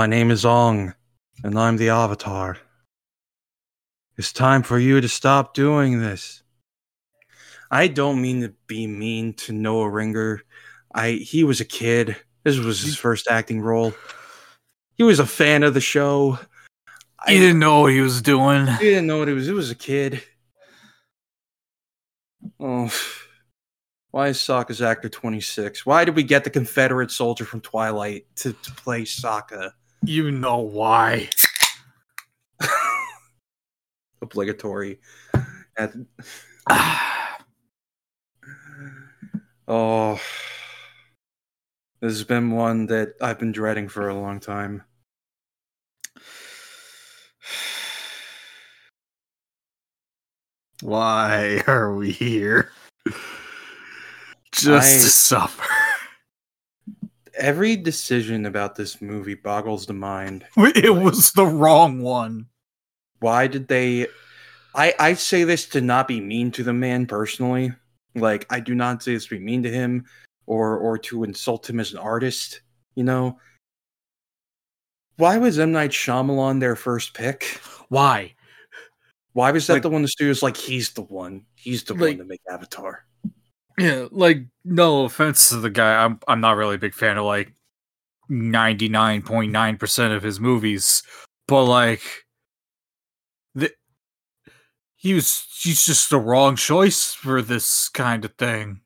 My name is Ong, and I'm the Avatar. It's time for you to stop doing this. I don't mean to be mean to Noah Ringer. I he was a kid. This was his first acting role. He was a fan of the show. He didn't know what he was doing. He didn't know what he was. It was a kid. Oh, why is Sokka's actor 26? Why did we get the Confederate soldier from Twilight to, to play Sokka? You know why. Obligatory. At- oh, this has been one that I've been dreading for a long time. Why are we here? Just I- to suffer. Every decision about this movie boggles the mind. It was the wrong one. why did they i i say this to not be mean to the man personally like i do not say this to be mean to him or or to insult him as an artist you know why was m night Shyamalan their first pick Why? why was that Like- the one the studio's like he's the one he's the one to make avatar Yeah, like no offense to the guy, I'm I'm not really a big fan of like ninety nine point nine percent of his movies, but like the he was he's just the wrong choice for this kind of thing.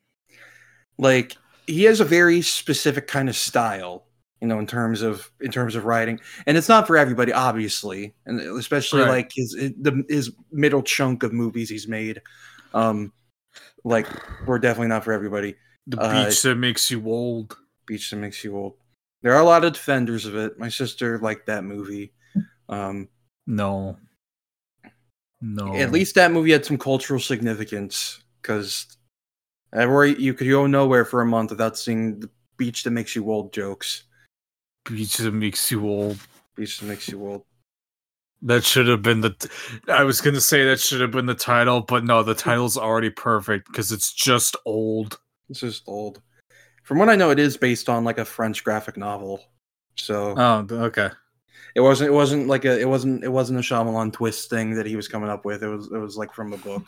like he has a very specific kind of style you know in terms of in terms of writing and it's not for everybody obviously and especially Right. like his the his middle chunk of movies he's made um like we're definitely not for everybody The Uh, beach that makes you old. beach that makes you old there are a lot of defenders of it my sister liked that movie um No. No. at least that movie had some cultural significance because you could go nowhere for a month without seeing the beach that makes you old jokes beach that makes you old. beach that makes you old That should have been the. T- I was gonna say that should have been the title, but no, the title's already perfect because it's just old. This is old. From what I know, it is based on like a French graphic novel. So Oh, okay. it wasn't. It wasn't like a. It wasn't. It wasn't a Shyamalan twist thing that he was coming up with. It was. It was like from a book.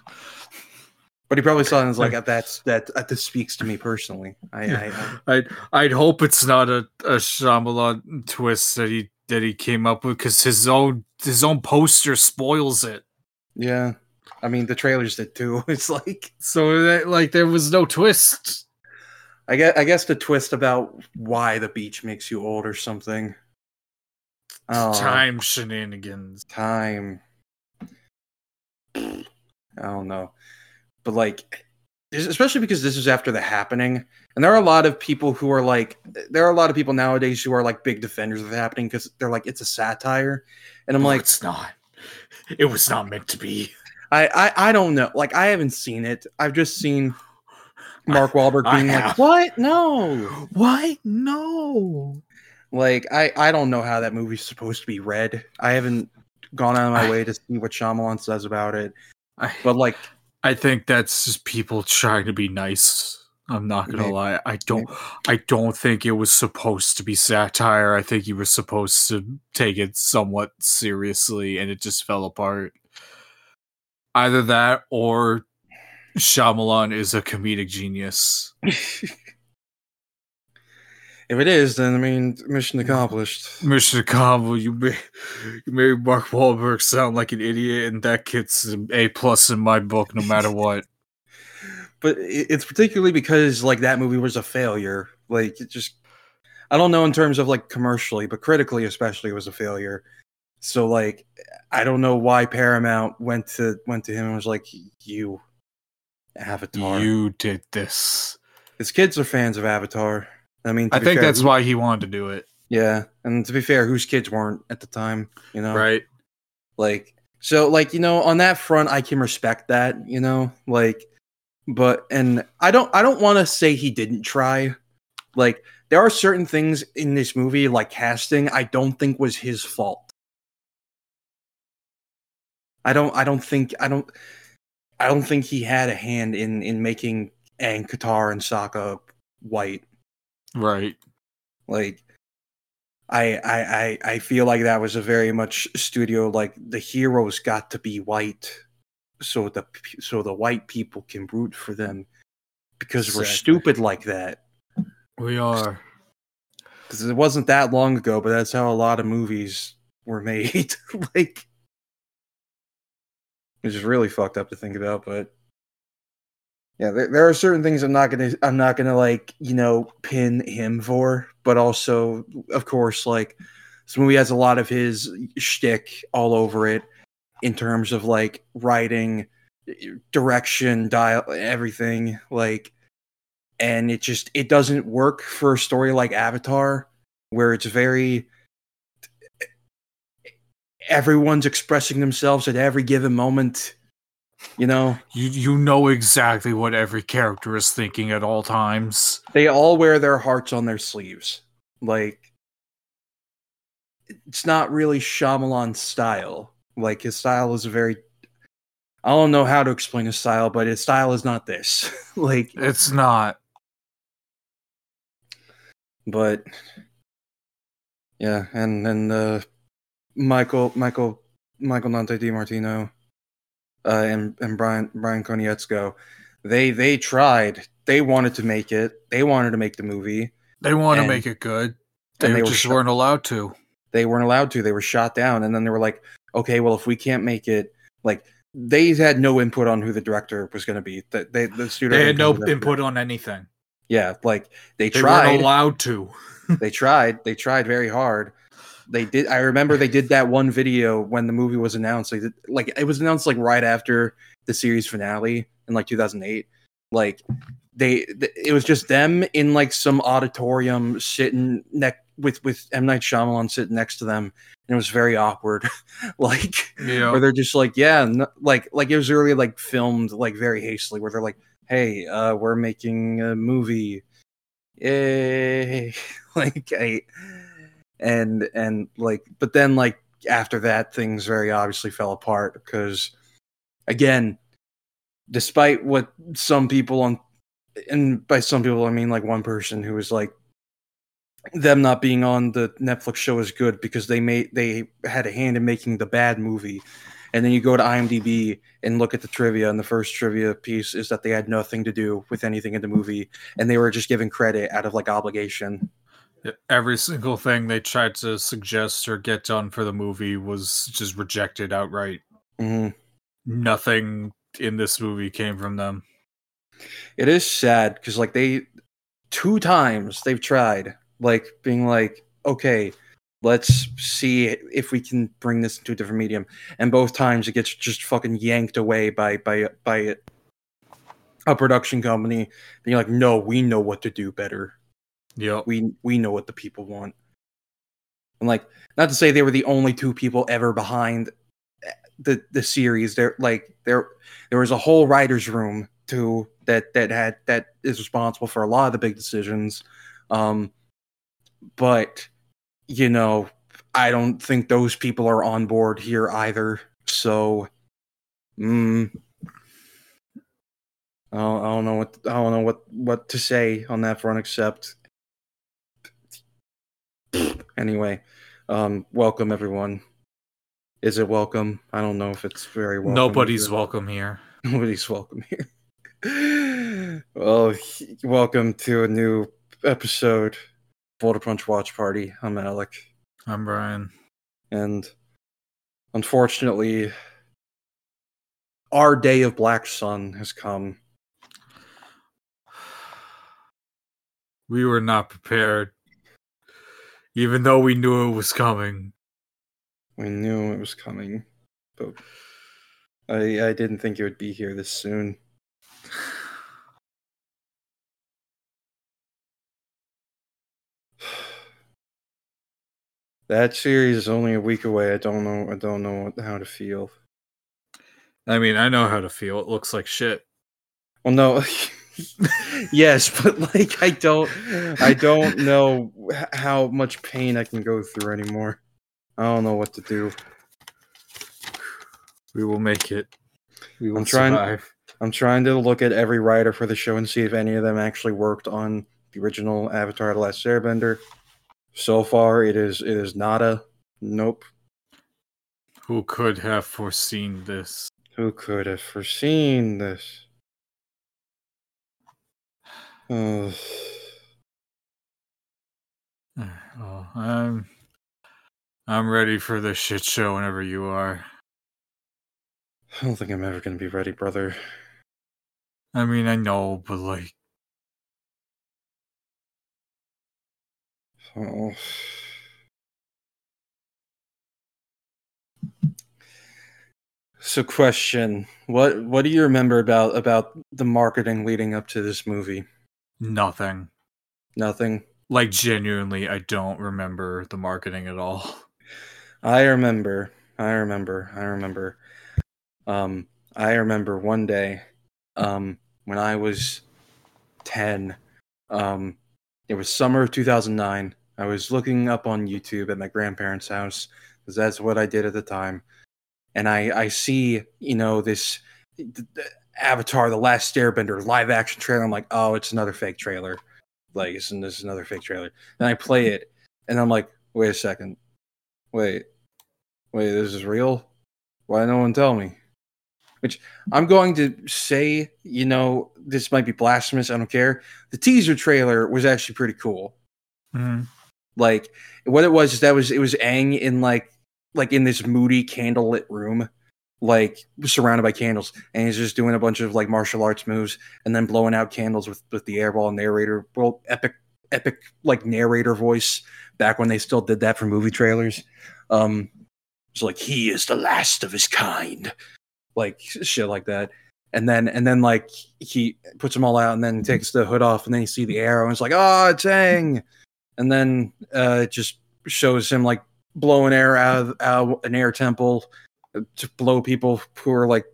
But he probably saw it and was like, "That's that. that this speaks to me personally." I. I, I I'd I'd hope it's not a a Shyamalan twist that he that he came up with because his own his own poster spoils it. yeah. I mean, the trailers did too. It's like So that, like there was no twist. I guess. I guess the twist about why the beach makes you old or something. Oh, Time shenanigans. time. I don't know, but like, especially because this is after the happening, and there are a lot of people who are like, there are a lot of people nowadays who are like big defenders of the happening because they're like, it's a satire, and I'm No, like, it's not. It was not meant to be. I, I, I don't know, like, I haven't seen it. I've just seen Mark Wahlberg being like, what? No, Why? No. like, I, I don't know how that movie's supposed to be read. I haven't gone out of my I- way to see what Shyamalan says about it, I but like. I think that's just people trying to be nice. I'm not gonna Maybe. lie. I don't. I don't think it was supposed to be satire. I think you were supposed to take it somewhat seriously, and it just fell apart. Either that, or Shyamalan is a comedic genius. If it is, then I mean, mission accomplished. Mission accomplished. You made, you made Mark Wahlberg sound like an idiot, and that gets an A plus in my book, no matter what. But it's particularly because like that movie was a failure. Like it just, I don't know in terms of like commercially, but critically especially, it was a failure. So like, I don't know why Paramount went to went to him and was like, "You, Avatar." You did this. His kids are fans of Avatar. I mean, I think fair, that's why he wanted to do it. Yeah, and to be fair, whose kids weren't at the time? You know, Right. Like so like you know on that front I can respect that, you know? Like but and I don't I don't want to say he didn't try. Like there are certain things in this movie like casting I don't think was his fault. I don't I don't think I don't I don't think he had a hand in in making Aang Katara and Sokka white. Right. Like I, I I I feel like that was a very much studio like the heroes got to be white, so the so the white people can root for them because we're stupid like that. We are. Because it wasn't that long ago, but that's how a lot of movies were made. like, it's just really fucked up to think about. But yeah, there, there are certain things I'm not gonna I'm not gonna like you know pin him for, but also of course like this movie has a lot of his shtick all over it in terms of like writing, direction, dial, everything like and it just it doesn't work for a story like Avatar, where it's very everyone's expressing themselves at every given moment. You know, You you know exactly what every character is thinking at all times. they all wear their hearts on their sleeves. Like, it's not really Shyamalan's style. Like, his style is a very. I don't know how to explain his style, but his style is not this. like, It's not. but yeah, and and uh, Michael Michael Michael Dante DiMartino uh, and and Brian Brian Konietzko, they they tried. They wanted to make it. They wanted to make the movie. They want to make it good. They, they were just shut- weren't allowed to. They weren't allowed to. They were shot down, and then they were like, "Okay, well, if we can't make it, like." They had no input on who the director was going to be. The, they, the studio They had no that. input on anything. Yeah, like they, They tried. allowed to. they tried they tried very hard they did i remember they did that one video when the movie was announced like, like it was announced like right after the series finale in like 2008 like they th- it was just them in like some auditorium sitting neck with with M. Night Shyamalan sitting next to them and it was very awkward. Like Yeah. where they're just like yeah no, like like it was really like filmed like very hastily where they're like hey uh we're making a movie. Yay. Like I, and and like but then like after that things very obviously fell apart because again despite what some people on and by some people i mean like one person who was like them not being on the netflix show is good because they made they had a hand in making the bad movie. And then you go to imdb and look at the trivia and the first trivia piece is that they had nothing to do with anything in the movie and they were just given credit out of like obligation Every single thing they tried to suggest or get done for the movie was just rejected outright. Mhm. Nothing in this movie came from them. It is sad because like they two times they've tried like being like, okay, let's see if we can bring this into a different medium, and both times it gets just fucking yanked away by by by a production company. Being like, no, we know what to do better. Yep. We we know what the people want. And like, not to say they were the only two people ever behind eh, the the series. There like there there was a whole writers room too that that had that is responsible for a lot of the big decisions. Um, but you know, I don't think those people are on board here either. So, mm, I don't, I don't know what I don't know what what to say on that front except anyway um welcome everyone is it welcome i don't know if it's very welcome Nobody's welcome here. nobody's welcome here well he- welcome to a new episode Boulder Punch Watch Party. I'm Alec, I'm Brian. and unfortunately, our day of black sun has come. We were not prepared. Even though we knew it was coming. We knew it was coming, but I I didn't think it would be here this soon. That series is only a week away. I don't know. I don't know how to feel. I mean, I know how to feel. It looks like shit. Well, no. yes, but like I don't. I don't know how much pain I can go through anymore. I don't know what to do. We will make it. We will I'm trying- survive. I'm trying to look at every writer for the show and see if any of them actually worked on the original Avatar: The Last Airbender. So far, it is it is not a Nope. Who could have foreseen this? Who could have foreseen this? Uh, Oh, I'm I'm ready for this shit show whenever you are. I don't think I'm ever gonna be ready, brother. I mean, I know, but like, Oh. So, question: What what do you remember about about the marketing leading up to this movie? Nothing. Nothing. Like, genuinely, I don't remember the marketing at all. I remember. I remember. I remember. Um, I remember one day, um, when I was ten. Um, it was summer of 2009. I was looking up on YouTube at my grandparents' house because that's what I did at the time, and I I see you know this th- th- Avatar: The Last Airbender live action trailer. I'm like, oh, it's another fake trailer. Like, it's, this is another fake trailer. Then I play it, and I'm like, wait a second, wait, wait, this is real? Why no one tell me? Which I'm going to say, you know, this might be blasphemous. I don't care. The teaser trailer was actually pretty cool. Mm-hmm. Like what it was is that was it was Aang in like like in this moody candlelit room, like surrounded by candles, and he's just doing a bunch of like martial arts moves and then blowing out candles with with the airball narrator, well, epic epic like narrator voice back when they still did that for movie trailers. Um, it's like he is the last of his kind, like shit like that. And then and then like he puts them all out and then takes the hood off and then you see the arrow and it's like oh Aang, and then uh, it just shows him like blowing air out of, out of an air temple to blow people who are like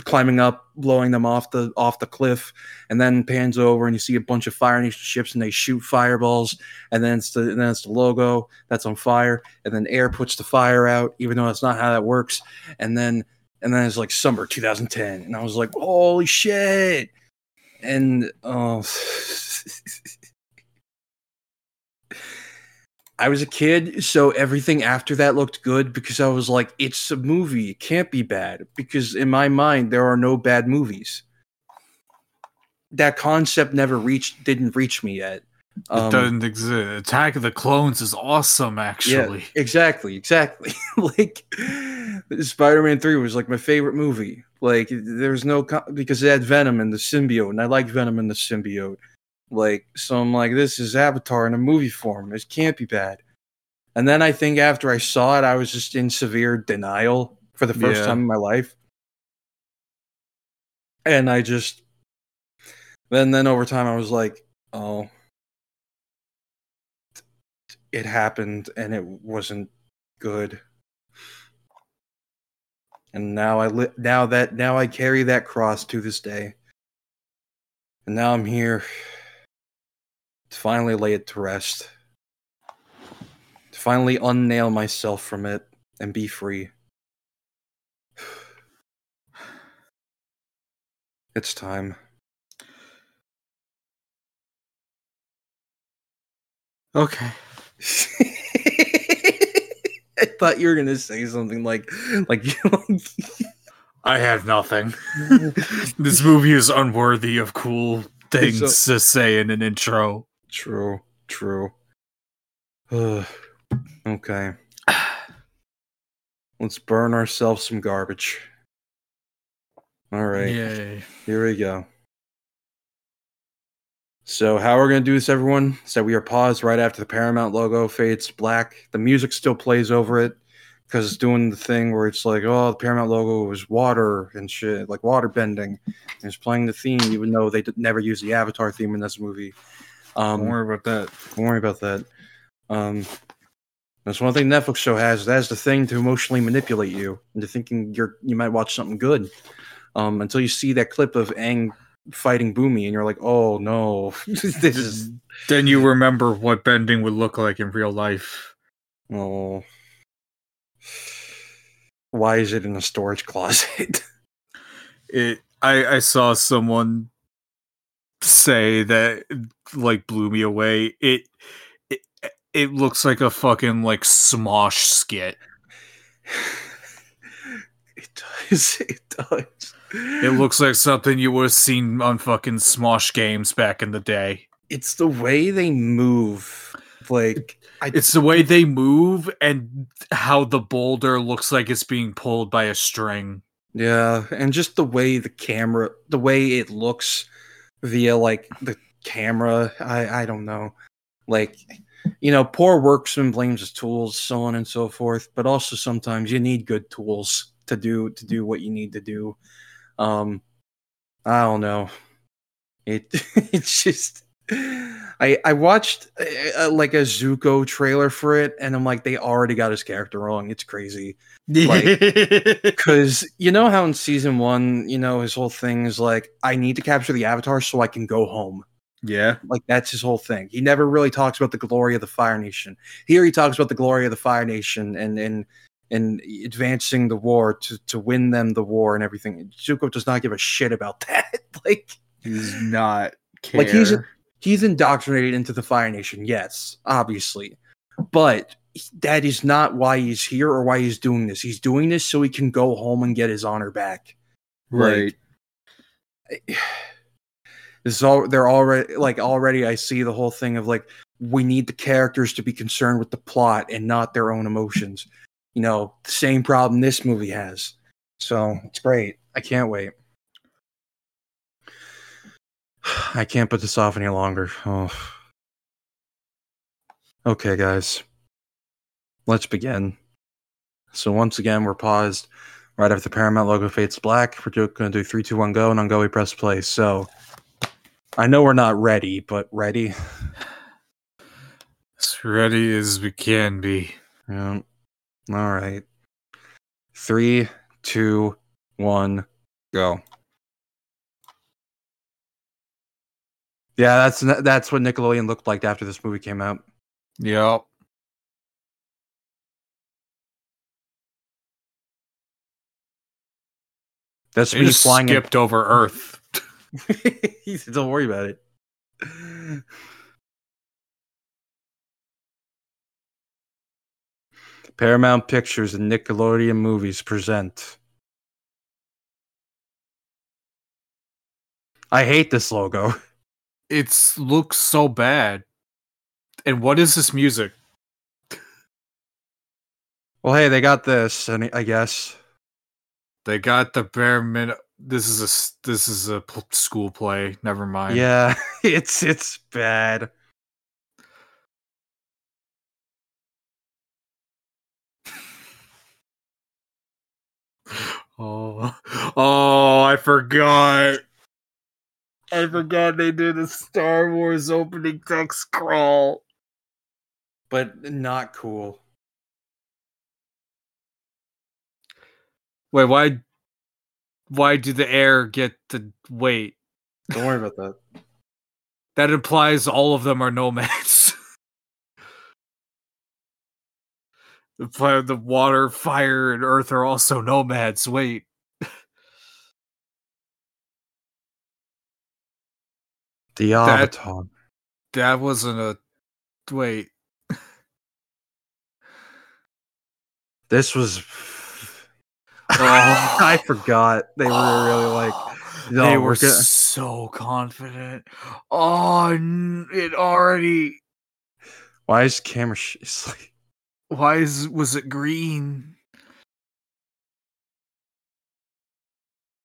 climbing up, blowing them off the off the cliff, and then pans over and you see a bunch of Fire Nation ships and they shoot fireballs, and then it's the and then it's the logo that's on fire, and then air puts the fire out, even though that's not how that works, and then and then it's like summer 2010, and I was like, holy shit, and oh. I was a kid, so everything after that looked good because I was like, it's a movie. It can't be bad. Because in my mind, there are no bad movies. That concept never reached, didn't reach me yet. It Um, doesn't exist. Attack of the Clones is awesome, actually. Yeah, exactly, exactly. like Spider-Man 3 was like my favorite movie. Like there's no co- because it had Venom and the symbiote, and I like Venom and the symbiote. Like so, I'm like, this is Avatar in a movie form. This can't be bad. And then I think after I saw it, I was just in severe denial for the first Yeah. time in my life. And I just then then over time I was like, oh, it happened and it wasn't good. And now I li- now that now I carry that cross to this day. And now I'm here to finally lay it to rest. To finally unnail myself from it and be free. It's time. Okay. I thought you were gonna say something like, like, I have nothing. this movie is unworthy of cool things So- to say in an intro. True, true. Ugh. okay, let's burn ourselves some garbage. All right, Yay. here we go. So, how we're gonna do this, everyone? So we are paused right after the Paramount logo fades black. The music still plays over it because it's doing the thing where it's like, oh, the Paramount logo was water and shit, like water bending. And it's playing the theme, even though they never use the Avatar theme in this movie. Um, Don't worry about that. don't worry about that. Um, that's one thing Netflix show has. That's the thing to emotionally manipulate you into thinking you're you might watch something good. Um, until you see that clip of Aang fighting Bumi, and you're like, oh no, this is Then you remember what bending would look like in real life. oh. Why is it in a storage closet? It I I saw someone say that like blew me away. It, it it looks like a fucking like Smosh skit. it does. It does. It looks like something you would have seen on fucking Smosh games back in the day. It's the way they move. Like I, It's the way they move and how the boulder looks like it's being pulled by a string. yeah, and just the way the camera, the way it looks via like the camera. I I don't know. Like you know, poor workman blames his tools, so on and so forth. But also sometimes you need good tools to do to do what you need to do. Um, I don't know. It it's just I I watched uh, like a Zuko trailer for it, and I'm like, they already got his character wrong. It's crazy Like- because you know how in season one, you know, his whole thing is like, I need to capture the Avatar so I can go home. yeah. Like that's his whole thing. He never really talks about the glory of the Fire Nation. Here he talks about the glory of the Fire Nation and and and advancing the war to to win them the war and everything. Zuko does not give a shit about that. like He's not care. Like, he's a- he's indoctrinated into the Fire Nation, yes, obviously. But that is not why he's here or why he's doing this. He's doing this so he can go home and get his honor back. right. This is all they're already like already I see the whole thing of like we need the characters to be concerned with the plot and not their own emotions. You know, the same problem this movie has. So it's great. I can't wait. I can't put this off any longer. Oh. Okay, guys. Let's begin. So once again, we're paused right after the Paramount logo fades black. We're going to do three, two, one, go, and on go we press play. So I know we're not ready, but ready. As ready as we can be. Yeah. All right. Three, two, one, go. Yeah, that's that's what Nickelodeon looked like after this movie came out. Yep. That's me just flying. in- skipped over Earth. Don't worry about it. Paramount Pictures and Nickelodeon movies present. I hate this logo. It looks so bad. And what is this music? Well, hey, they got this, and I guess. They got the bare minute. This is a this is a school play. Never mind. Yeah, it's it's bad. Oh, oh, I forgot. I forgot they did a Star Wars opening text crawl. But not cool. Wait, why? Why do the air get the wait? Don't worry about that. That implies all of them are nomads. the pla- the water, fire, and earth are also nomads. Wait, The Avatar. that that wasn't a wait. This was. Oh. I forgot. They were really like. No, they we're were gonna- so confident. Oh, it already. Why is camera? Sh- it's like, Why is was it green?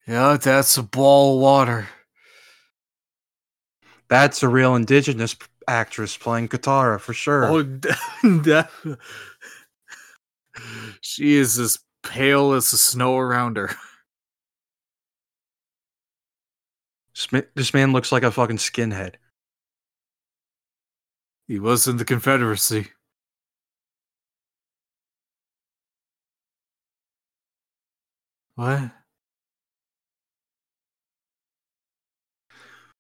Yeah, that's a ball of water. That's a real indigenous actress playing Katara for sure. Oh, that, she is as pale as the snow around her. This man looks like a fucking skinhead. He was in the Confederacy. What?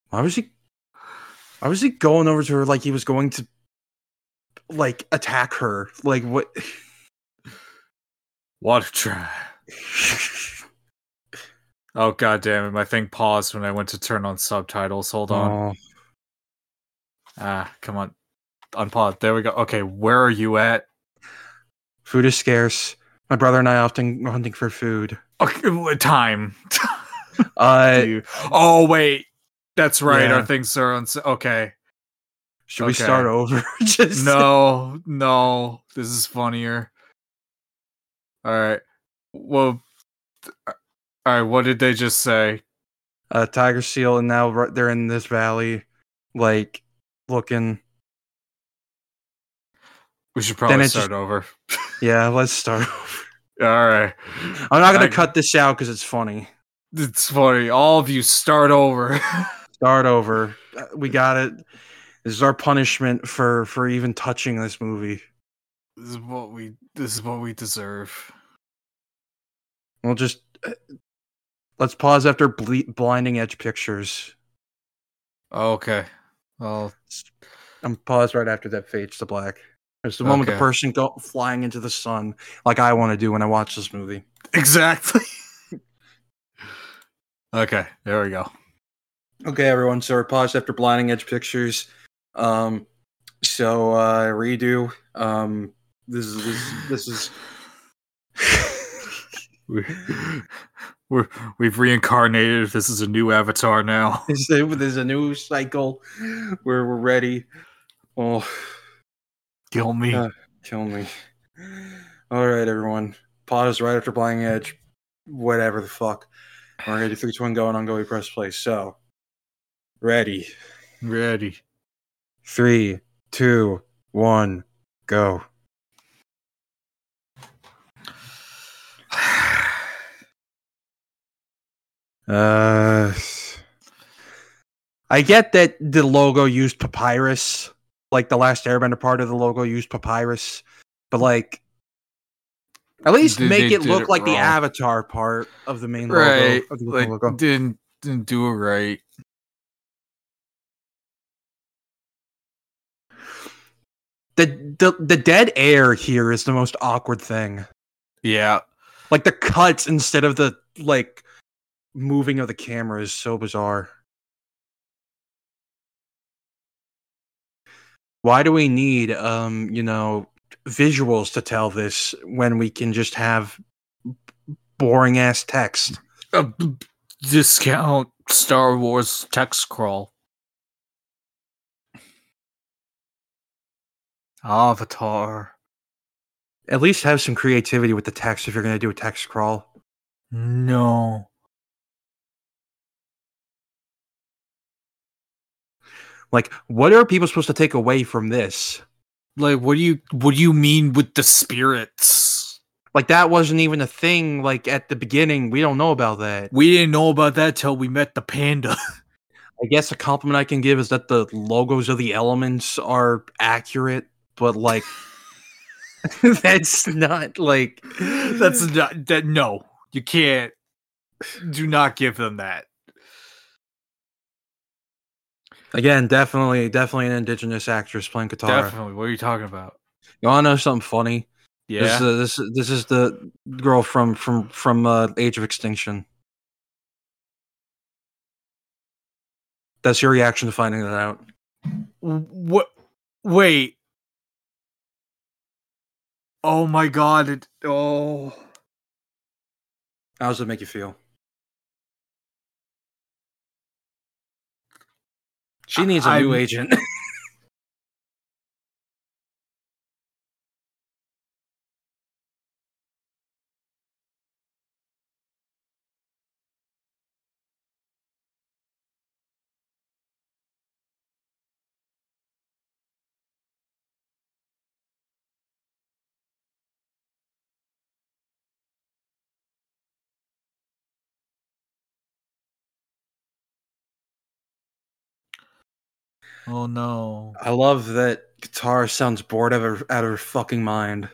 Why was he? Why was he going over to her like he was going to, like, attack her? Like what? Water try. Oh god damn it, my thing paused when I went to turn on subtitles. Hold on. Oh, Ah, come on. unpause. There we go. Okay, where are you at? Food is scarce. My brother and I often go hunting for food. Okay, time. Uh, oh wait, that's right. Yeah. Our things are on. Okay. should we start over? Just No, no. This is funnier. All right. Well. All right. What did they just say? uh, tiger seal, and now right- they're in this valley, like looking. We should probably start just- over. Yeah, let's start. over. All right. I'm not gonna I- cut this out because it's funny. It's funny. All of you start over. Start over. Uh, We got it. This is our punishment for for even touching this movie. this is what we. This is what we deserve. We'll just uh, let's pause after ble- blinding edge pictures. Okay. Well, I'm pause right after that fades to black. It's the moment the person go flying into the sun, like I want to do when I watch this movie. exactly. okay. There we go. Okay, everyone. So we're paused after blinding edge pictures. Um, so uh, redo. Um, this is this, this is. We, we're we've reincarnated. This is a new avatar now. There's a, a new cycle where we're ready. Oh, Kill me. Uh, kill me. All right, everyone. Pause right after blinding edge. Whatever the fuck. We're gonna do Three, two, one, go, and on go. We press play. So, ready. Ready. Three, two, one, go. Uh, I get that the logo used papyrus, like the last Airbender part of the logo used papyrus, but like, at least They- make it look it like the. Avatar part of the main right. logo. The Like logo. didn't didn't do it right. The, the the dead air here is the most awkward thing. Yeah. Like the cuts instead of the like moving of the camera is so bizarre. Why do we need um, you know, visuals to tell this when we can just have boring ass text? Uh, b- discount Star Wars text crawl. Avatar. At least have some creativity with the text if you're going to do a text crawl. No. Like what are people supposed to take away from this? Like what do you what do you mean with the spirits? Like that wasn't even a thing like at the beginning. We don't know about that. We didn't know about that till we met the panda. I guess a compliment I can give is that the logos of the elements are accurate, but like that's not like That's not that no. You can't do not give them that. again definitely definitely an indigenous actress playing Katara. Definitely. What are you talking about? You want to know something funny? This Yeah. is, uh, this this is the girl from from from uh, Age of Extinction. That's your reaction to finding that out. what wait. Oh my god, it oh How does it make you feel? She needs a new agent. oh no. I love that Katara sounds bored out of her, out of her fucking mind.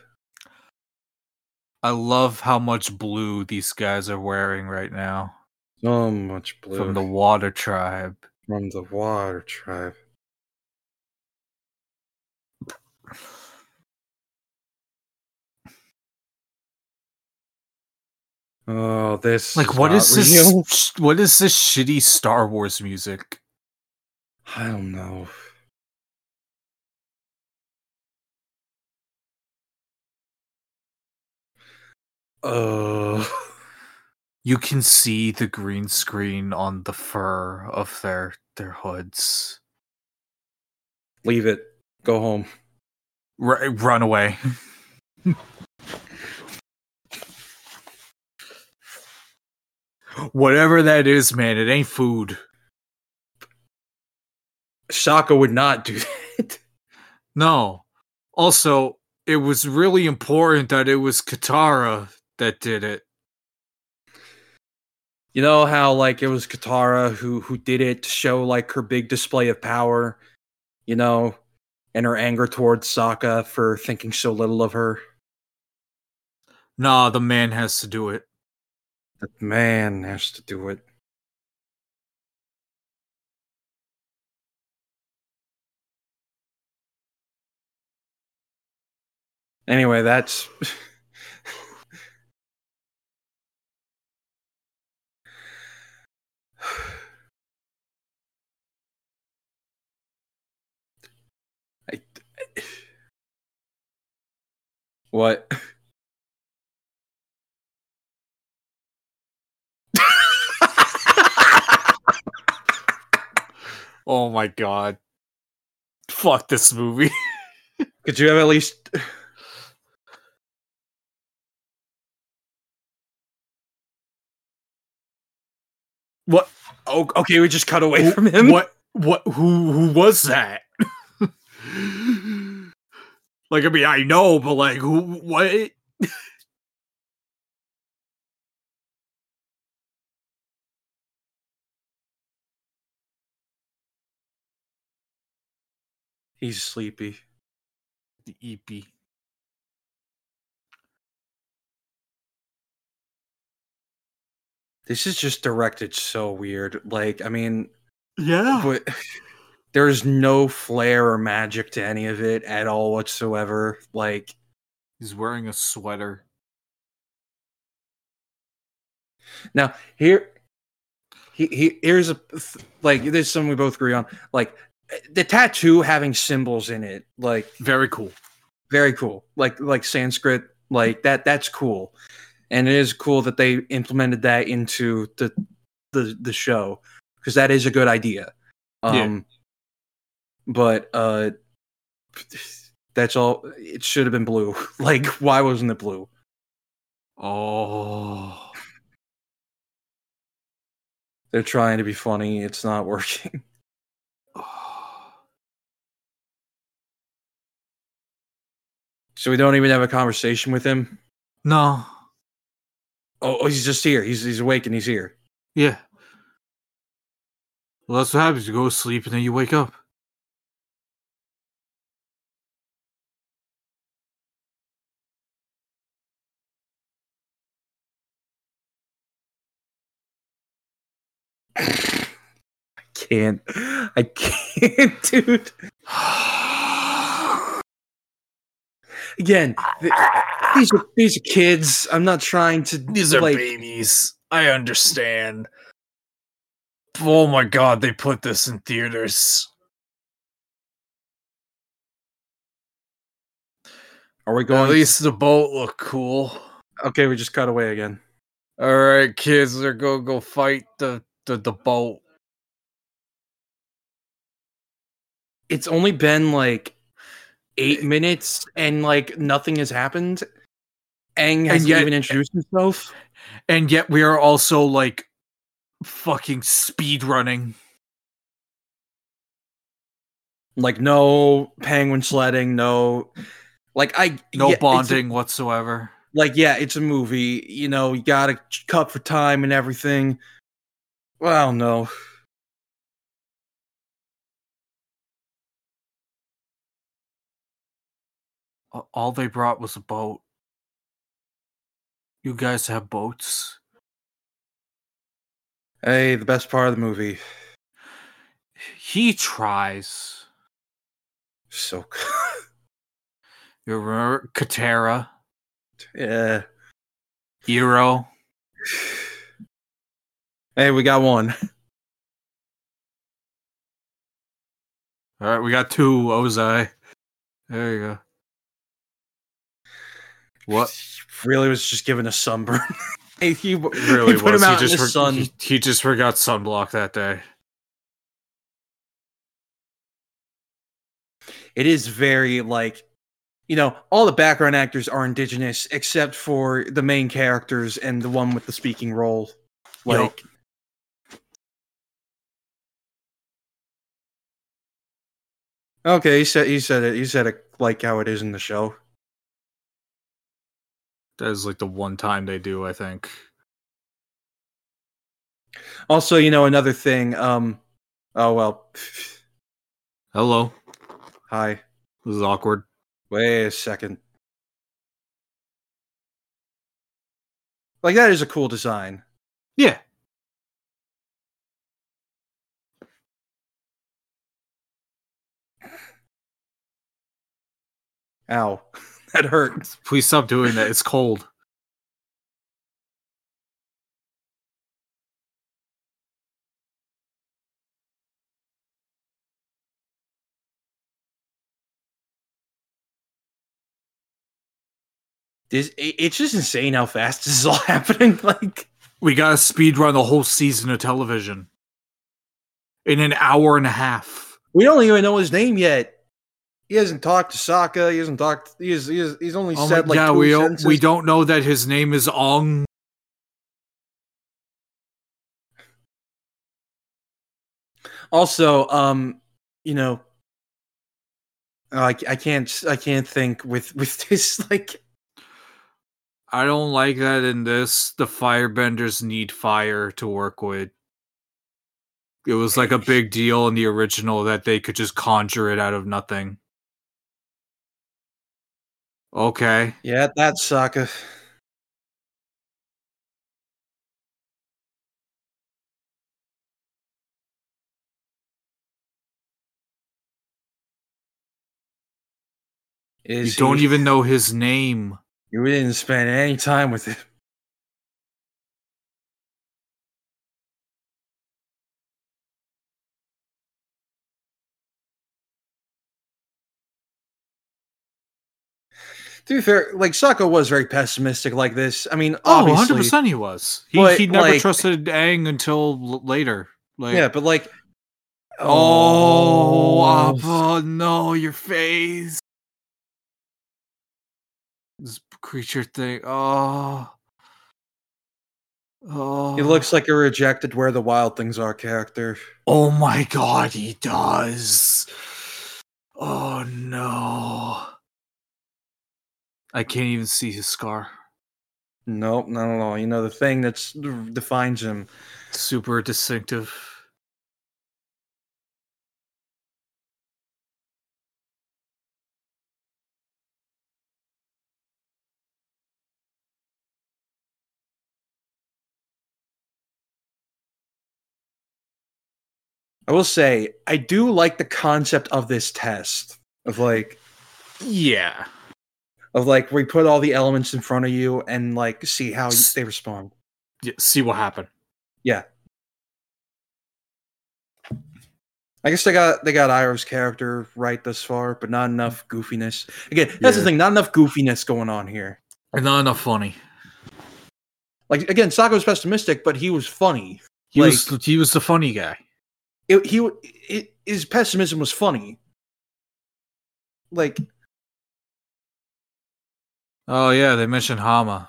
I love how much blue these guys are wearing right now So much blue from the water tribe. from the water tribe. Oh, this Like what is this what is this shitty Star Wars music? I don't know. Uh, you can see the green screen on the fur of their their hoods. Leave it. Go home. R- run away. Whatever that is, man, it ain't food. Sokka would not do that. No. Also, it was really important that it was Katara that did it. You know how like it was Katara who who did it to show like her big display of power, you know, and her anger towards Sokka for thinking so little of her. Nah, the man has to do it. The man has to do it. Anyway, that's I, what? Oh my god. Fuck this movie. Could you have at least what Oh, okay, we just cut away from him. What what who who was that? like I mean I know, but like who what He's sleepy. the E This is just directed so weird. Like, I mean, Yeah. but there's no flair or magic to any of it at all whatsoever. Like, He's wearing a sweater. now here, he, he here's a like there's something we both agree on. Like the tattoo having symbols in it, like Very cool. very cool. Like like Sanskrit, like that. That's cool, and it is cool that they implemented that into the the the show because that is a good idea. Yeah. Um, but uh, that's all. It should have been blue. Like, why wasn't it blue? Oh. They're trying to be funny. It's not working. So we don't even have a conversation with him. No. Oh, oh, he's just here. He's he's awake and he's here. Yeah. Well, that's what happens. You go to sleep and then you wake up. I can't. I can't, dude. Again, ah. th- these are these are kids. I'm not trying to. These are like, babies. I understand. Oh my god, they put this in theaters. Are we going? At least the boat looked cool. okay, we just cut away again. All right, kids, they're gonna go fight the the, the boat. It's only been like eight minutes, and like nothing has happened. Aang hasn't yet- even introduced himself. And yet we are also like fucking speed running. Like no penguin sledding, no. Like I No yeah, it's a- bonding whatsoever. like yeah, it's a movie. You know, you got to cut for time and everything. Well, no. All they brought was a boat. You guys have boats? Hey, the best part of the movie. He tries. So You remember Katara, yeah. Hero. Hey, we got one. All right, we got two Ozai. There you go. What Really was just given a sunburn. he, he really he put was? him out he in just the for- sun. He, he just forgot sunblock that day. it is very like you know all the background actors are indigenous except for the main characters and the one with the speaking role like okay he said he said it he said it like how it is in the show That is like the one time they do. I think. also you know another thing um oh well Hello. hi This is awkward. wait a second like that is a cool design Yeah. ow that hurts. Please stop doing that. It's cold. This, it's just insane how fast this is all happening like We got to speed run the whole season of television in an hour and a half. We don't even know his name yet. He hasn't talked to Sokka. He hasn't talked. He's he's, he's only Oh said like two we don't we don't know that his name is Ong. Also, um, you know, I I can't I can't think with with this like I don't like that in this. The firebenders need fire to work with. It was like a big deal in the original that they could just conjure it out of nothing. Okay. yeah that's Sokka. You don't he- even know his name. You didn't spend any time with him. To be fair, like Sokka was very pessimistic like this. I mean, Oh, 100% he was. He, But, he never like- trusted Aang until l- later. Like, yeah, but like, Oh, Appa, oh. no, your face. This creature thing. Oh. Oh. he looks like a rejected "Where the Wild Things Are" character. Oh my god, he does. Oh no. I can't even see his scar. Nope, not at all. You know the thing that defines him. Super distinctive. I will say, I do like the concept of this test of like Yeah. Of like we put all the elements in front of you and like see how they respond. yeah. See what happened. Yeah. I guess they got they got Iroh's character right thus far, but not enough goofiness. Again, that's the thing, not enough goofiness going on here. And not enough funny. Like again, Sokka was pessimistic, but he was funny. He Like- was he was the funny guy. It, he it, his pessimism was funny. Like Oh yeah, they mentioned Hama.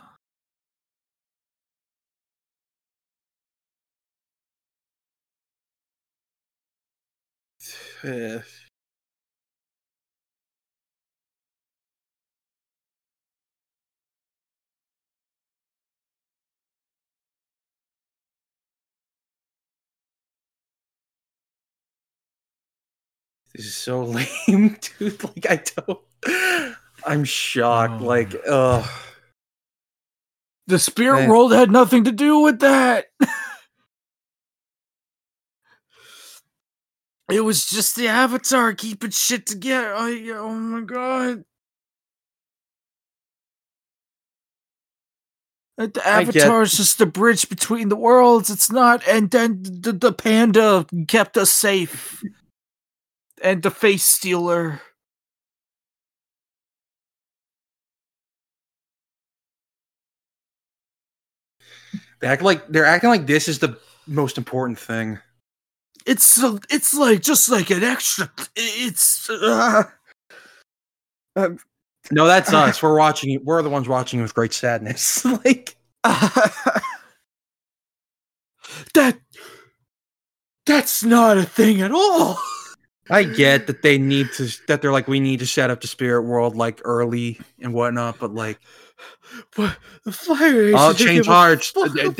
This is so lame, dude. Like I don't I'm shocked. Oh. Like, ugh. The spirit Man. world had nothing to do with that. it was just the avatar keeping shit together. I, oh my god. The avatar is just the bridge between the worlds. It's not. And then the, the panda kept us safe. and the face stealer. They act like they're acting like this is the most important thing. It's uh, it's like just like an extra. It's uh, um, No, that's us. We're watching it. We're the ones watching it with great sadness. like that. That's not a thing at all. I get that they need to that they're like we need to set up the spirit world like early and whatnot, but like But the fire. I'll Nation change hearts. Get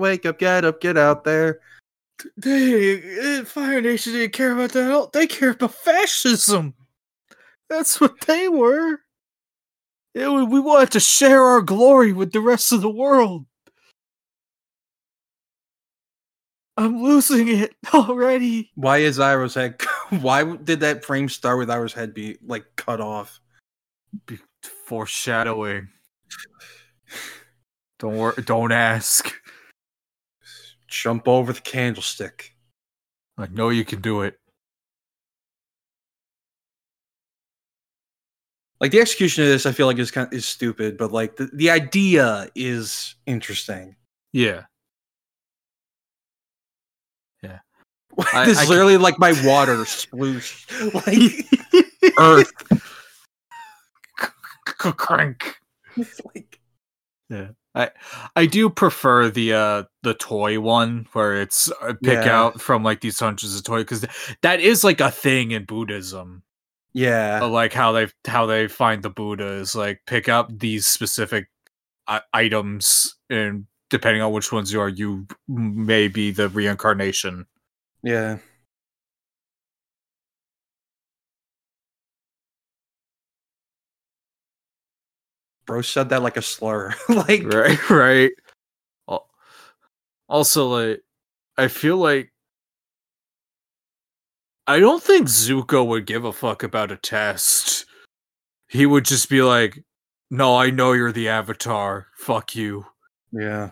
wake up, get up, get out there. They uh, Fire Nation didn't care about that at all. They care about fascism. That's what they were. It, we wanted to share our glory with the rest of the world. I'm losing it already. Why is Iroh's head? Why did that frame start with Iroh's head be like cut off? Be- foreshadowing. Don't worry. Don't ask. Jump over the candlestick. I know you can do it. Like the execution of this, I feel like is kind is stupid, but like the, the idea is interesting. Yeah. Yeah. this I is can- literally like my water sploosh, like Earth. Crank. It's like yeah. I I do prefer the uh the toy one where it's uh, pick Yeah. out from like these hundreds of toys because that is like a thing in Buddhism. yeah, Uh, like how they how they find the Buddha is like pick up these specific I- items and depending on which ones you are, you may be the reincarnation. yeah. Bro said that like a slur. like right right also like i feel like i don't think zuko would give a fuck about a test he would just be like no i know you're the avatar fuck you Yeah.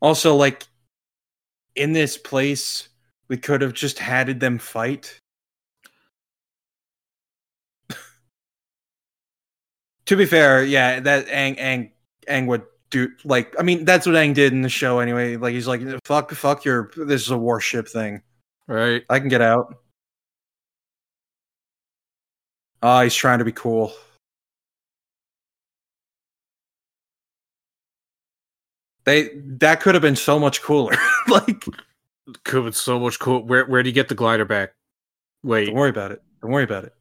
Also, like in this place, we could have just had them fight. To be fair, yeah, that Aang Aang Aang would do like I mean that's what Aang did in the show anyway. Like he's like fuck fuck your this is a warship thing. right I can get out. Oh, he's trying to be cool. They that could have been so much cooler. like, could have been so much cool where where do you get the glider back wait don't worry about it. Don't worry about it.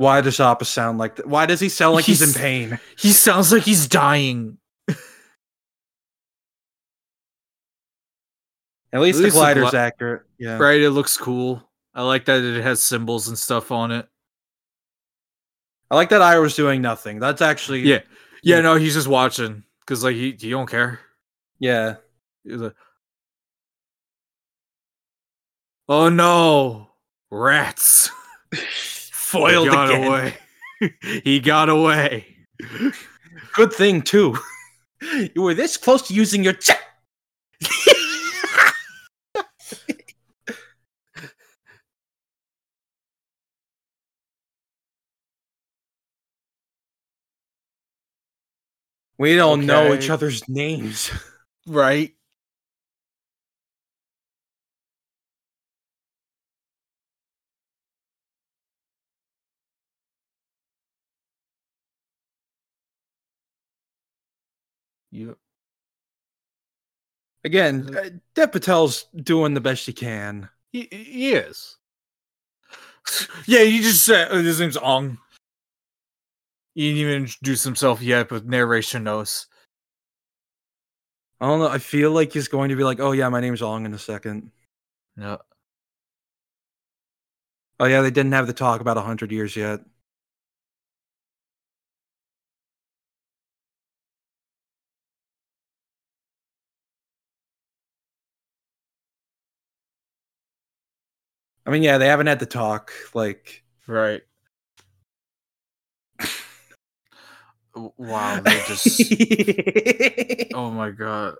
Why does Appa sound like that? Why does he sound like he's, He's- in pain? he sounds like he's dying At least At the least the glider's gli- accurate. Yeah. right it looks cool i like that it has symbols and stuff on it I like that Iroh's doing nothing. That's actually yeah yeah no he's just watching because like he, he don't care yeah. He's like, oh no, rats! Foiled he got again. away. he got away. Good thing too. You were this close to using your check. we don't know each other's names. Right? Yep. Again, uh, Dev Patel's doing the best he can. He, he is. Yeah, he just said uh, his name's Ong. He didn't even introduce himself yet, but narration knows. I don't know. I feel like he's going to be like, "Oh yeah, my name's Ong" in a second. Yeah. Oh yeah, they didn't have the talk about a hundred years yet. I mean, yeah, they haven't had the talk. Like, Right. Wow, they just Oh my god.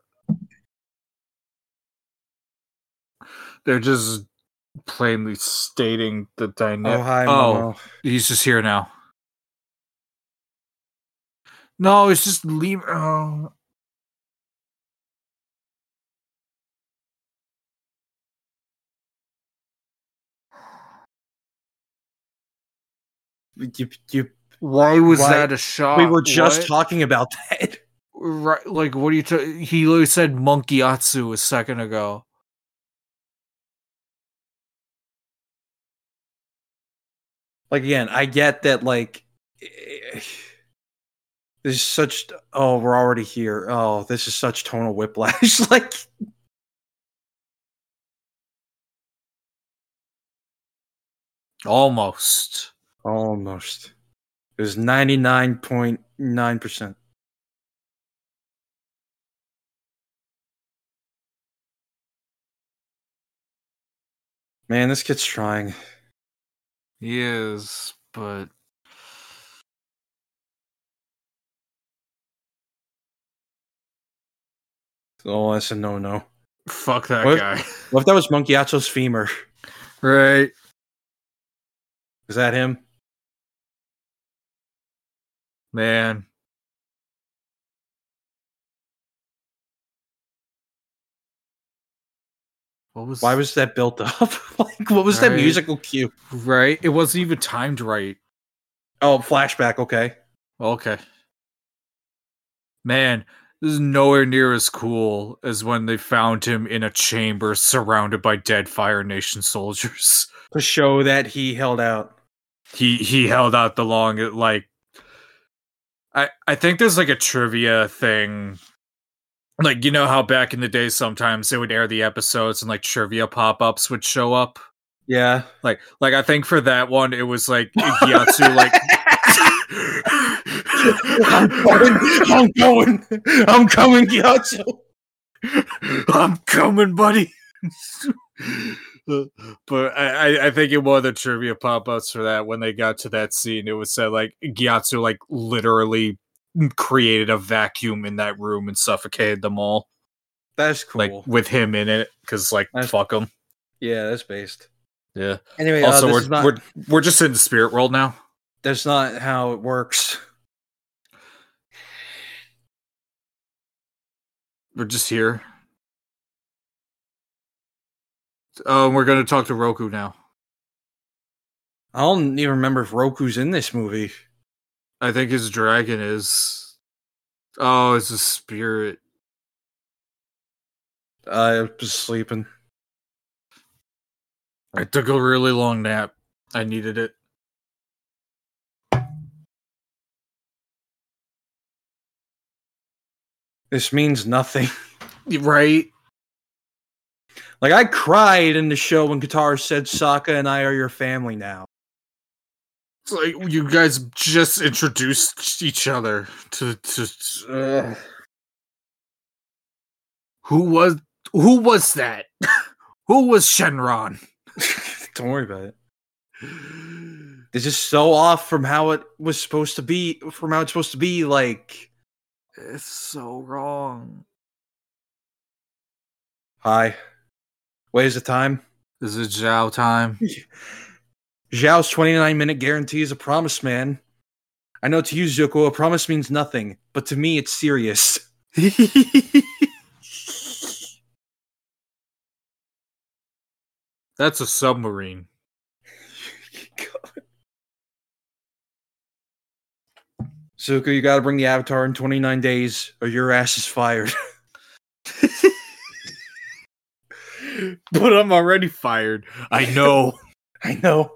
They're just plainly stating the dynamic. Oh, hi, oh, he's just here now. No, it's just leave. Oh. You, you, Why was Why- that a shot? we were just What? talking about that. right. Like, what are you? ta- he literally said Monk Gyatso a second ago. Like again, I get that. Like, this is such. Oh, we're already here. Oh, this is such tonal whiplash. like, Almost. Almost. It was ninety nine point nine percent. Man, this kid's trying. He is, but Oh, that's a no no. fuck that What? guy. What if that was Monk Gyatso's femur? right. Is that him? Man. What was Why was that built up? like, what was that musical cue? right? It wasn't even timed right. Oh, flashback. Okay. Okay. Man, this is nowhere near as cool as when they found him in a chamber surrounded by dead Fire Nation soldiers. To show that he held out. He he held out the long like I I think there's like a trivia thing. Like you know how back in the day sometimes they would air the episodes and like trivia pop-ups would show up. Yeah. Like like I think for that one it was like Gyatso like I'm going. I'm going. I'm coming, Gyatso. I'm coming, buddy. but I, I- think in one of the trivia pop-ups for that, when they got to that scene, it was said like Gyatso like literally created a vacuum in that room and suffocated them all, That's cool. like with him in it, because like That's- fuck him. yeah, that's based. Yeah. Anyway, also, uh, we're not, we're we're just in the spirit world now. that's not how it works. We're just here. Oh, we're gonna talk to Roku now. I don't even remember if Roku's in this movie. I think his dragon is. Oh, it's a spirit. I was sleeping. I took a really long nap. I needed it. This means nothing. Right? Like I cried in the show when Katara said, "Sokka and I are your family now." It's like you guys just introduced each other to to. Ugh. Who was who was that? who was Shenron? don't worry about it. It's just so off from how it was supposed to be. From how it's supposed to be. Like, It's so wrong. hi. What is the time? This Is it Zhao time? Zhao's 29 minute guarantee is a promise, man. I know to you, Zuko, a promise means nothing, but to me, it's serious. That's a submarine. Zuko, you gotta bring the Avatar in 29 days, or your ass is fired. but I'm already fired. I know. I know.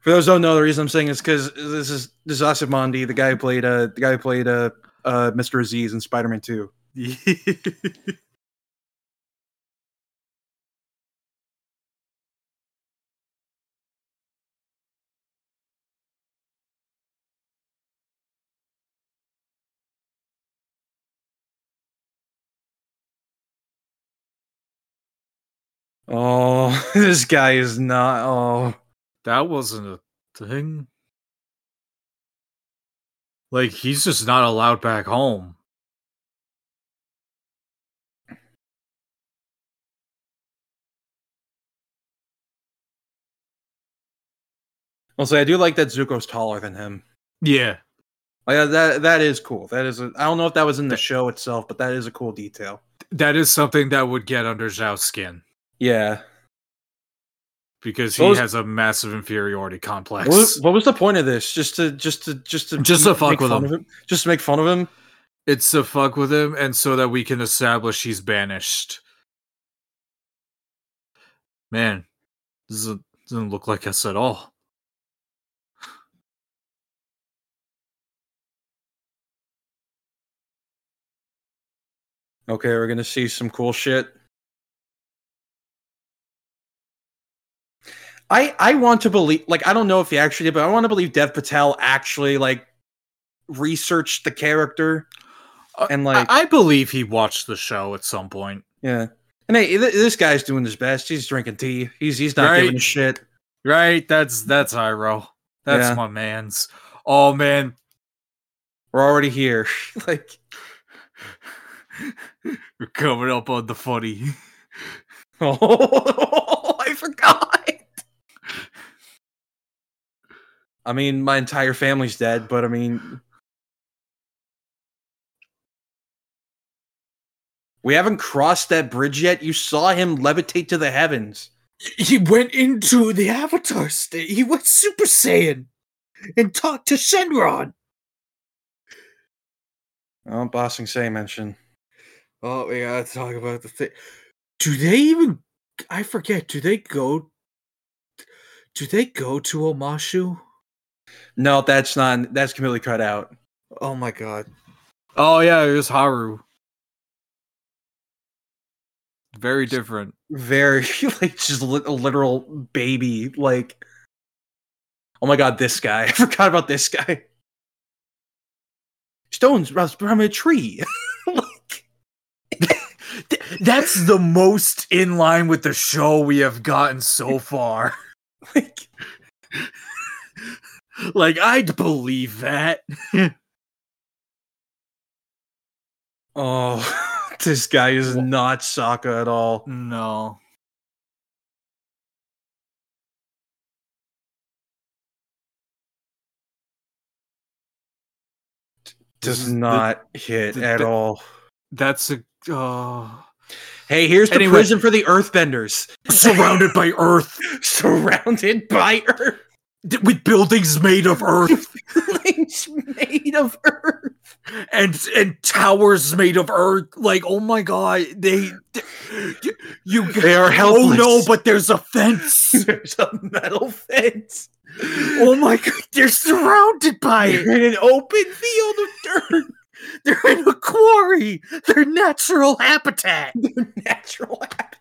For those who don't know, the reason I'm saying is because this is this is Asif Mandvi, the guy who played uh the guy who played uh uh Mr. Aziz in Spider-Man 2. this guy is not. Oh, that wasn't a thing. Like he's just not allowed back home. I'll say I do like that Zuko's taller than him. Yeah. Like uh, that that is cool. That is a, I don't know if that was in the show itself, but that is a cool detail. That is something that would get under Zhao's skin Yeah. Because he was- has a massive inferiority complex. What was, what was the point of this? Just to just to just to Just to fuck make with fun him. of him? Just to make fun of him? It's to fuck with him and so that we can establish he's banished. Man, this doesn't, doesn't look like us at all. Okay, we're gonna see some cool shit. I I want to believe like I don't know if he actually did, but I want to believe Dev Patel actually like researched the character uh, and like I, I believe he watched the show at some point. yeah. And hey, th- this guy's doing his best. He's drinking tea. He's he's not Right. giving a shit. Right? That's that's Iroh. That's Yeah. my man's. Oh man, We're already here. like we're coming up on the funny. oh, I forgot. I mean, my entire family's dead, but I mean, we haven't crossed that bridge yet. You saw him levitate to the heavens. He went into the Avatar state. He went Super Saiyan and talked to Shenron. Oh, Bossing Say mention. Oh, we gotta talk about the thing. Do they even? I forget. Do they go? Do they go to Omashu? No, that's not. That's completely cut out. Oh my god. Oh yeah, it was Haru. Very different. Very like just li- a literal baby. Like, oh my god, this guy. I forgot about this guy. Stones from a tree. like, That's the most in line with the show we have gotten so far. like like I'd believe that. Oh, this guy is not Sokka at all. No. Does The- not hit the- at the- all. That's a oh. Hey, here's the Anyway. prison for the Earthbenders. surrounded by earth Surrounded by Earth. Th- with buildings made of earth Things made of Earth. and and towers made of earth like oh my god they, they- you, you They are helpless. oh no but there's a fence There's a metal fence. oh my god they're surrounded by it in an open field of dirt. they're in a quarry their natural habitat Their natural habitat.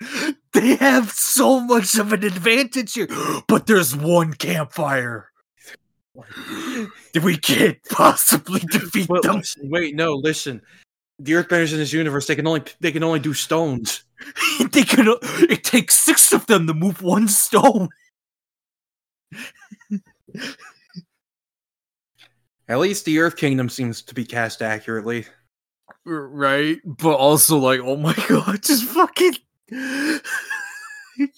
they have so much of an advantage here but there's one campfire we can't possibly defeat But them listen, wait, no, listen. The Earthbenders in this universe, they can only they can only do stones. they can o- it takes six of them to move one stone At least the Earth Kingdom seems to be cast accurately. right but also like oh my god just fucking you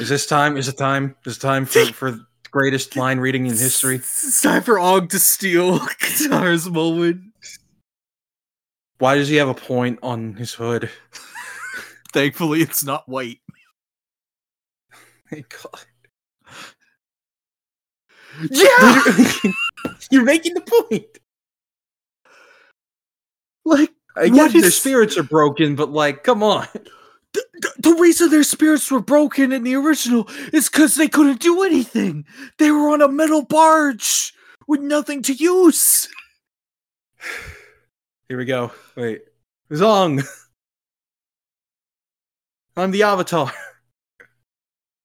Is this time? Is it time? Is it time for for greatest line reading in history? it's time for og to steal Katara's moment Why does he have a point on his hood? thankfully it's not white Thank God. yeah You're making the point. like I What get their spirits are broken, but like, come on. the, the- the reason their spirits were broken in the original is because they couldn't do anything. They were on a metal barge with nothing to use. Here we go. Wait. Zong. I'm the Avatar.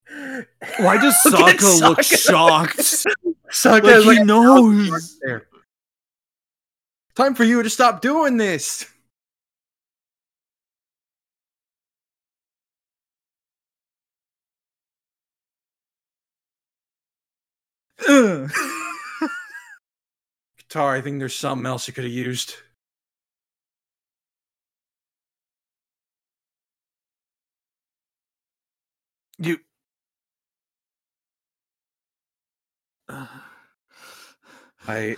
Why does Look at Sokka look Sokka. shocked? Sokka like he like, knows. Time for you to stop doing this. Guitar, I think there's something else you could have used. You. Uh, I.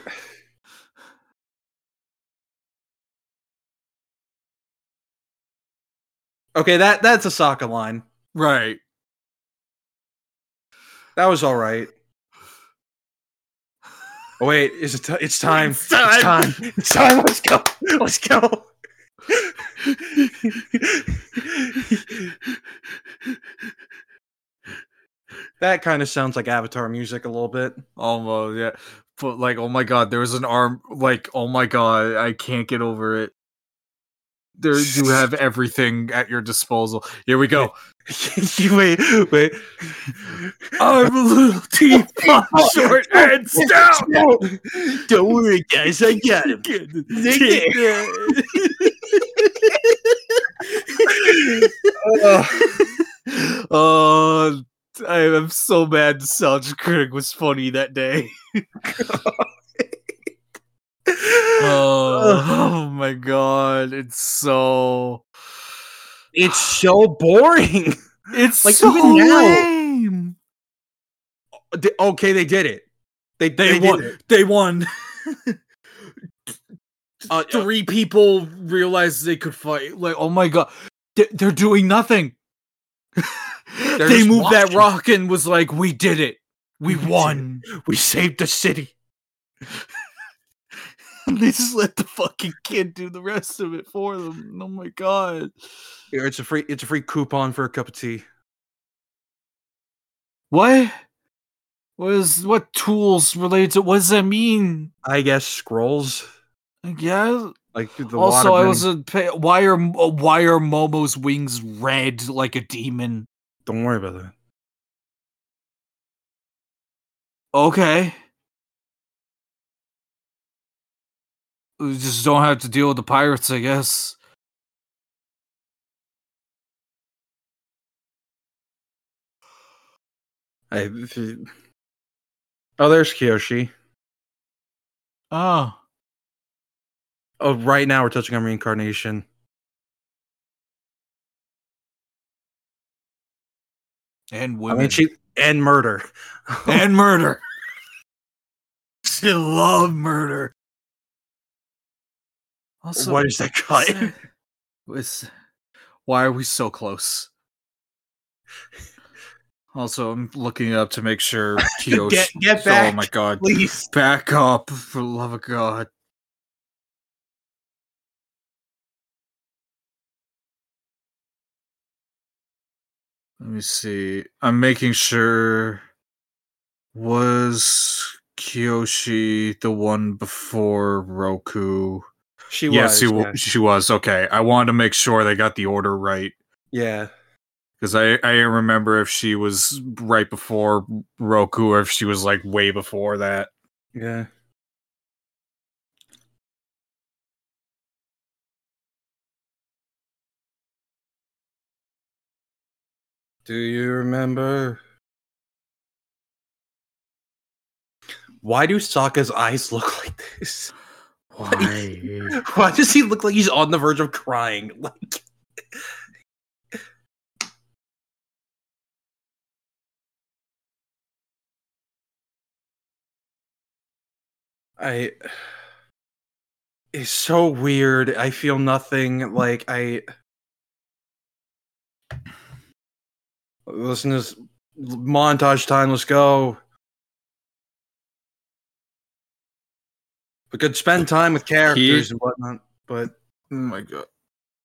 Okay, that that's a Sokka line. Right. That was all right. Oh wait, is it? T- it's time. It's time. It's time. It's time. Let's go. Let's go. that kind of sounds like Avatar music a little bit. Almost, yeah. But like, oh my god, there was an arm. Like, oh my god, I can't get over it. There, you have everything at your disposal. Here we go. Wait, wait. I'm a little too short and stout. Don't worry, guys. I got him. Oh, I am so mad. Nostalgia Critic was funny that day. Oh, oh my god, it's so It's so boring. it's Like, so even now- lame. They- okay, they did it. They They, they, won. it. They won. Uh, Three people realized they could fight. Like, oh my god, They- they're doing nothing. they moved that rock and was like, "We did it. We We won." we saved the city. They just let the fucking kid do the rest of it for them. Oh my god. Here, it's a free it's a free coupon for a cup of tea. What? What is what tools related to what does that mean? I guess scrolls Yeah. like the also, I was a why are uh, why are Momo's wings red like a demon? Don't worry about that. Okay. We just don't have to deal with the pirates, I guess. I, oh, there's Kyoshi. Oh. Ah. Oh, right now we're touching on reincarnation. And I women. mean, she and murder. and murder. She love murder. Also, what is that cut? was why are we so close? Also, I'm looking up to make sure Kyoshi. Get- get Oh my god! Please. Back up, for the love of God! Let me see. I'm making sure. Was Kyoshi the one before Roku? She yes, was. she, yeah. she was. Okay, I wanted to make sure they got the order right yeah. because I I remember if she was right before Roku or if she was like way before that. Yeah. Do you remember? Why do Sokka's eyes look like this? Why? Why does he look like he's on the verge of crying? Like I it's so weird. I feel nothing like I listen to this montage time, let's go. We could spend time with characters and whatnot, but oh my god!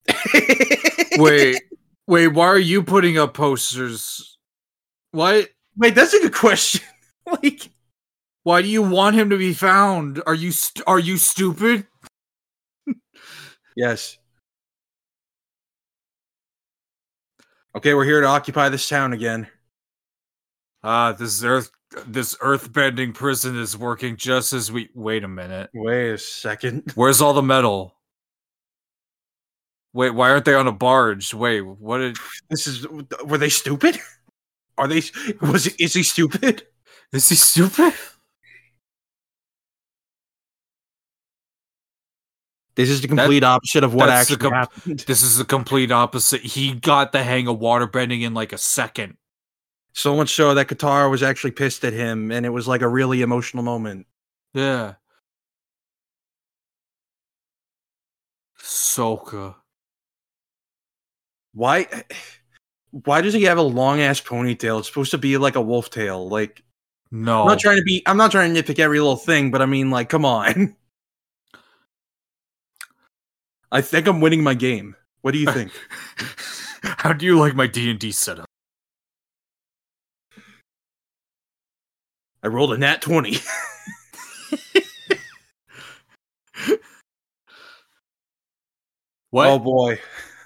Wait, wait. Why are you putting up posters? Why? wait, that's a good question. like, Why do you want him to be found? Are you st- are you stupid? yes. Okay, we're here to occupy this town again. Ah, this is earth this earthbending prison is working just as we. Wait a minute. Wait a second. Where's all the metal? Wait, why aren't they on a barge? Wait, what did This is were they stupid? Are they was is he stupid? is he stupid? This is the complete opposite of what actually com- happened. This is the complete opposite. He got the hang of waterbending in like a second. So much so that Katara was actually pissed at him, and it was like a really emotional moment. Yeah. Sokka. Why? Why does he have a long ass ponytail? It's supposed to be like a wolf tail. Like No. I'm not trying to be. I'm not trying to nitpick every little thing, but I mean, like, come on. I think I'm winning my game. What do you think? How do you like my D and D setup? I rolled a nat twenty. What? Oh boy.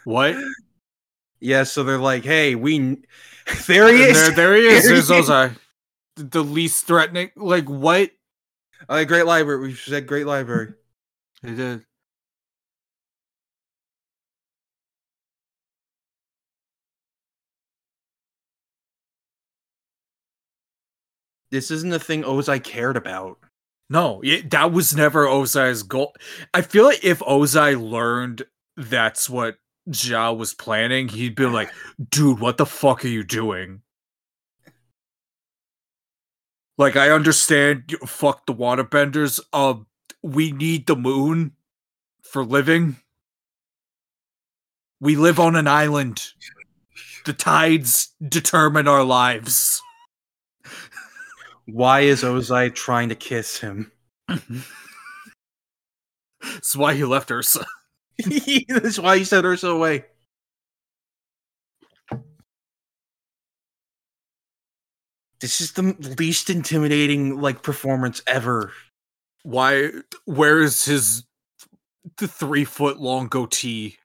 what? Yeah. So they're like, hey, we. There he is. There, there he is. There There's he is. Ozai. The- least threatening. Like what? Uh, great library. We said great library. He did. This isn't the thing Ozai cared about. No, it, that was never Ozai's goal. I feel like if Ozai learned that's what Zhao was planning, he'd be like, dude, what the fuck are you doing? Like, I understand, fuck the waterbenders. Um, we need the moon for living. We live on an island. The tides determine our lives. Why is Ozai trying to kiss him? That's why he left Ursa. That's why he sent Ursa away. This is the least intimidating like performance ever. Why? Where is his the three foot long goatee?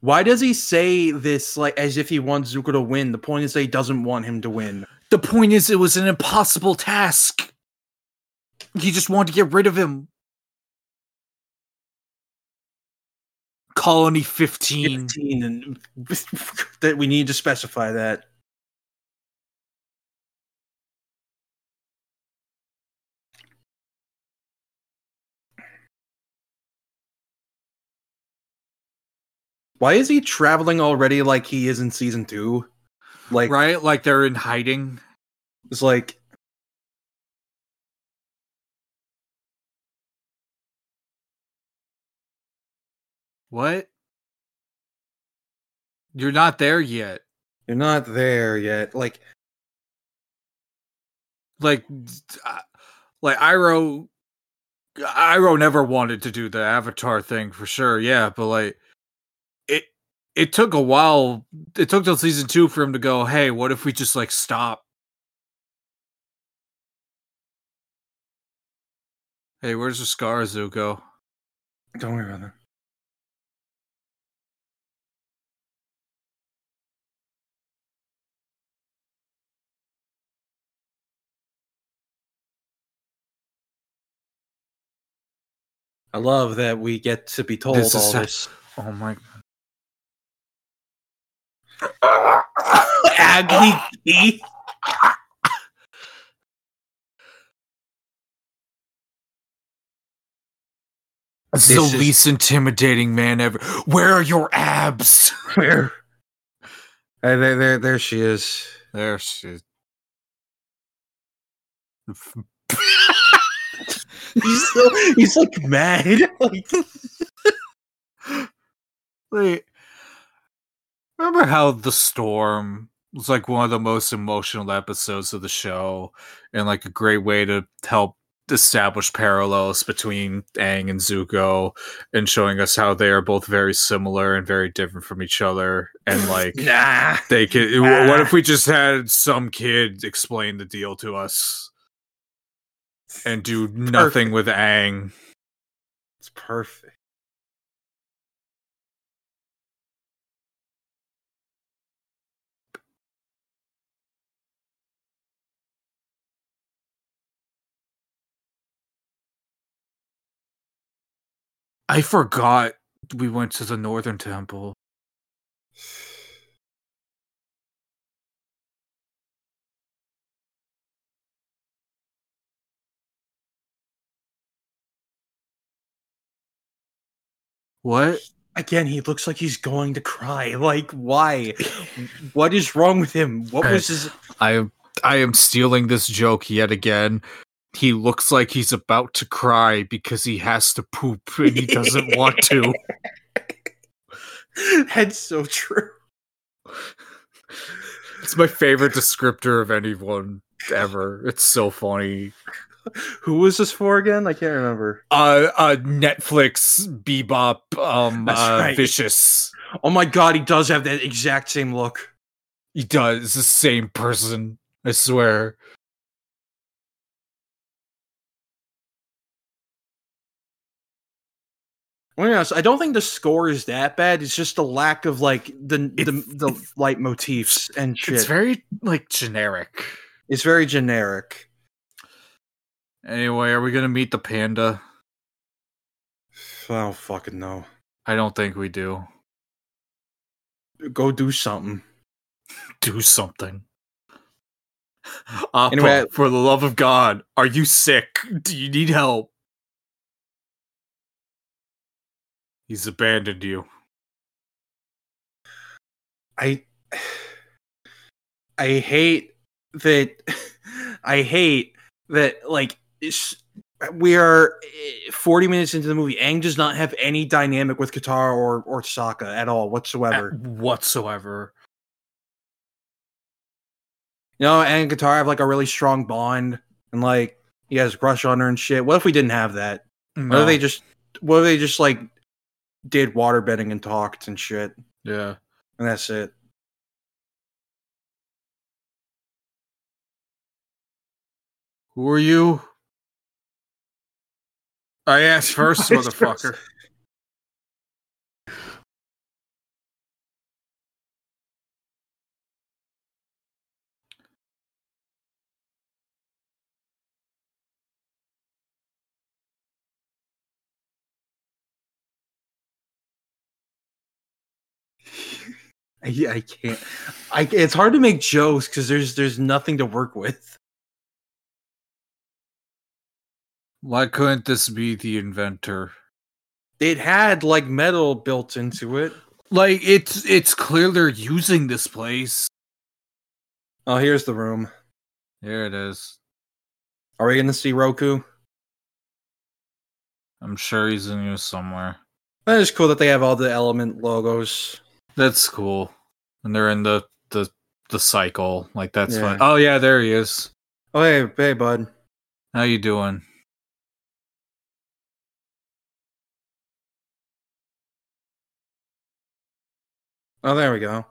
Why does he say this like as if he wants Zuko to win? The point is that he doesn't want him to win. The point is, it was an impossible task. He just wanted to get rid of him. Colony 15. 15 and that we need to specify that. Why is he traveling already like he is in season two? Like right? Like they're in hiding. it's like What? You're not there yet. you're not there yet. Like Like, uh, like Iroh, Iroh never wanted to do the Avatar thing for sure. Yeah, but like, it took a while. It took till season two for him to go. Hey, what if we just like stop? Hey, where's the Scar Zuko? don't worry about that. I love that we get to be told This all this. Oh my! Aggie. This is is- the least intimidating man ever. Where are your abs? Where? Hey, there, there, there she is. There she. is. He's so, he's like mad. Like, Wait. Remember how the storm was like one of the most emotional episodes of the show, and like a great way to help establish parallels between Aang and Zuko, and showing us how they are both very similar and very different from each other, and like nah. they could. What if we just had some kid explain the deal to us and do nothing with Aang? It's perfect. I forgot we went to the Northern Temple. What? Again, he looks like he's going to cry. Like, why? what is wrong with him? What was his? I am I am stealing this joke yet again. He looks like he's about to cry because he has to poop and he doesn't want to. That's so true. It's my favorite descriptor of anyone ever. It's so funny. Who was this for again? I can't remember. Uh, uh Netflix Bebop um That's uh, right. Vicious. Oh my god, he does have that exact same look. He does. It's the same person. I swear. Be honest, I don't think the score is that bad. It's just the lack of like the the, It's- the leitmotifs and shit. It's very like generic. it's very generic. Anyway, are we gonna meet the panda? I don't fucking know. I don't think we do. Go do something. Do something. Appa, Anyway- for the love of God, are you sick? Do you need help? He's abandoned you. I I hate that I hate that like we are eh, 40 minutes into the movie. Aang does not have any dynamic with Katara or or Sokka at all whatsoever. At- whatsoever. You know, Aang and Katara have like a really strong bond and like he has a crush on her and shit. What if we didn't have that? What No. if they just what if they just like did waterbending and talked and shit yeah. and that's it? Who are you? I asked first, motherfucker. first. I, I can't. I it's hard to make jokes because there's there's nothing to work with. Why couldn't this be the inventor? It had like metal built into it. Like it's it's clear they're using this place. Oh, here's the room. Here it is. Are we gonna see Roku? I'm sure he's in here somewhere. That is cool that they have all the element logos. That's cool. And they're in the the the cycle. Like that's Yeah. fine. Oh yeah, there he is. Oh hey, hey, bud. How you doing? Oh, there we go.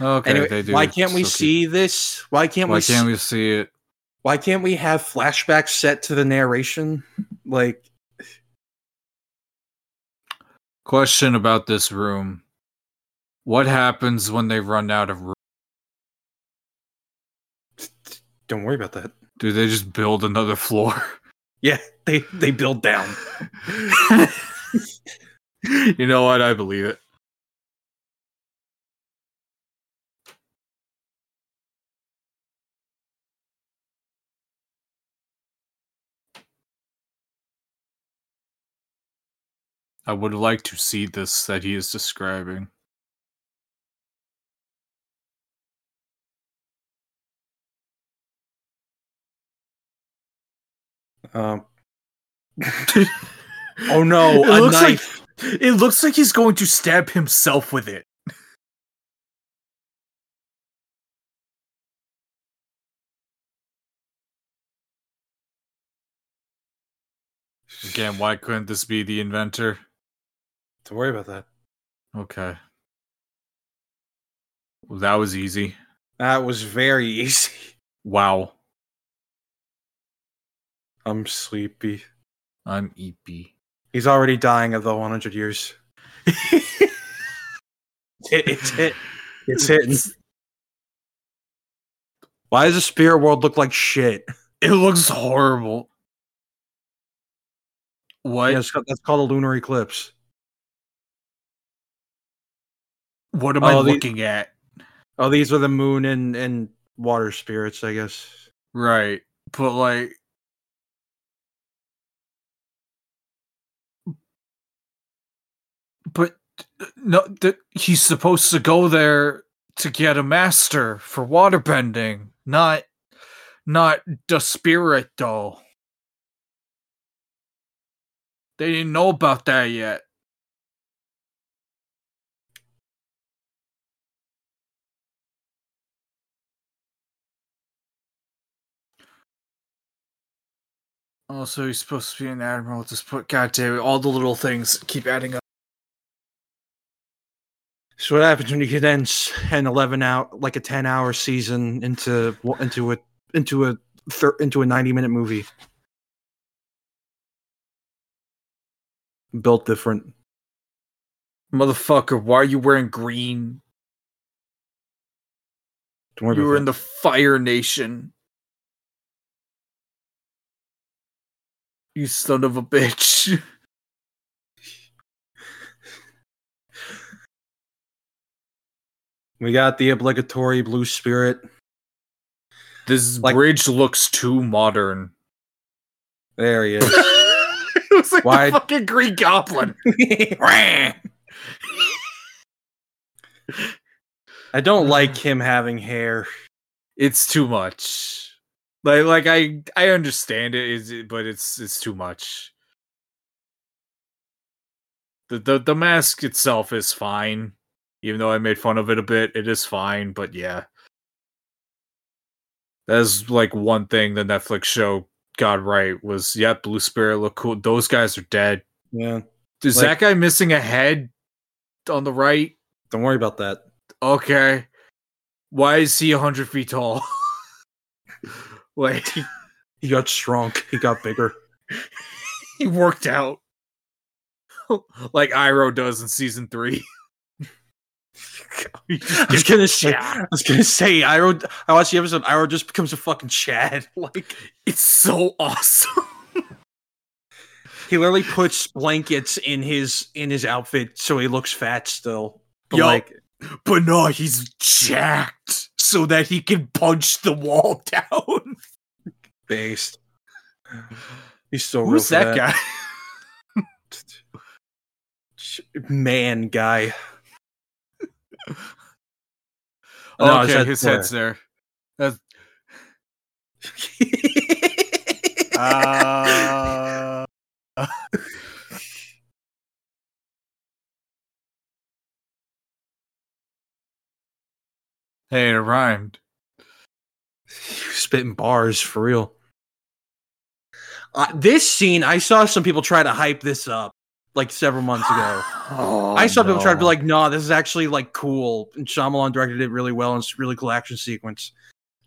Okay, anyway, they do. why can't we so cute. see this? Why can't Why we? can't s- we see it? Why can't we have flashbacks set to the narration? Like, Question about this room. What happens when they run out of room? don't worry about that. Do they just build another floor? Yeah, they they build down. you know what? I believe it. I would like to see this that he is describing. Um. oh no, It a looks like- It looks like he's going to stab himself with it. Again, why couldn't this be the inventor? Don't worry about that. Okay. Well, that was easy. That was very easy. Wow. I'm sleepy. I'm eepy. He's already dying of the 100 years. It, it's hit. It's hitting. Why does the spirit world look like shit? It looks horrible. What? Yeah, that's called a lunar eclipse. What am I Oh, the- looking at? Oh, these are the moon and, and water spirits, I guess. Right. But like But no th- he's supposed to go there to get a master for waterbending, not not the spirit though. They didn't know about that yet. Also, he's supposed to be an admiral. Just put, God damn it, all the little things keep adding up. So what happens when you condense an eleven out like a ten hour season into into a into a thir- into a ninety minute movie? Built different. Motherfucker, why are you wearing green? Don't worry You were in the Fire Nation. You son of a bitch. We got the obligatory blue spirit. This Like- bridge looks too modern. There he is. it was like Why- the fucking Green Goblin. I don't like him having hair. it's too much. Like, like I, I understand it, is but it's it's too much. The, the the mask itself is fine, even though I made fun of it a bit. It is fine, but yeah, that's like one thing the Netflix show got right was yeah, Blue Spirit look cool. Those guys are dead. Yeah. Is Like- that guy missing a head on the right? Don't worry about that. Okay. Why is he 100 feet tall? like, He got shrunk. He got bigger. he worked out. like Iroh does in season three. I was gonna say. I was gonna say. Iroh. I watched the episode. Iroh just becomes a fucking Chad. Like It's so awesome. he literally puts blankets in his in his outfit so he looks fat still. But Yup. like But no, he's jacked so that he can punch the wall down. based. He's so Who's real for that, guy? Man, guy. Oh, okay, his there. head's there. That's, uh, hey, it rhymed. You spitting bars for real. Uh, this scene, I saw some people try to hype this up like several months ago. Oh, I saw people try to be like, "No, this is actually like cool," and Shyamalan directed it really well, and it's a really cool action sequence.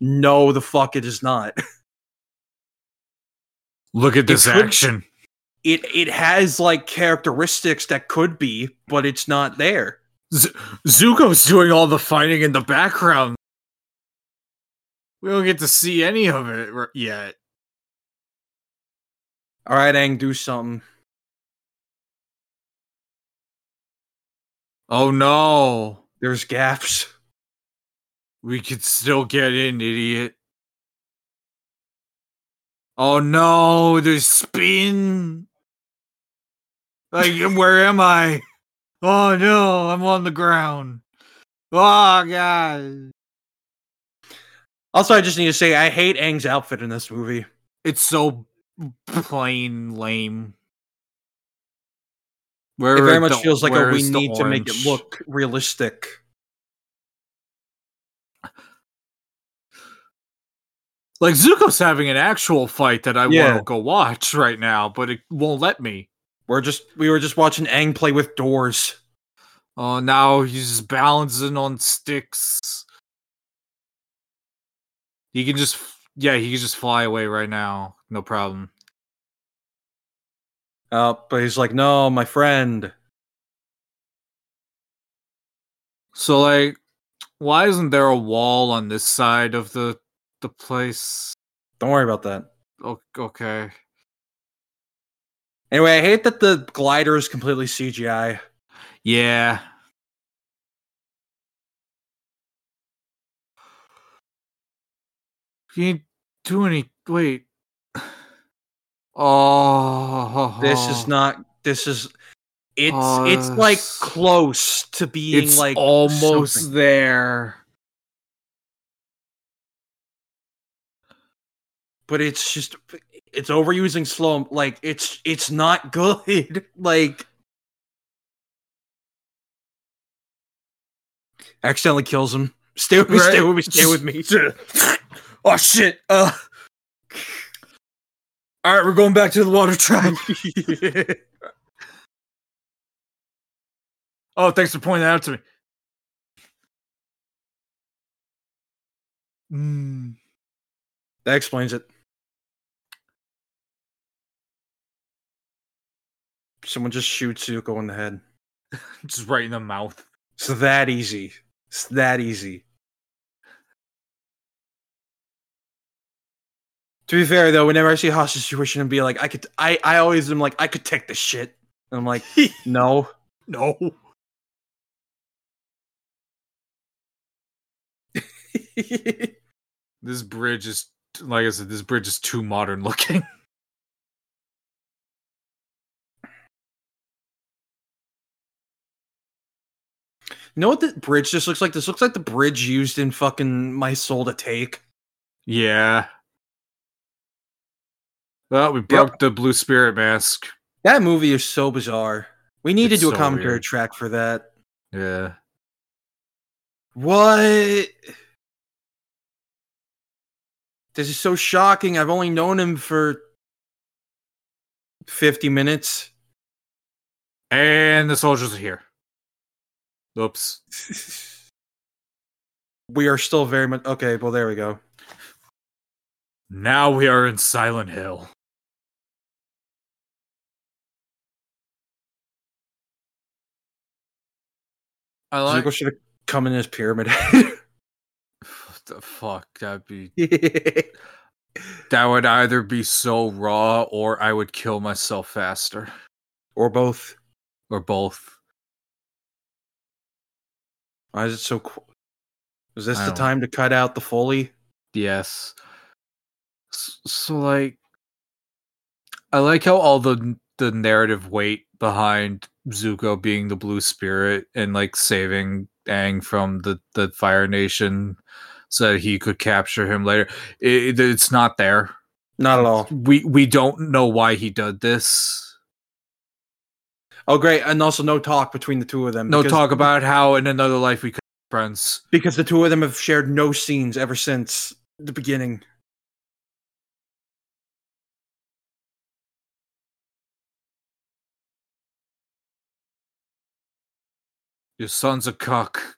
No, the fuck, it is not. Look at this could- action. It it has like characteristics that could be, but it's not there. Z- Zuko's doing all the fighting in the background. We don't get to see any of it r- yet. All right, Aang, do something. Oh no. There's gaps. We could still get in, idiot. Oh no, there's spin. Like, where am I? Oh no, I'm on the ground. Oh god. Also, I just need to say I hate Aang's outfit in this movie. It's so plain lame. Where It very much the- feels like a we need to make it look realistic. like Zuko's having an actual fight that I Yeah. want to go watch right now, but it won't let me. We're just we were just watching Aang play with doors. Oh, now he's just balancing on sticks. He can just, yeah, he can just fly away right now. No problem. Uh, but he's like, no, my friend. So, like, why isn't there a wall on this side of the the place? Don't worry about that. O- Okay. Anyway, I hate that the glider is completely CGI. Yeah. You ain't do any. Wait. Oh, This is not. This is. It's it's like Uh, close to being It's like almost something. there. but it's just it's overusing slow. Like it's it's not good. like accidentally kills him. Stay with me. Stay with me. Stay with me. oh shit. Uh. All right, we're going back to the water track. Oh, thanks for pointing that out to me. Mm. that explains it. Someone just shoots Zuko in the head. Just right in the mouth. It's that easy. It's that easy. To be fair though, whenever I see a hostage situation and be like, I could I, I always am like, I could take this shit. And I'm like, no. No. This bridge is, like I said, this bridge is too modern looking. You know what the bridge just looks like? This looks like the bridge used in fucking My Soul to Take. Yeah. Well, we broke the blue spirit mask. That movie is so bizarre. We need It's to do a so commentary weird. track for that. Yeah. What? This is so shocking. I've only known him for 50 minutes. And the soldiers are here. Oops. we are still very much okay. Well, there we go. Now we are in Silent Hill. I like Zuko should have come in his pyramid what the fuck. That'd be that would either be so raw or I would kill myself faster. or both. Or both. Why is it so? Qu- is this I the don't- time to cut out the foley? Yes. So like I like how all the the narrative weight behind Zuko being the blue spirit and like saving Aang from the the Fire Nation so that he could capture him later. It, it's not there. Not at all. We we don't know why he did this. Oh, great! And also no talk between the two of them. No talk about how in another life we could be friends. because the two of them have shared no scenes ever since the beginning. Your son's a cock.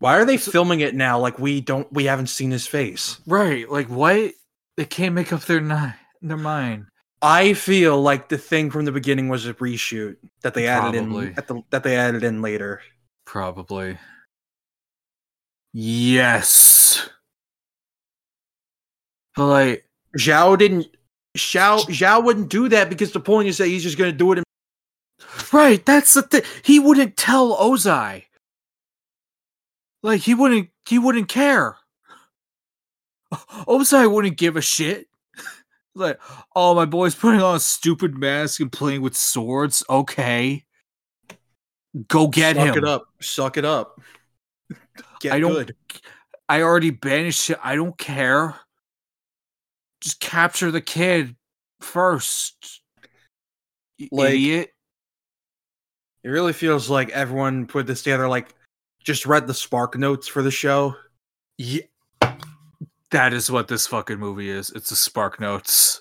Why are they filming it now? Like we don't, we haven't seen his face. Right. Like what? They can't make up their ni- their mind. I feel like the thing from the beginning was a reshoot that they added Probably. in at the, that they added in later. Probably. Yes. But like, Zhao didn't. Zhao Zhao wouldn't do that because the point is that he's just going to do it. In, right, that's the thing. He wouldn't tell Ozai. Like he wouldn't he wouldn't care. Ozai wouldn't give a shit. like, oh my boy's putting on a stupid mask and playing with swords. Okay. Go get suck him. it up. Suck it up. Get I don't good. I already banished it. I don't care. Just capture the kid first. Like- idiot. It really feels like everyone put this together. Like just read the spark notes for the show. Yeah. That is what this fucking movie is. It's the Spark Notes.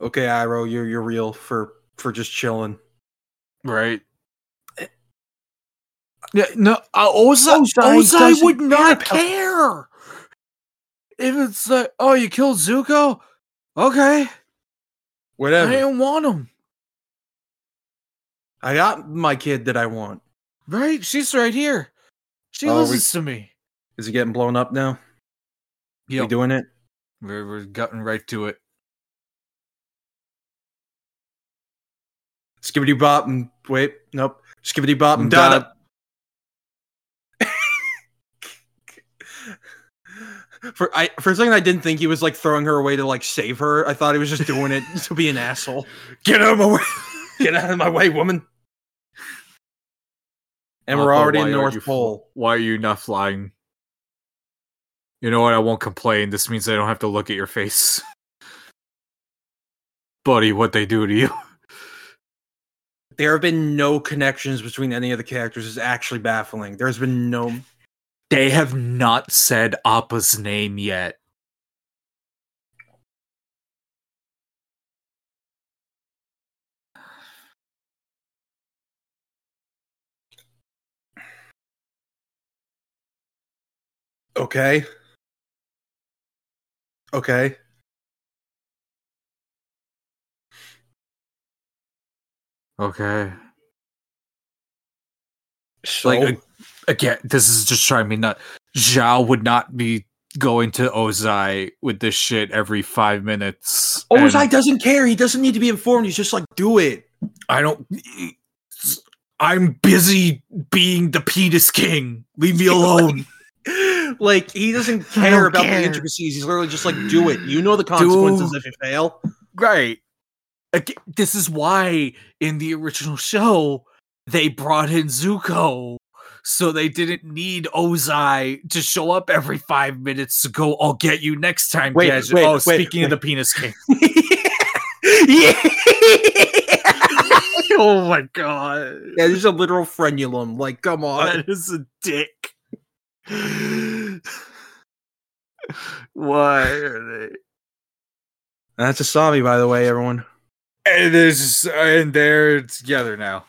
Okay, Iroh, you're you're real for for just chilling. Right? Yeah, no, uh, Ozai, Ozai Ozai would not care care. If it's like, oh, you killed Zuko? Okay. Whatever. I Whatever. didn't want him. I got my kid that I want. Right? She's right here. She Oh, we- listens to me. Is he getting blown up now? We doing it? We're, we're getting right to it. Skibbity bop and wait, nope. Skibbity bop and Da- da. For I for a second I didn't think he was like throwing her away to like save her. I thought he was just doing it to be an asshole. Get out of my way. Get out of my way, woman. And we're uh, oh, already in aren't North fl- Pole. Why are you not flying? You know what? I won't complain. This means I don't have to look at your face. Buddy, what they do to you. There have been no connections between any of the characters. Is actually baffling. There's been no. They have not said Appa's name yet. Okay. Okay. Okay. So Like again, this is just trying me nut. Zhao would not be going to Ozai with this shit every five minutes. Ozai and doesn't care. He doesn't need to be informed. He's just like, do it. I don't. I'm busy being the penis king. Leave me alone. like he doesn't care about care. the intricacies. He's literally just like, do it. You know the consequences Do- if you fail. right. Aga this is why in the original show they brought in Zuko. So they didn't need Ozai to show up every five minutes to go, I'll get you next time, Wait, Gadget." wait, oh, wait, speaking of wait. the penis king. yeah. oh my god. Yeah, there's a literal frenulum. Like, come on. That is a dick. Why are they? That's Asami, by the way, everyone. And there's and they're together now.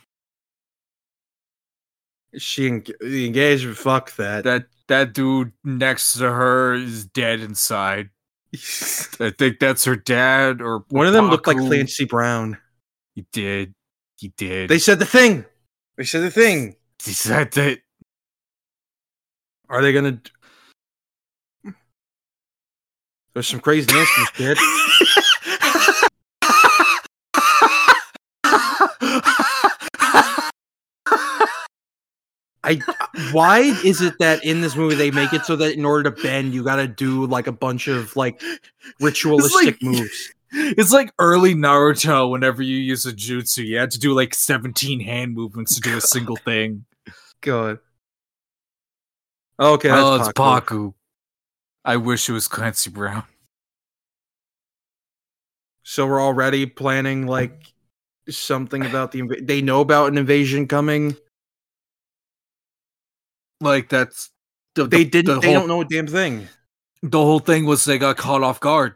She en- the engagement. Fuck that. That that dude next to her is dead inside. I think that's her dad or One of them looked like Baku. Clancy Brown. He did. He did. They said the thing. They said the thing. he said that. Are they gonna? There's some crazy answers, kid. I. Why is it that in this movie they make it so that in order to bend, you got to do like a bunch of like ritualistic like- moves? It's like early Naruto. Whenever you use a jutsu, you had to do like 17 hand movements to do a single thing. God. Okay, that's oh, it's Pakku. Baku. I wish it was Clancy Brown. So we're already planning like something about the inv- they know about an invasion coming. Like that's the, They the- didn't. The they whole, don't know a damn thing. The whole thing was they got caught off guard.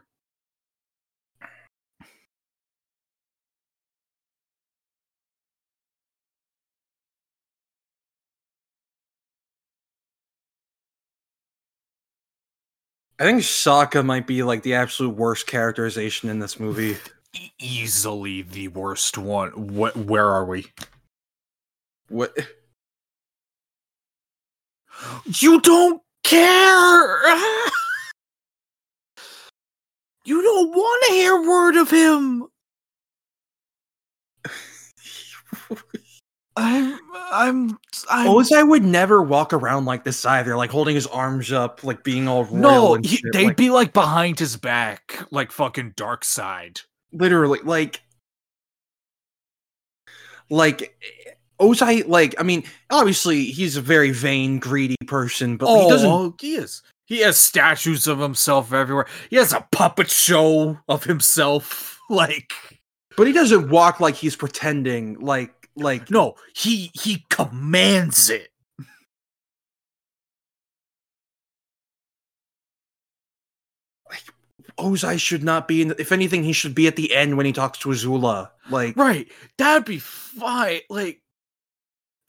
I think Sokka might be like the absolute worst characterization in this movie. Easily the worst one. What? Where are we? What? You don't care. you don't want to hear word of him. I'm. I'm. I'm. Ozai would never walk around like this either, like holding his arms up, like being all no, he, shit, they'd like, be like behind his back, like fucking dark side. literally like like Ozai like I mean obviously he's a very vain greedy person but he doesn't Oh, he is. He has statues of himself everywhere. He has a puppet show of himself. Like but he doesn't walk like he's pretending like like no, he he commands it. Ozai should not be in the, if anything he should be at the end when he talks to Azula like Right. That'd be fine. Like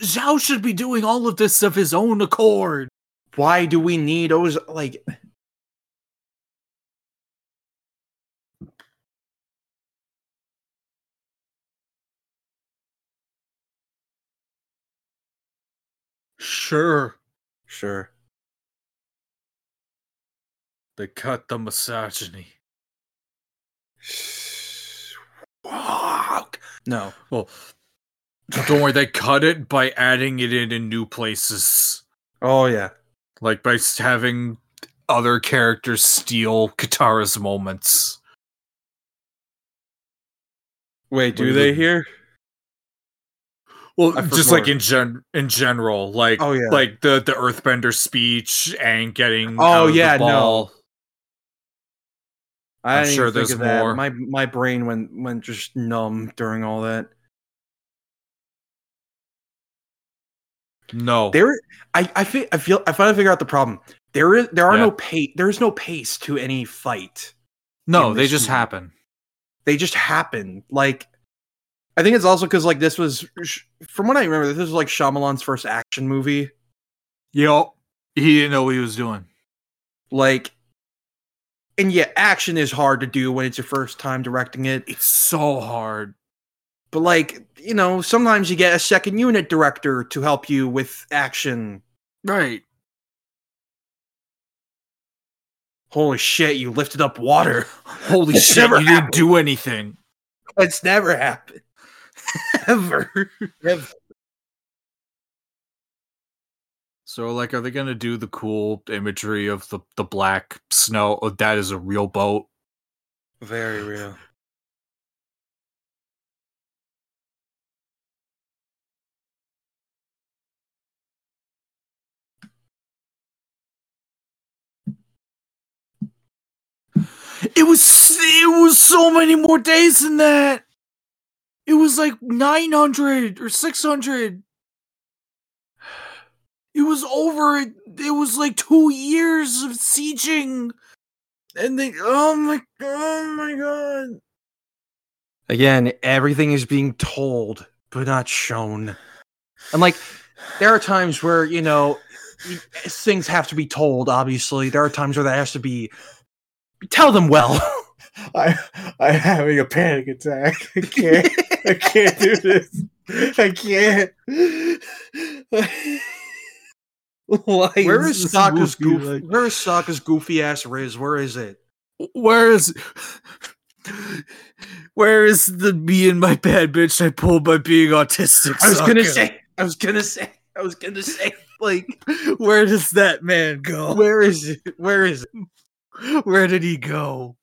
Zhao should be doing all of this of his own accord. why do we need Ozai like Sure. sure They cut the misogyny. Fuck. no Well, don't worry, they cut it by adding it in in new places. oh yeah Like by having other characters steal Katara's moments. Wait, do they here? Well, just like in gen in general, like Oh, yeah. like the the Earthbender speech and getting Oh, out of the yeah, no. I I'm sure there's more. My my brain went went just numb during all that. No, There, I I feel I feel I finally figure out the problem. There is there are Yeah. no pace. There is no pace to any fight. no, they just movie. happen. They just happen. Like, I think it's also because like this was, from what I remember, this was like Shyamalan's first action movie. Yep, he didn't know what he was doing. Like, and yeah, action is hard to do when it's your first time directing it. It's so hard. But like, you know, sometimes you get a second unit director to help you with action. Right. Holy shit, you lifted up water. Holy It's shit, never you didn't do anything. It's never happened. Ever. Ever. So like are they gonna do the cool imagery of the, the black snow? Oh, that is a real boat. Very real. It was it was so many more days than that. It was like 900 or 600. It was over it, it was like 2 years of sieging. And they oh my oh my god. Again, everything is being told, but not shown. And like, there are times where, you know, things have to be told, obviously. There are times where that has to be. Tell them well. I I'm having a panic attack. I can't I can't do this. I can't. Why Where is this Sokka's movie goof? like- Where is Sokka's goofy ass Riz? Where is it? Where is Where is the me and my bad bitch I pulled by being autistic? I was gonna say. I was gonna say. I was gonna say. Like, Where does that man go? where is it? Where is it? Where did he go?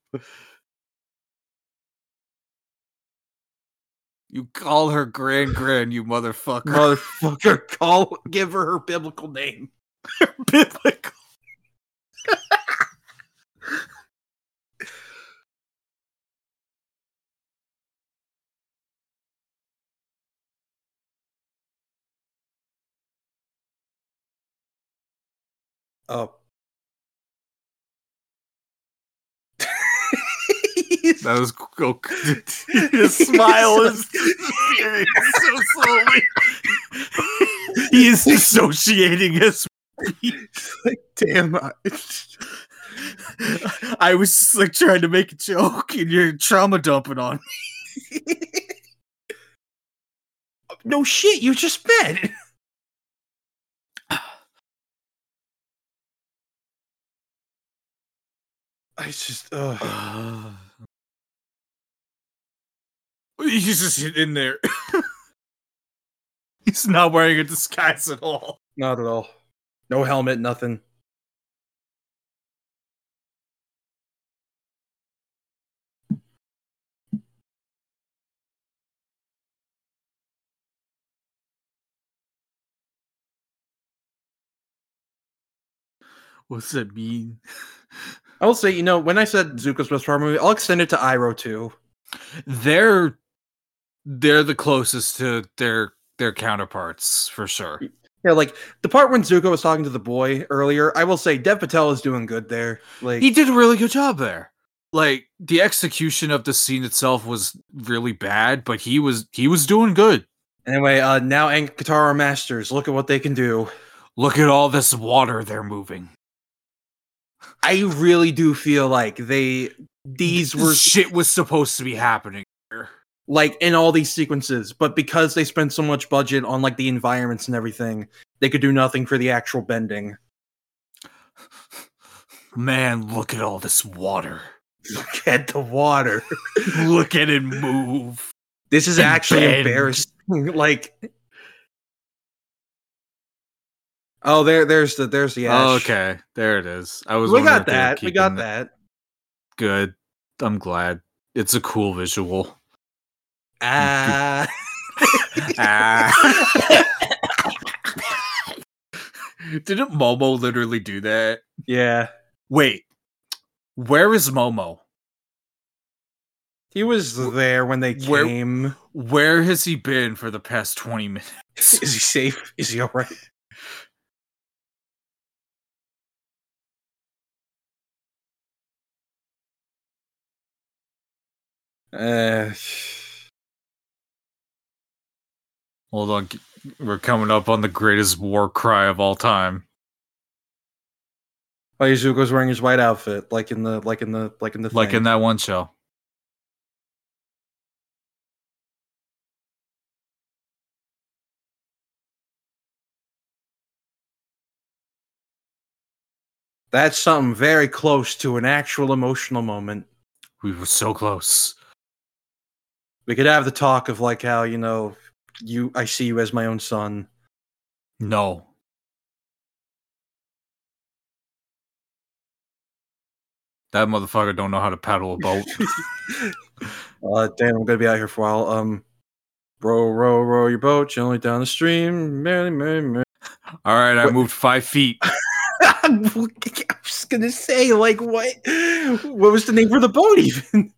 You call her grand grand, you motherfucker. Motherfucker, call. Give her her biblical name. Biblical. Oh. That was cool. His smile is so slowly. he is dissociating his. Damn. I- I was just like trying to make a joke, and you're trauma dumping on. me. no shit, you just met. I just, uh, He's just in there. He's not wearing a disguise at all. not at all. No helmet, nothing. What's that mean? I will say, you know, when I said Zuko's best part movie, I'll extend it to Iroh too. They're they're the closest to their their counterparts for sure. Yeah, like the part when Zuko was talking to the boy earlier, I will say Dev Patel is doing good there. Like, He did a really good job there. Like the execution of the scene itself was really bad, but he was he was doing good. anyway, uh, now and Katara masters. Look at what they can do. Look at all this water they're moving. I really do feel like they these were shit was supposed to be happening. Like in all these sequences, but because they spent so much budget on like the environments and everything, they could do nothing for the actual bending. Man, look at all this water. Look at the water. look at it move. This is And actually bend. embarrassing. Like Oh, there, there's the, there's the Oh, ash. okay, there it is. I was. we got if they were that. We got that. Good. I'm glad. It's a cool visual. Ah, Ah. Didn't Momo literally do that? yeah. Wait, where is Momo? He was there when they Where- came. Where has he been for the past 20 minutes? Is he safe? Is he all right? Uh, Hold on, we're coming up on the greatest war cry of all time. oh, Izuku's wearing his white outfit, like in the, like in the, like in the, Like thing. in that one show. That's something very close to an actual emotional moment. We were so close. We could have the talk of like how you know, you, I see you as my own son. No. That motherfucker don't know how to paddle a boat. Uh, damn, I'm gonna be out here for a while. Um, row, row, row your boat gently down the stream. Merrily, merrily, merrily. All right, I What- moved five feet. I was gonna say, like, what? What was the name for the boat? Even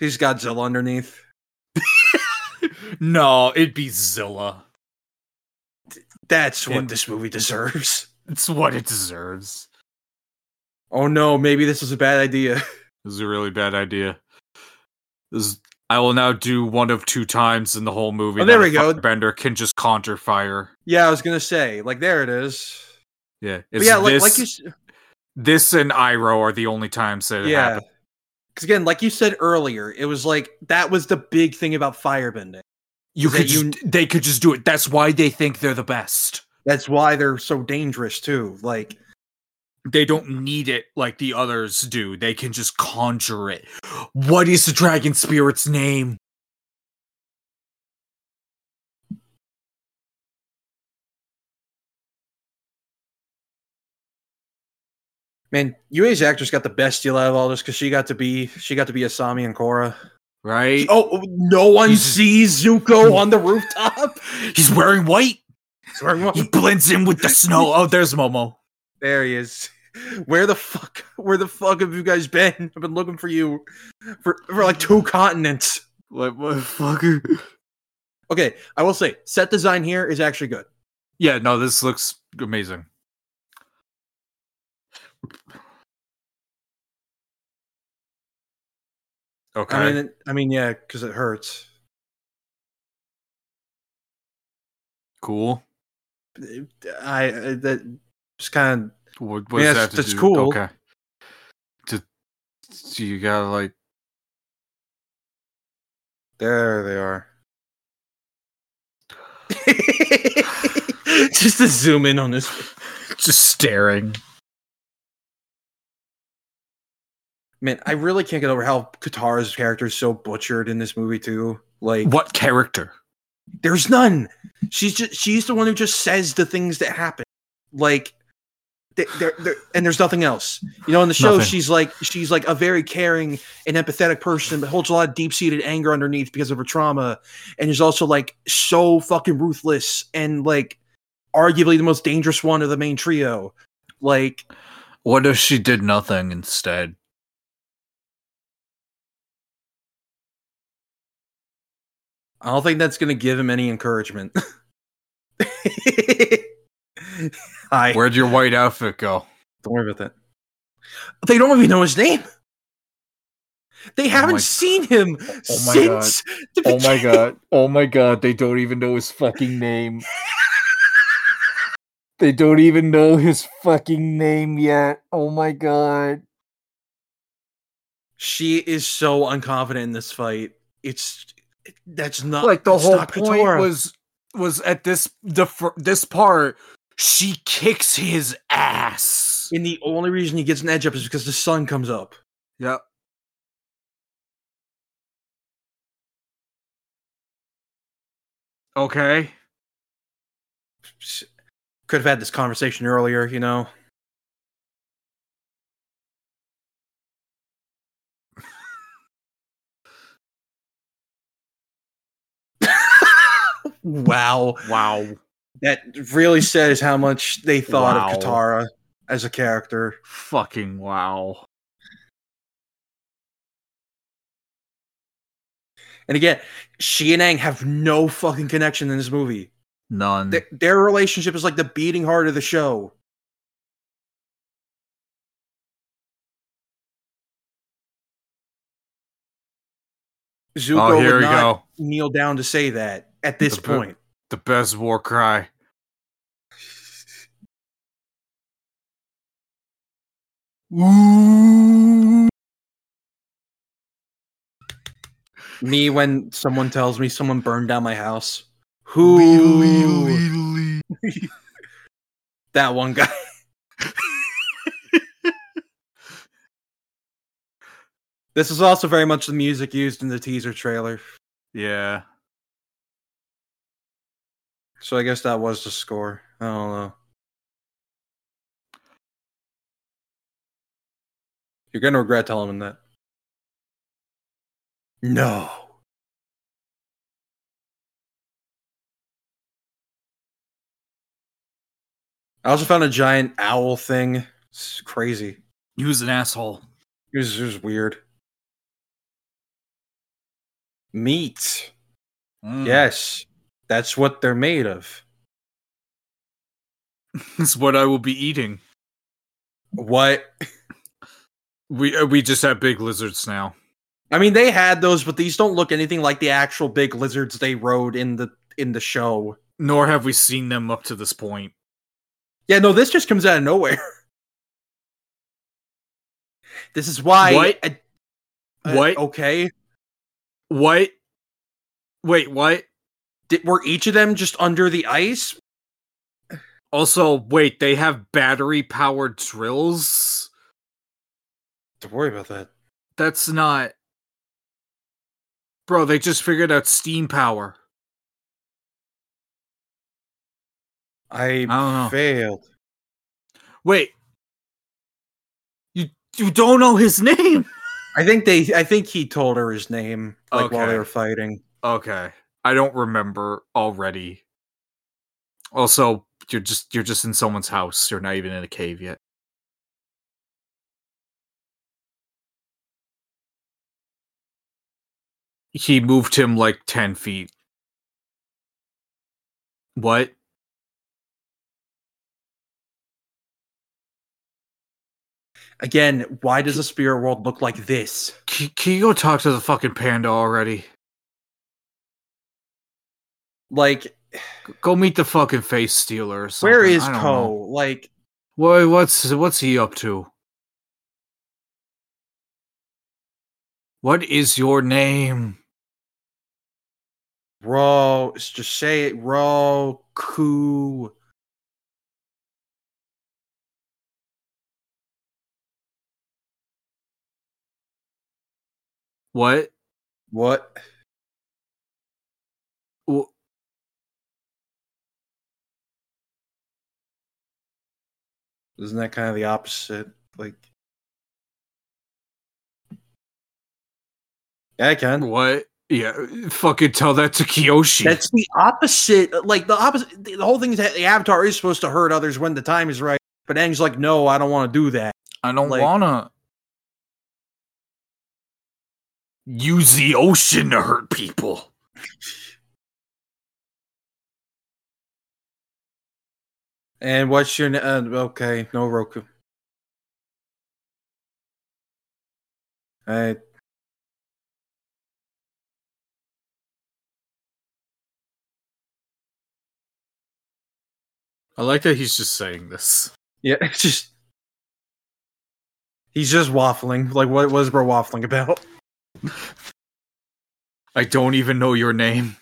he's got Zilla underneath. no, it'd be Zilla. That's what And- this movie deserves. It's what it deserves. Oh no, maybe this is a bad idea. This is a really bad idea. This is, I will now do one of two times in the whole movie. Oh, there we go. Bender can just conjure fire. Yeah, I was gonna say, like, there it is. Yeah, it's yeah, like, this, like you, s- this and Iroh are the only times that it yeah. happened. Because again, like you said earlier, it was like that was the big thing about firebending. You could you- they could just do it. That's why they think they're the best. That's why they're so dangerous too. Like, They don't need it like the others do. They can just conjure it. What is the dragon spirit's name? Man, Yue's actress got the best deal out of all this because she got to be she got to be Asami and Korra. Right? Oh, no one He's- sees Zuko on the rooftop. He's wearing white. Sorry, what? He blends in with the snow. Oh, there's Momo. There he is. Where the fuck? Where the fuck have you guys been? I've been looking for you for for like two continents. Like motherfucker. Okay, I will say set design here is actually good. Yeah, no, this looks amazing. Okay. I mean, it, I mean, yeah, because it hurts. cool. I uh, I- that just kind of What, what Yeah, does that have that's- that's cool. Okay. To, so you gotta like there they are. just to zoom in on this. just staring. Man, I really can't get over how Katara's character is so butchered in this movie too. Like, What character? there's none. She's just she's the one who just says the things that happen. Like, they're, they're, and there's nothing else. You know, in the show, Nothing. she's like she's like a very caring and empathetic person, but holds a lot of deep seated anger underneath because of her trauma, and is also like so fucking ruthless and like arguably the most dangerous one of the main trio. Like, What if she did nothing instead? I don't think that's gonna give him any encouragement. Hi. Where'd your white outfit go? Don't worry about that. They don't even know his name. They oh haven't my- seen him Oh my since. the Oh my god. Oh my god, they don't even know his fucking name. they don't even know his fucking name yet. Oh my god. She is so unconfident in this fight. It's that's not like the whole point Katara. was was at this the this part she kicks his ass. And the only reason he gets an edge up is because the sun comes up. Yep. Okay. could have had this conversation earlier, you know. Wow. Wow. That really says how much they thought Wow. of Katara as a character. Fucking wow. And again, she and Aang have no fucking connection in this movie. None. Their, their relationship is like the beating heart of the show. Zuko oh, here would we not go. kneel down to say that at this The point. The best war cry. Ooh. Me when someone tells me someone burned down my house. Who? That one guy. this is also very much the music used in the teaser trailer. Yeah. So I guess that was the score. I don't know. You're gonna regret telling him that. No. I also found a giant owl thing. It's crazy. He was an asshole. It was just weird. Meat. Mm. Yes. That's what they're made of. That's what I will be eating. What? We uh, we just have big lizards now. I mean, they had those, but these don't look anything like the actual big lizards they rode in the in the show. Nor have we seen them up to this point. Yeah, no, this just comes out of nowhere. This is why. What? I- uh, What? Okay. What? Wait, what? Did, were each of them just under the ice? Also, wait, they have battery powered drills? Don't worry about that. That's not. Bro, they just figured out steam power. I, don't know. failed. Wait. You you don't know his name? I think they. I think he told her his name like while they were fighting. Okay. I don't remember already. Also, you're just you're just in someone's house. You're not even in a cave yet. He moved him like 10 feet. What? Again, why does the spirit world look like this? Can, can you go talk to the fucking panda already? Like, Go meet the fucking face stealer or something. where is know. Like, Why, what's what's he up to? What is your name? Ro, just say it, Roku. What? What? Isn't that kind of the opposite? Like, yeah, I can. What? Yeah, fucking tell that to Kyoshi. That's the opposite. Like the opposite. The whole thing is that the avatar is supposed to hurt others when the time is right. But Aang's like, no, I don't want to do that. I don't like- wanna use the ocean to hurt people. And what's your? Uh, okay, no Roku. I I like that he's just saying this. yeah, it's just he's just waffling. Like, what was bro waffling about? I don't even know your name.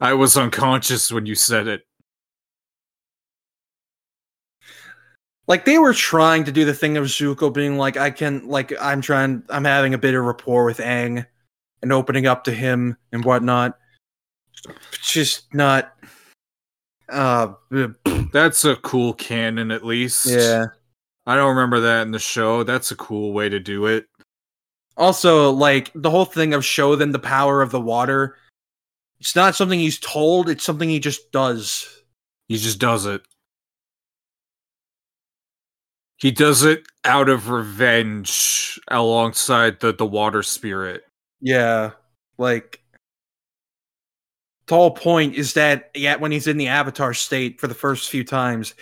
I was unconscious when you said it. Like they were trying to do the thing of Zuko being like, I can, like, I'm trying, I'm having a bit of rapport with Aang and opening up to him and whatnot. Just not. Uh, That's a cool canon, at least. yeah. I don't remember that in the show. That's a cool way to do it. Also, like the whole thing of show them the power of the water. It's not something he's told. It's something he just does. He just does it. He does it out of revenge alongside the, the water spirit. Yeah, like the whole point is that yeah, when he's in the Avatar state for the first few times,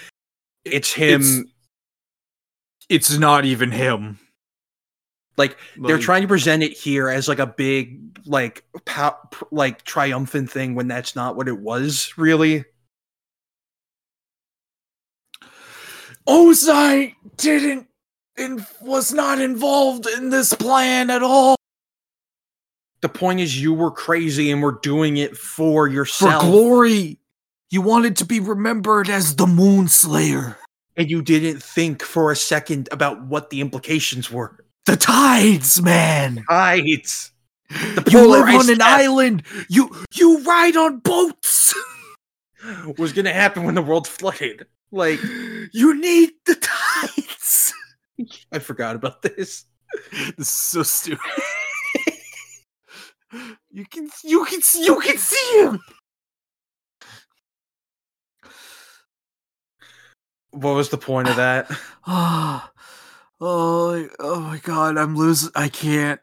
it's him. It's- It's not even him. like they're Like, trying to present it here as like a big like pow- pr- like triumphant thing when that's not what it was really. Ozai didn't and was not involved in this plan at all. The point is, you were crazy and were doing it for yourself. For glory. You wanted to be remembered as the Moon Slayer. and you didn't think for a second about what the implications were. The tides, man. Right. The You live on an island. You you ride on boats. was going to happen when the world flooded. Like, You need the tights. I forgot about this. This is so stupid. you can you can you can see him. What was the point of that? Oh, oh, oh my god, I'm losing. I can't.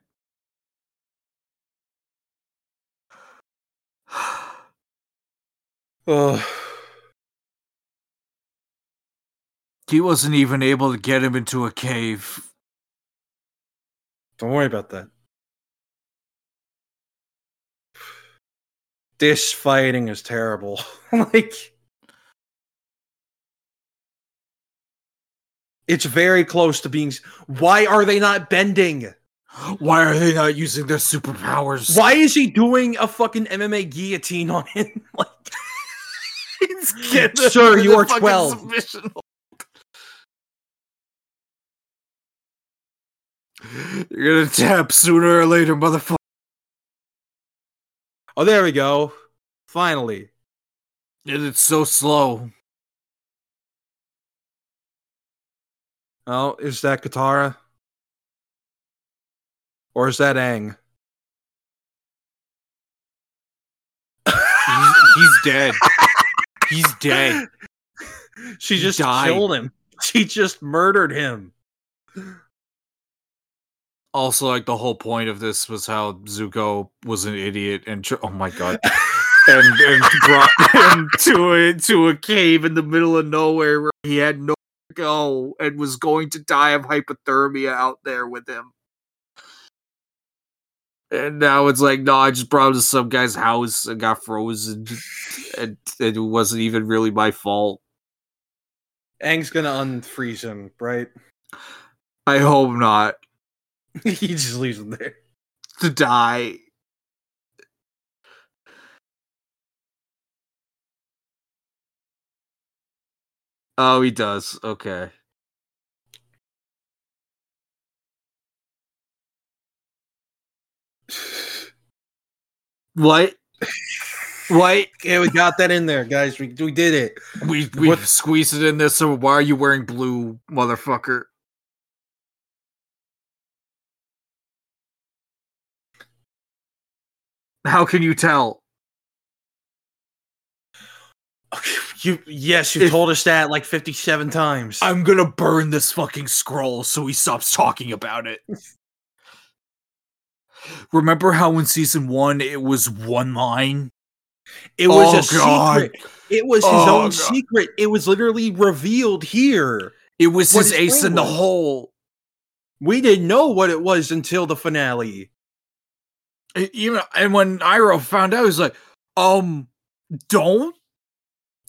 Ugh. He wasn't even able to get him into a cave. Don't worry about that. This fighting is terrible. like, it's very close to being. Why are they not bending? Why are they not using their superpowers? Why is he doing a fucking MMA guillotine on him? like, Sir, you are fucking 12. You're gonna tap sooner or later, motherfucker. oh, there we go. Finally. And it's so slow. Oh, is that Katara? Or is that Aang? He's, he's dead. He's dead. She He just died. killed him. She just murdered him. Also, like the whole point of this was how Zuko was an idiot and tr- oh my god, and and brought him to a to a cave in the middle of nowhere where he had no go and was going to die of hypothermia out there with him. And now it's like, no, I just brought him to some guy's house and got frozen, and, and it wasn't even really my fault. Aang's gonna unfreeze him, right? I hope not he just leaves him there. to die. Oh, he does. Okay. What? What? Yeah, we got that in there, guys. We, we did it. We we What- squeezed it in there. So why are you wearing blue, motherfucker? How can you tell? You yes, you If- told us that like fifty-seven times. I'm gonna burn this fucking scroll so he stops talking about it. Remember how in season one it was one line? it was Oh, a God. secret. It was his Oh, own God. secret. It was literally revealed here. It was his his ace in the was. hole. We didn't know what it was until the finale. Even and when Iroh found out, he was like, "Um, don't.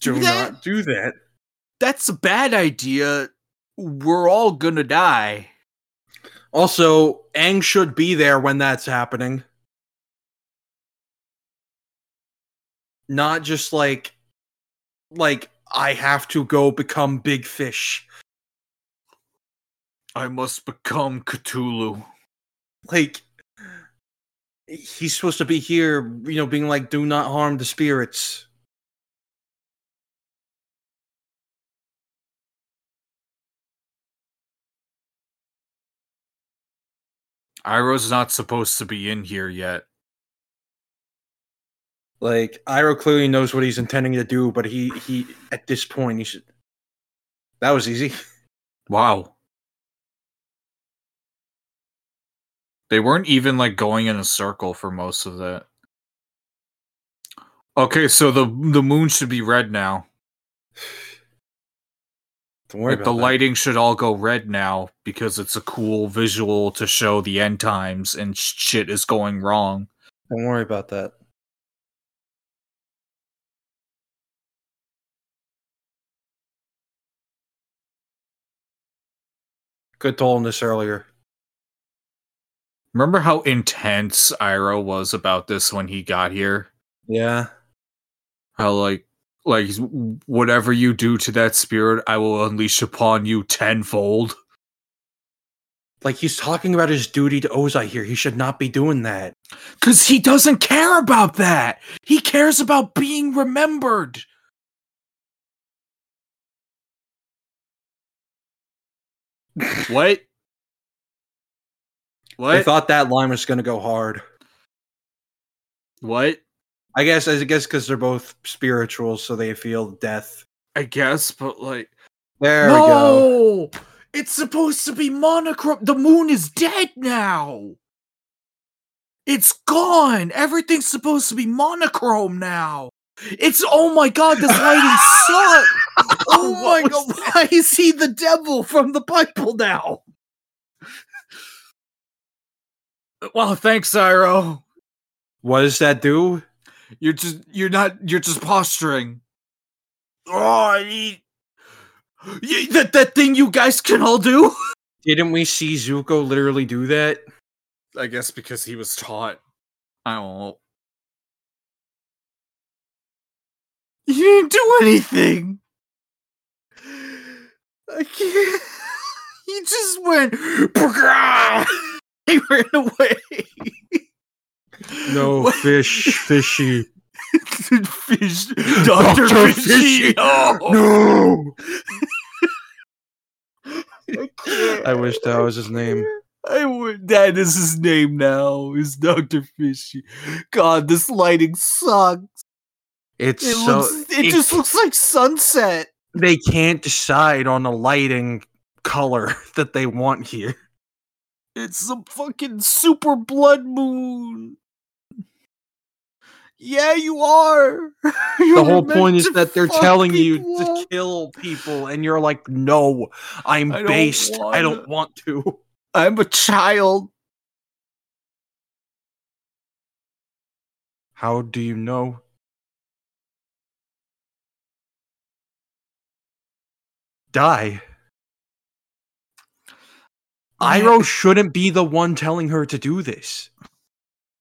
Do Do that? not do that. That's a bad idea. We're all gonna die." Also, Aang should be there when that's happening. Not just like like I have to go become big fish. I must become Cthulhu. Like he's supposed to be here, you know, being like, do not harm the spirits. Iroh's not supposed to be in here yet. Like Iro clearly knows what he's intending to do, but he he at this point he should. That was easy. Wow. They weren't even like going in a circle for most of that. Okay, so the the moon should be red now. Don't worry Like the that. lighting should all go red now because it's a cool visual to show the end times and shit is going wrong. Don't worry about that. Could told him this earlier. Remember how intense Iroh was about this when he got here? Yeah. How like like whatever you do to that spirit, I will unleash upon you tenfold. Like he's talking about his duty to Ozai here. He should not be doing that. Cause he doesn't care about that. He cares about being remembered. What? I What? thought that line was going to go hard. what? I guess I guess because they're both spiritual, so they feel death. I guess, but like There we go. No! It's supposed to be monochrome. The moon is dead now. It's gone. Everything's supposed to be monochrome now. It's oh my god, this lighting sucks. Oh my god, was why is he the devil from the Bible now? Well, thanks, Iroh. What does that do? You're just you're not you're just posturing. Oh, he, Yeah, that that thing you guys can all do. Didn't we see Zuko literally do that? I guess because he was taught. I don't know. You didn't do anything. I can't. He just went. He ran away. No, fish, fishy. Fish, Doctor Dr. Fishy. Fishy. Oh. No. No. I. I wish that was his name. I would. That is his name now. Is Doctor Fishy? God, this lighting sucks. It's It so looks. It, it- just looks like sunset. they can't decide on the lighting color that they want here. It's some fucking super blood moon. Yeah, you are. You The whole point is that they're telling you to kill people, and you're like, "No, I'm I based. I don't want to." I'm a child. How do you know? Die. Iroh shouldn't be the one telling her to do this.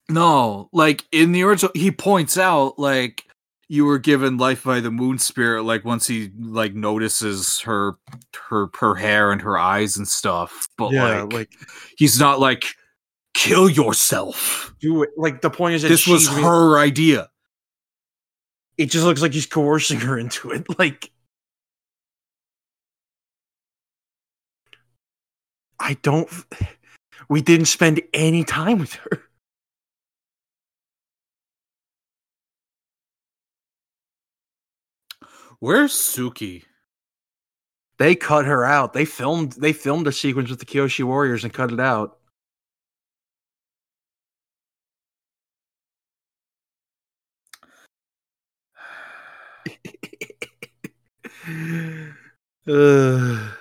No, like in the original, he points out like you were given life by the moon spirit. Like once he like notices her, her, her hair and her eyes and stuff. But like, like he's not like kill yourself. do it. Like the point is that This was her idea. It just looks like he's coercing her into it. Like I don't. We didn't spend any time with her. Where's Suki? They cut her out. They filmed. They filmed a sequence with the Kyoshi Warriors and cut it out. Ugh.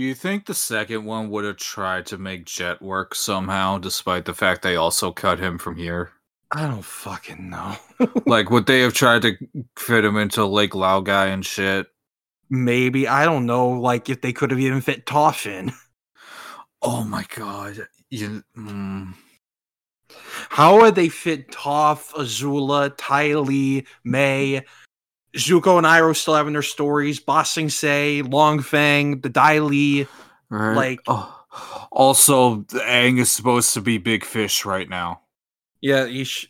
Do you think the second one would have tried to make Jet work somehow, despite the fact they also cut him from here? I don't fucking know. like, would they have tried to fit him into Lake Laogai and shit? Maybe I don't know. Like if they could have even fit Toph in. Oh my god! You, mm. How would they fit Toph, Azula, Ty Lee, Mai, Zuko and Iroh still having their stories, Ba Sing Se, Long Feng, the Dai Li. Right. Like- oh. also, Aang is supposed to be big fish right now. Yeah, he sh-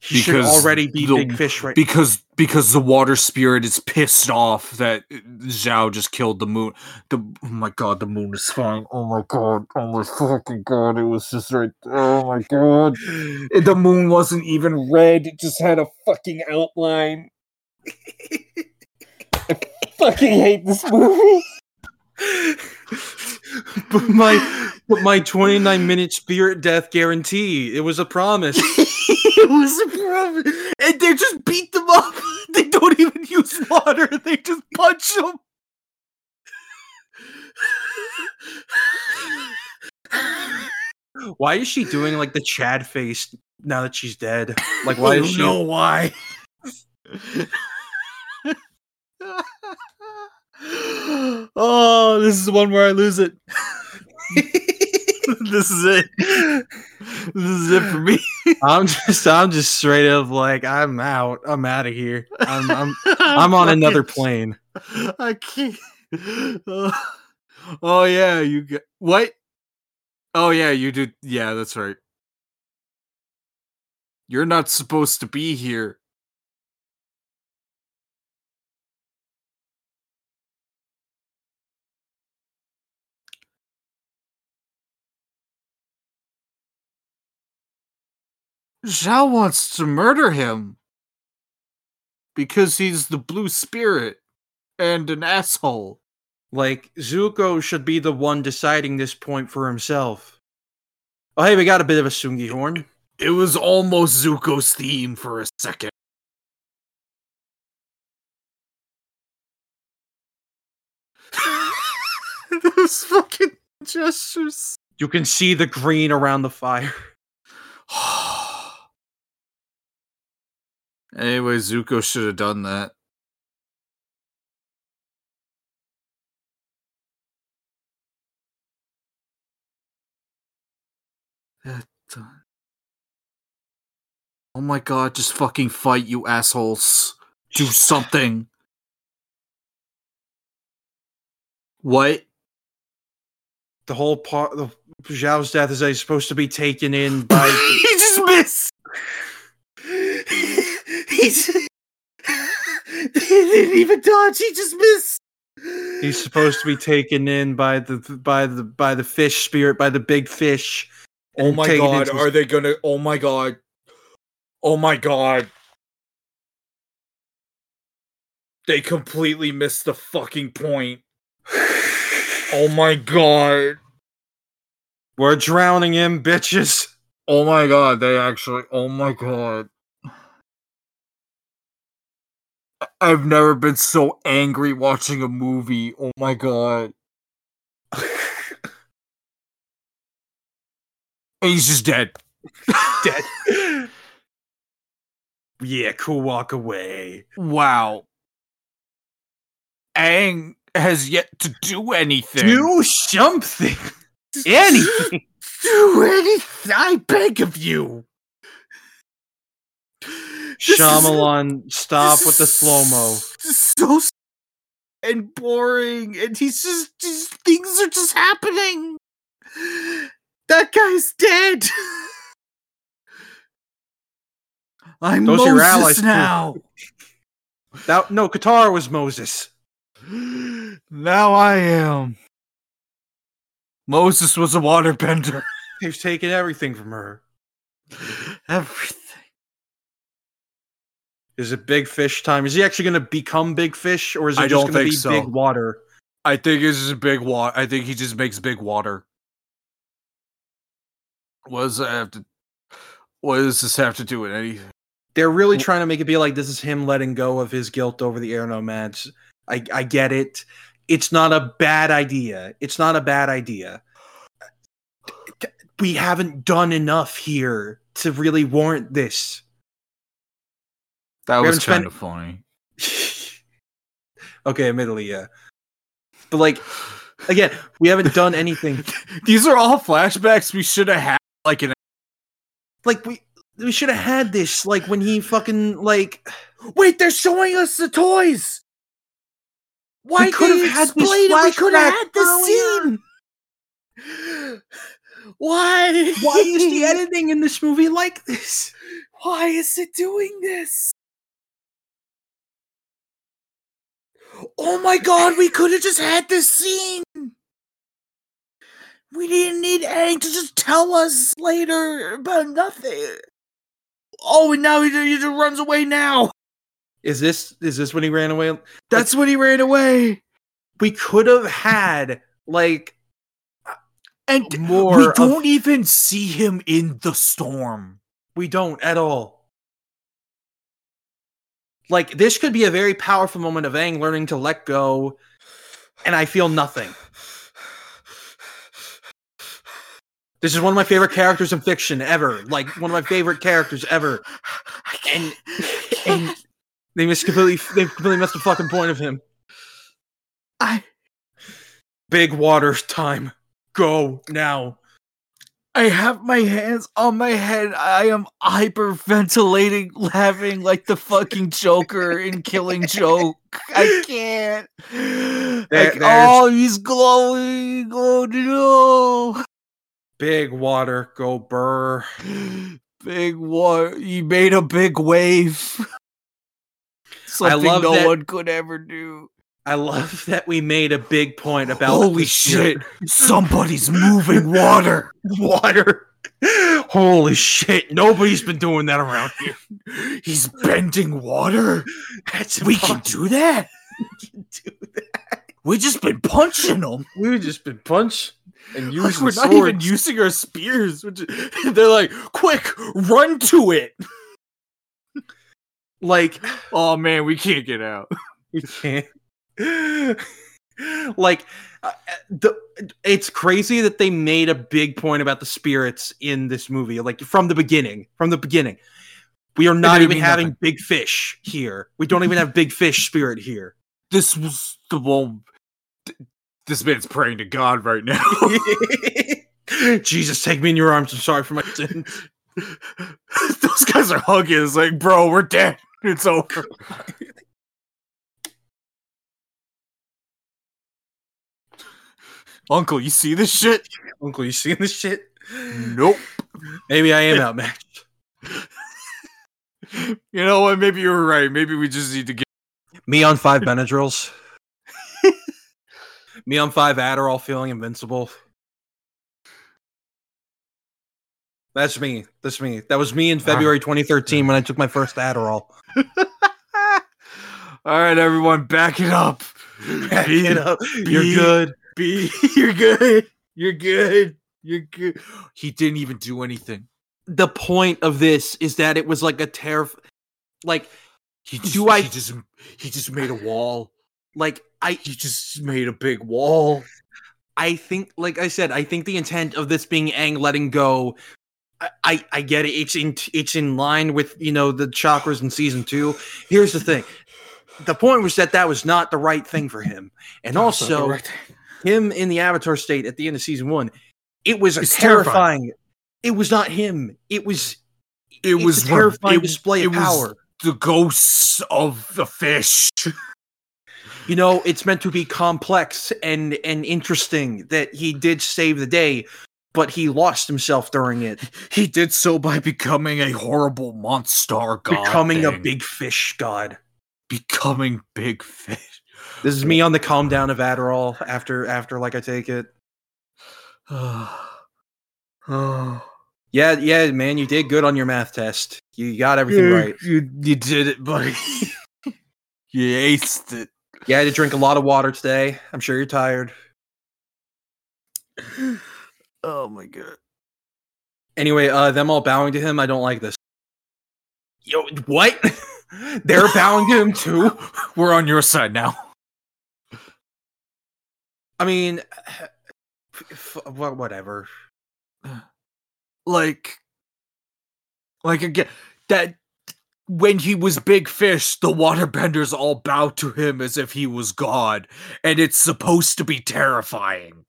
He should already be the- big fish right because because the water spirit is pissed off that Zhao just killed the moon. The oh my god, the moon is fine. Oh my god, oh my fucking god, it was just right. Oh my god, the moon wasn't even red; it just had a fucking outline. I fucking hate this movie. but my but my 29 minute spirit death guarantee. It was a promise. it was a problem, and they just beat them up. They don't even use water; they just punch them. Why is she doing like the Chad face now that she's dead? Like why I is don't she know why. oh, this is the one where I lose it. this is it. This is it for me. I'm just I'm just straight up like I'm out. I'm out of here. I'm I'm I'm on another plane. I can't. Uh, oh yeah, you get what? Oh yeah, you do. Yeah, that's right. You're not supposed to be here. Zhao wants to murder him because he's the blue spirit and an asshole. Like Zuko should be the one deciding this point for himself. Oh hey, we got a bit of a tsungi horn. It was almost Zuko's theme for a second. Those fucking gestures. You can see the green around the fire. Anyway, Zuko should have done that. Oh my god, just fucking fight, you assholes. Do something. What? The whole part the Zhao's death is that he's supposed to be taken in by he just missed. He's. he didn't even dodge. He just missed. he's supposed to be taken in by the by the by the fish spirit by the big fish. Oh my god, into- are they gonna? Oh my god. Oh my god. They completely missed the fucking point. Oh my god. We're drowning him, bitches. Oh my god, they actually. Oh my god. I've never been so angry watching a movie. Oh my god. And he's just dead. Dead. yeah, cool walk away. Wow. Aang has yet to do anything. Do something. Anything. do anything. I beg of you. This is- Shyamalan, stop with the slow mo. So and boring, and he's just, things are just happening. That guy's dead. I'm Those are your Moses allies, now. That no, Katara was Moses. now I am. Moses was a waterbender. He's taken everything from her. Everything. Is it big fish time? Is he actually going to become big fish, or is it I just going to be so. big water? I think it's just big water. I think he just makes big water. What does that have to? What does this have to do with anything? They're really Well- trying to make it be like this is him letting go of his guilt over the air nomads. I, I get it. It's not a bad idea. It's not a bad idea. We haven't done enough here to really warrant this. That We was haven't spent- kind of funny. okay, admittedly, yeah. But like, again, we haven't done anything. These are all flashbacks we should have had. Like an Like we we should have had this. Like when he fucking like wait, they're showing us the toys. Why We could have had this it? We could have flashback had this scene. Why? Why is the editing in this movie like this? Why is it doing this? Oh my god, we could have just had this scene. We didn't need Aang to just tell us later about nothing. Oh, and now he, he just runs away now. Is this is this when he ran away? That's when he ran away. We could have had like And more. we don't even see him in the storm. we don't at all. Like this could be a very powerful moment of Aang learning to let go, and I feel nothing. This is one of my favorite characters in fiction ever. Like one of my favorite characters ever. And and they missed completely they completely missed the fucking point of him. I Big water time. Go now. I have my hands on my head. I am hyperventilating, laughing like the fucking Joker in Killing Joke. I can't. There- like, oh, he's glowing. Oh no. Big water. Go burr. Big water. He made a big wave. Something love no that- one could ever do. I love that we made a big point about Holy shit. Somebody's moving water. water. Holy shit! Nobody's been doing that around here. He's bending water. That's We can do that. do that. We just been punching them. We've just been punched and Like, using we're swords. not even using our spears. Which they're like, quick, run to it. like Oh man, we can't get out. we can't. like uh, the it's crazy that they made a big point about the spirits in this movie like from the beginning from the beginning we are not even having nothing. big fish here we don't even have big fish spirit here This was the one. This man's praying to God right now. jesus take me in your arms i'm sorry for my sins Those guys are hugging. It's like, bro, we're dead. It's over. Uncle, you see this shit? uncle you seeing this shit Nope. maybe i am outmatched You know what? Maybe you were right. Maybe we just need to get. me on five benadryls me on five adderall feeling invincible That's me. That's me. That was me in February 2013 when I took my first Adderall. All right, everyone, back it up. Back it up. You're good. B, you're good. You're good. You're good. He didn't even do anything. The point of this is that it was like a terror. Like, He just, Do I- He just, he just made a wall. like I, He just made a big wall. I think, like I said, I think the intent of this being Aang letting go. I, I, I get it. It's in, it's in line with you know the chakras in season two. Here's the thing. The point was that that was not the right thing for him, and also him in the Avatar state at the end of season one. It was a It's terrifying. terrifying. It was not him. It was it was a terrifying it- display of it was power. the ghosts of the fish. You know, it's meant to be complex and and interesting that he did save the day, but he lost himself during it, He did so by becoming a horrible monster god. becoming a big fish god. becoming big fish. This is me on the calm down of Adderall after after like I take it. oh, Yeah, yeah, man, you did good on your math test. You got everything right. You you did it, buddy. you aced it. You had to drink a lot of water today. I'm sure you're tired. Oh my god. Anyway, uh, them all bowing to him. I don't like this. Yo, what? They're bowing to him too. We're on your side now. I mean, wha- whatever. Like like again that when he was big fish, the waterbenders all bow to him as if he was God, and it's supposed to be terrifying.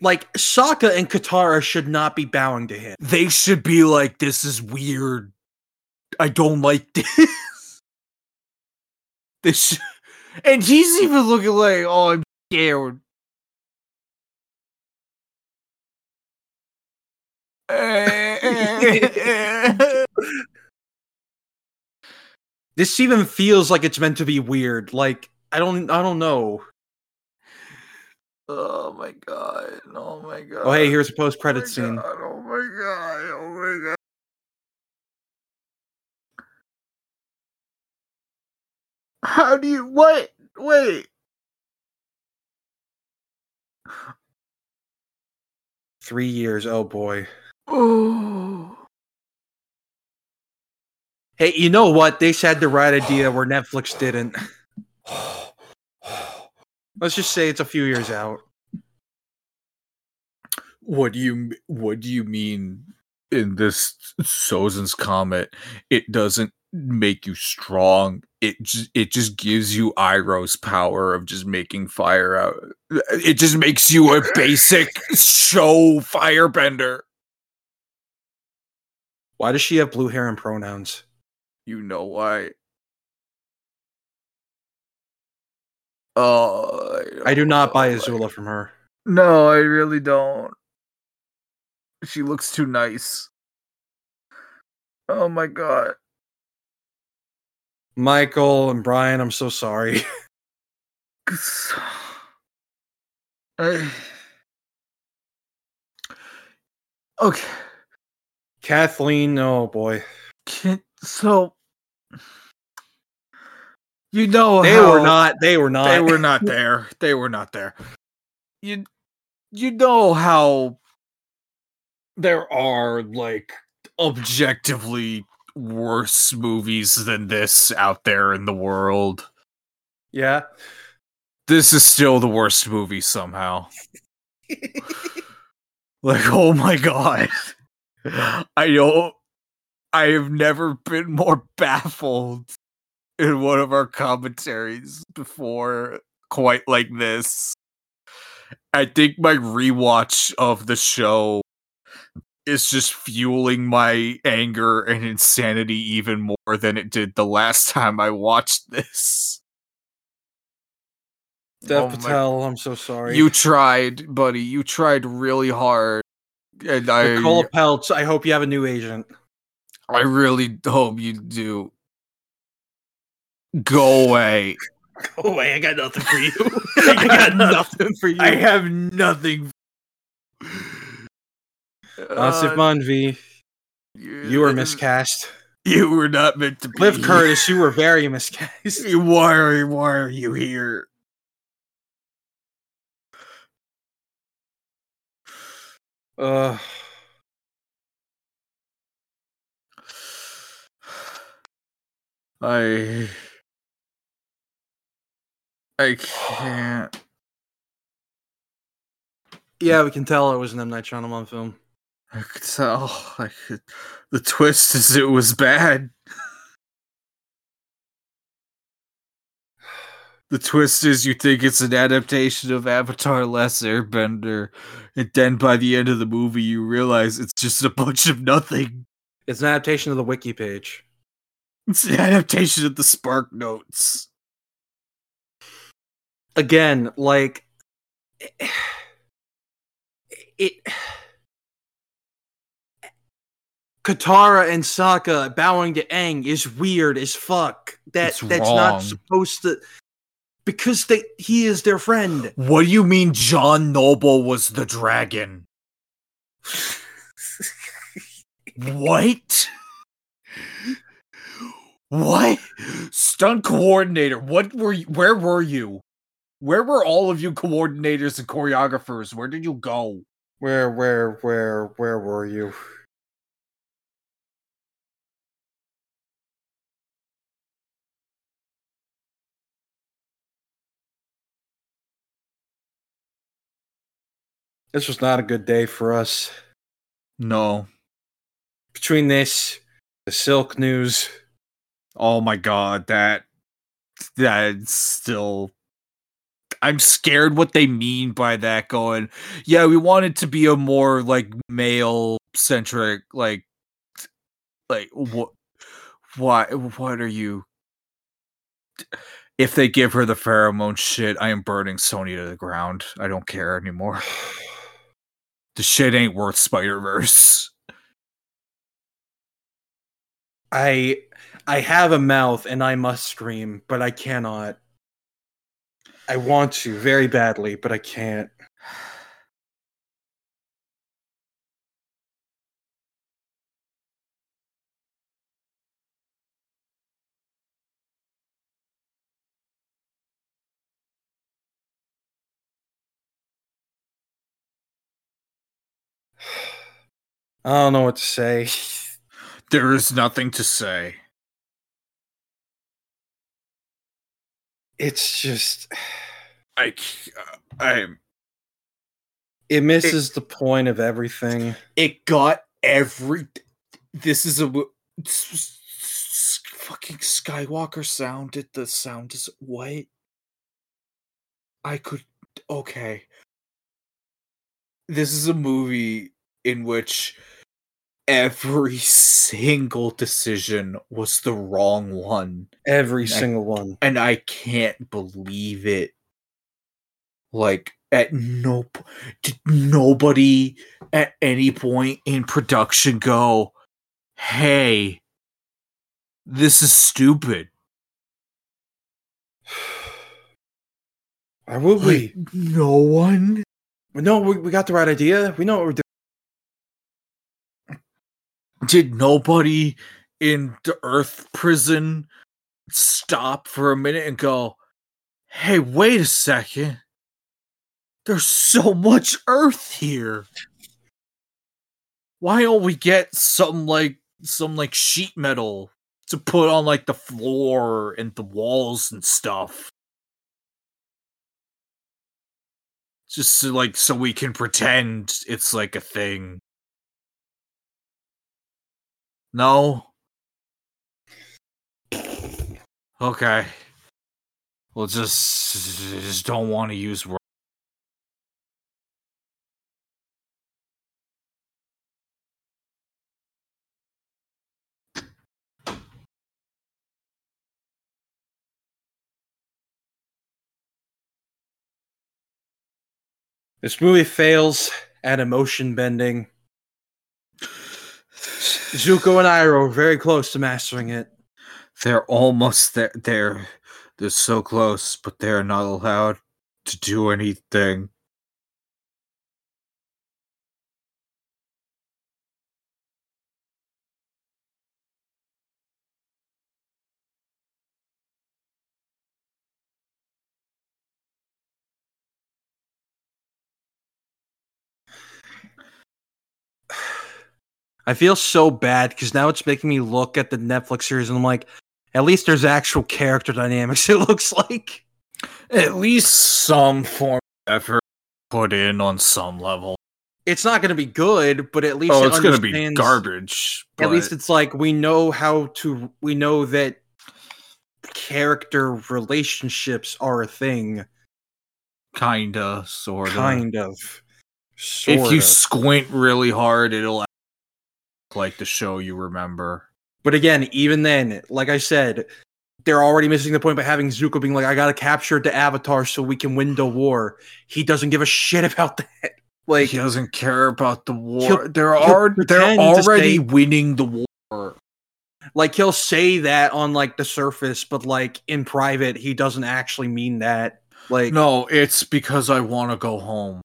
Like Sokka and Katara should not be bowing to him. They should be like, this is weird. I don't like this. This and he's even looking like, oh, I'm scared. This even feels like it's meant to be weird. Like I don't I don't know. oh my god! Oh my god! Oh hey, here's a post Oh credit my scene. God, oh my god! Oh my god! How do you what? Wait. Three years. Oh boy. Oh. Hey, you know what? They had the right idea where Netflix didn't. Let's just say it's a few years out. What do you what do you mean in this Sozin's comet? It doesn't make you strong. It just it just gives you Iroh's power of just making fire out. It just makes you a basic show firebender. Why does she have blue hair and pronouns? You know why? Oh, I do not buy Azula from her. No, I really don't. She looks too nice. Oh my god. Michael and Brian, I'm so sorry. I- okay. Kathleen, oh boy. Can, so you know They how were not they were not they were not there. They were not there. You you know how there are like objectively worse movies than this out there in the world. Yeah. This is still the worst movie somehow. Like, oh my god. I don't I have never been more baffled in one of our commentaries before quite like this. I think my rewatch of the show is just fueling my anger and insanity even more than it did the last time I watched this. Dev Oh my- Patel, I'm so sorry. You tried, buddy. You tried really hard. And I Nicola Peltz, I hope you have a new agent. I really hope you do. Go away. Go away, I got nothing for you. I got nothing for you. I have nothing. Asif Uh, Mandvi, you were miscast. You were not meant to be. Liv Curtis, you were very miscast. Why are why are you here? Uh, I I can't. yeah, we can tell it was an M Night Shyamalan film. I could tell. I could, the twist is it was bad. The twist is you think it's an adaptation of Avatar Less Airbender, and then by the end of the movie you realize it's just a bunch of nothing. It's an adaptation of the wiki page. It's an adaptation of the Spark Notes. Again, like it. Katara and Sokka bowing to Aang is weird as fuck. That It's that's wrong. not supposed to because they he is their friend. What do you mean John Noble was the dragon? What? What? Stunt coordinator. What were you where were you? Where were all of you coordinators and choreographers? Where did you go? Where where where where were you? This was not a good day for us. No. Between this, the Silk news, Oh my god, that that's still I'm scared what they mean by that going. Yeah, we want it to be a more like male centric like like what why what are you if they give her the pheromone shit, I am burning Sony to the ground. I don't care anymore the shit ain't worth Spider Verse. I I have a mouth and I must scream, but I cannot. I want to very badly, but I can't. I don't know what to say. There is nothing to say. It's just I I, it misses the point of everything. it got every. This is a fucking Skywalker sound. Did the sound is what? I could okay. This is a movie in which every single decision was the wrong one. Every I- single one. and I can't believe it. Like at no did nobody at any point in production go, "Hey, this is stupid." I will? Like, no one. No, we, we got the right idea. We know what we're doing. Did nobody in the Earth prison stop for a minute and go, "Hey, wait a second. There's so much Earth here. Why don't we get some like some like sheet metal to put on like the floor and the walls and stuff?" Just so, like so we can pretend it's like a thing. No. Okay. Well, just just don't want to use. wor- This movie fails at emotion bending. Zuko and Iroh are very close to mastering it. They're almost there. They're they're so close, but they're not allowed to do anything. I feel so bad because now it's making me look at the Netflix series and I'm like, at least there's actual character dynamics. It looks like. At least some form of effort put in on some level. It's not going to be good, but at least Oh, it it's gonna be understands- garbage. At least it's like we know how to. We know that character relationships are a thing, kinda, sorta. kind of. Sort if you of. squint really hard, it'll like the show you remember. But again, even then, like I said, they're already missing the point by having Zuko being like, I gotta capture the Avatar so we can win the war. He doesn't give a shit about that. Like, he doesn't care about the war. They're already they're already say- winning the war. like he'll say that on like the surface, but like in private, he doesn't actually mean that. Like, No, it's because I want to go home.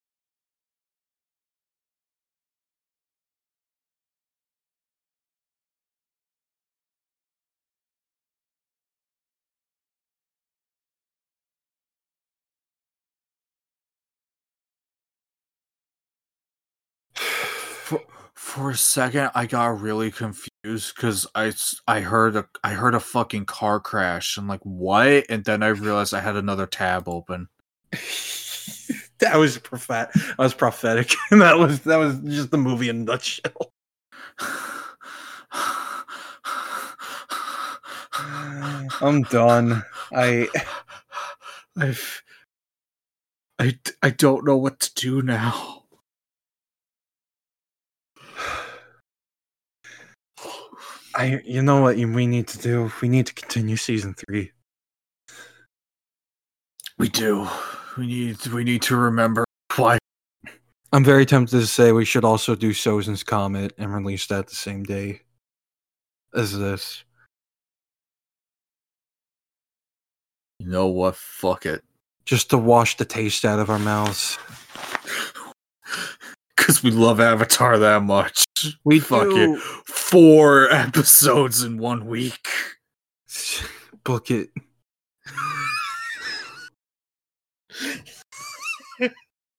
For, a second, I got really confused because I I heard a I heard a fucking car crash and like what, and then I realized I had another tab open. that was prophet. That was prophetic. And that was that was just the movie in a nutshell. I'm done. I I've I I don't know what to do now. I you know what we need to do? We need to continue season three. We do. We need we need to remember why. I'm very tempted to say we should also do Sozin's Comet and release that the same day. as this. You know what? Fuck it. Just to wash the taste out of our mouths. Because we love Avatar that much. We Fuck it. Four episodes in one week. Book it.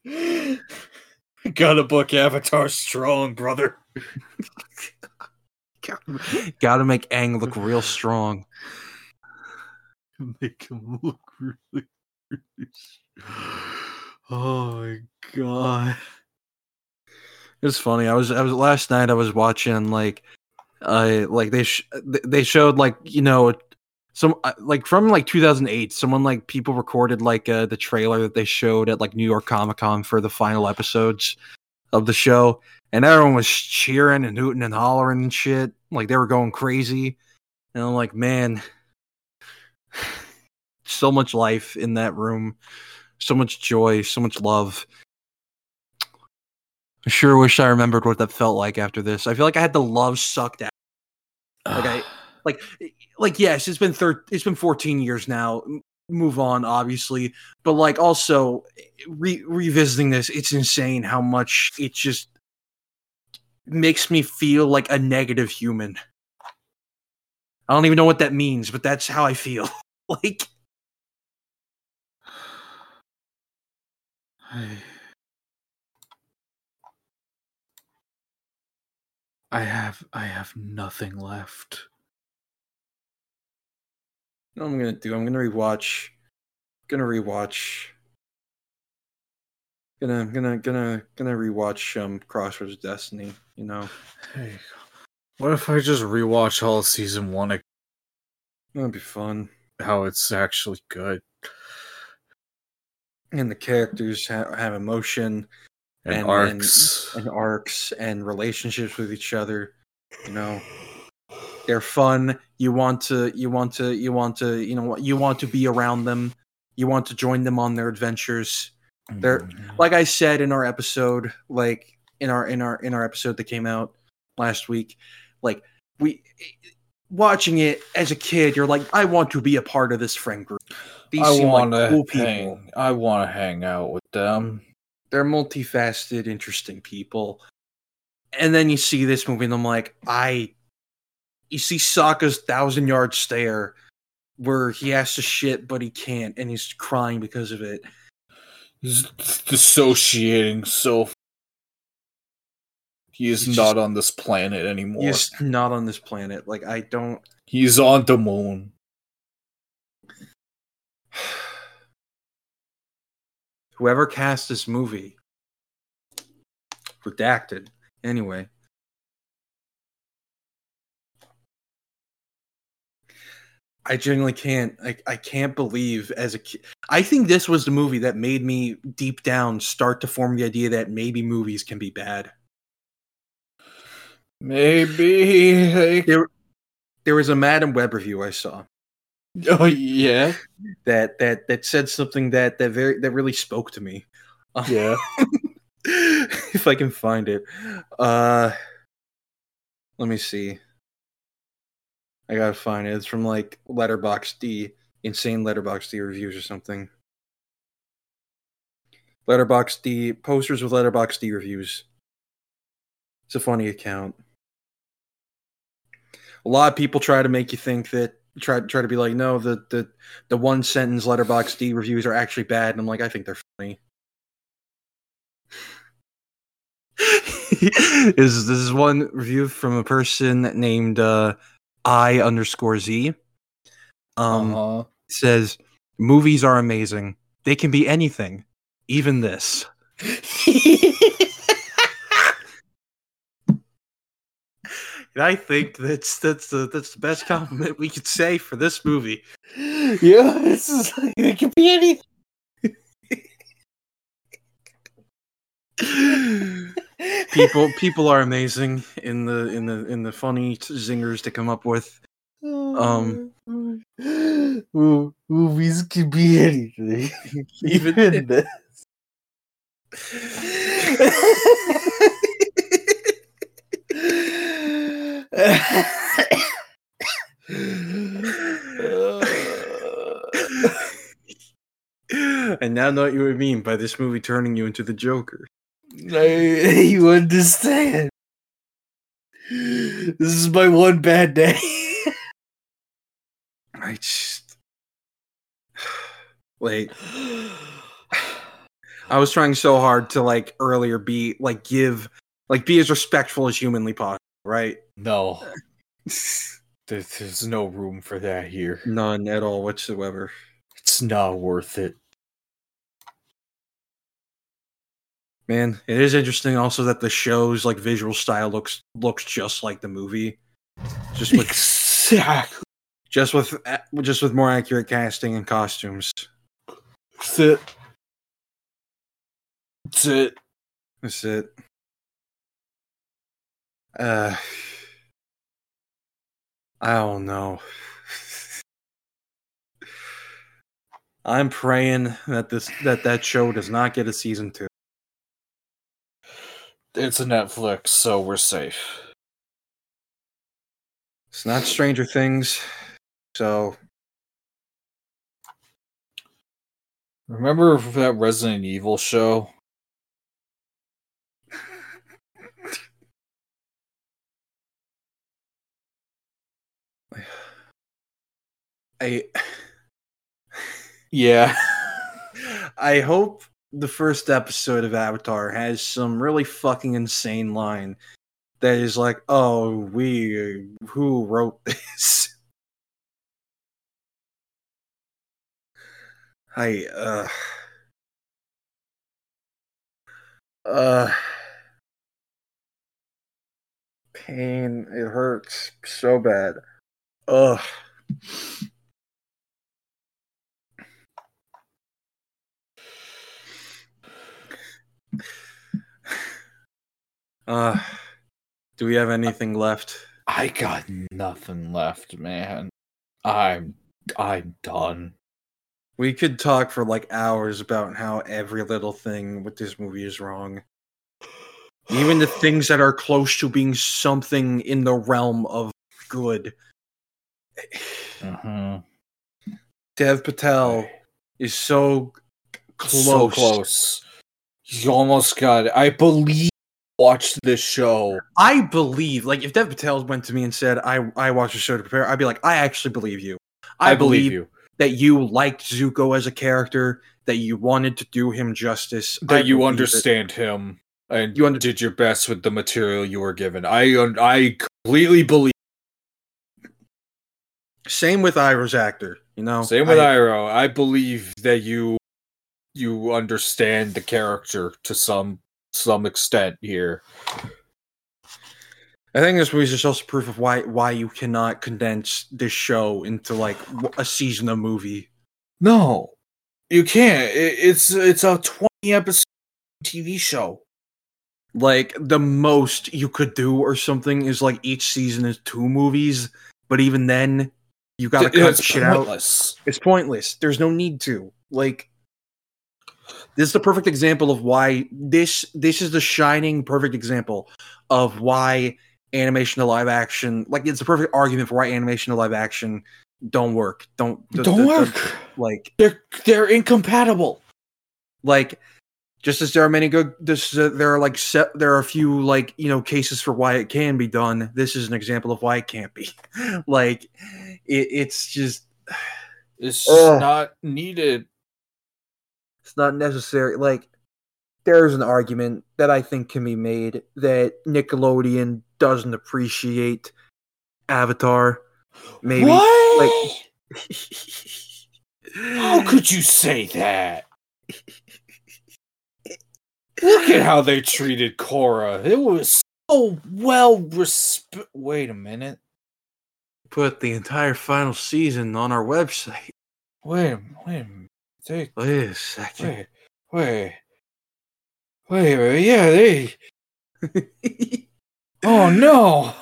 Gotta book Avatar strong, brother. Gotta make Aang look real strong. Make him look really, really. Oh my god. It's funny. I was I was last night. I was watching like, uh, like they sh- they showed like you know some uh, like from like 2008. Someone like people recorded like uh, the trailer that they showed at like New York Comic Con for the final episodes of the show, and everyone was cheering and hooting and hollering and shit. Like they were going crazy, and I'm like, man, so much life in that room, so much joy, so much love. I sure wish I remembered what that felt like after this. I feel like I had the love sucked out. Like I, like, eh, like yes, it's been thir- it's been 14 years now. Move on, obviously, but like also eh, re- revisiting this, it's insane how much it just makes me feel like a negative human. I don't even know what that means, but that's how I feel. like, I, have I have nothing left. what I'm gonna do. I'm gonna rewatch. Gonna rewatch. Gonna gonna gonna gonna rewatch um Crossroads Destiny. You know, Hey, what if I just rewatch all of season one? ag- that'd be fun. How it's actually good And the characters ha- have emotion and, And- arcs. and arcs and relationships with each other. You know, they're fun. You want to you want to you want to you know you want to be around them. You want to join them on their adventures. they're- Mhm. like I said in our episode, like in our in our in our episode that came out last week, like we watching it as a kid, you're like, I want to be a part of this friend group. These I seem want like to cool people. hang. I want to hang out with them. They're multifaceted, interesting people. And then you see this movie, and I'm like, I. You see Sokka's thousand yard stare, where he has to shit but he can't, and he's crying because of it. He's dissociating so. He is He's not on this planet anymore. He's not on this planet. Like I don't. He's on the moon. Whoever cast this movie redacted. Anyway. I genuinely can't I, I can't believe as a kid i think this was the movie that made me deep down start to form the idea that maybe movies can be bad. Maybe. There, there was a madam web review i saw oh yeah, that that that said something that that very that really spoke to me yeah. if I can find it. Uh let me see. I gotta find it. It's from like Letterbox D, insane Letterbox D reviews or something. Letterbox D posters with Letterbox D reviews. It's a funny account. A lot of people try to make you think that try try to be like, no, the the the one sentence Letterbox D reviews are actually bad, and I'm like, I think they're funny. is this is one review from a person named uh, I underscore Z. Um, uh-huh. says movies are amazing. They can be anything, even this. And I think that's that's the that's the best compliment we could say for this movie. yeah, this is like it could be anything. people people are amazing in the in the in the funny zingers to come up with. Um, Mo- movies can be anything, even this. And now know what you would mean by this movie turning you into the Joker. I, you understand. This is my one bad day. I just. Like. I was trying so hard to, like, earlier be, like, give, like, be as respectful as humanly possible right? no, there- there's no room for that here. None at all whatsoever. It's not worth it. Man, it is interesting also that the show's like visual style looks looks just like the movie. Just with Exactly. just with just with more accurate casting and costumes. That's it. That's it. That's it. Uh I don't know. I'm praying that this that that show does not get a season 2. It's a Netflix, so we're safe. It's not Stranger Things. So, Remember that Resident Evil show? I Yeah. I hope the first episode of Avatar has some really fucking insane line that is like, "Oh, we who wrote this?" I uh uh pain. It hurts so bad. Ugh. Uh, do we have anything left? I got nothing left, man. I'm I'm done. We could talk for like hours about how every little thing with this movie is wrong. Even the things that are close to being something in the realm of good. Mhm. Dev Patel is so close. So close. You almost got it. I believe watched this show. I believe, like, if Dev Patel went to me and said, "I I watched a show to prepare," I'd be like, "I actually believe you. I, believe you. that you liked Zuko as a character, that you wanted to do him justice, I That you believe it. understand him and You under- did your best with the material you were given. I I completely believe. Same with Iroh's actor, you know. Same with I, Iroh. I believe that you you understand the character to some some extent here. I think this movie is just also proof of why why you cannot condense this show into like a season of movie. No, you can't. It, it's it's a twenty episode TV show. Like the most you could do or something is like each season is two movies, but even then you got to Th- cut shit out. It's pointless. There's no need to. Like this is the perfect example of why this this is the shining perfect example of why animation to live action like it's a perfect argument for why animation to live action don't work. Don't the- Don't the- the- work. like They're they're incompatible. like just as there are many good this uh, there are like se- there are a few like you know cases for why it can be done this is an example of why it can't be like it, it's just It's Ugh. not needed. It's not necessary like there's an argument that i think can be made that nickelodeon doesn't appreciate avatar maybe What? like How could you say that? Look at how they treated Korra. It was so well resp- Wait a minute. put the entire final season on our website Wait wait a minute. Wait a second wait, wait. Wait, wait, yeah, they. Oh no!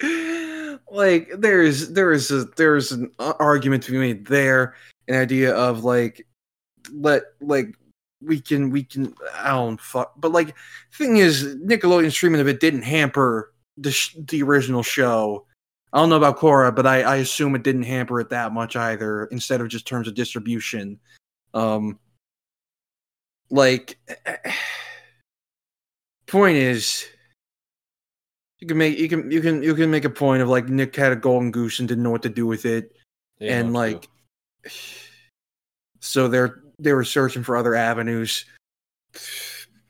like there's there's a there's an uh, argument to be made there an idea of like let like we can we can i don't fuck but like thing is Nickelodeon streaming of it didn't hamper the sh- the original show I don't know about Korra, but I, I assume it didn't hamper it that much either. Instead of just terms of distribution, um, like point is, you can make you can you can you can make a point of like Nick had a golden goose and didn't know what to do with it, Yeah, and like, true. so they're they were searching for other avenues.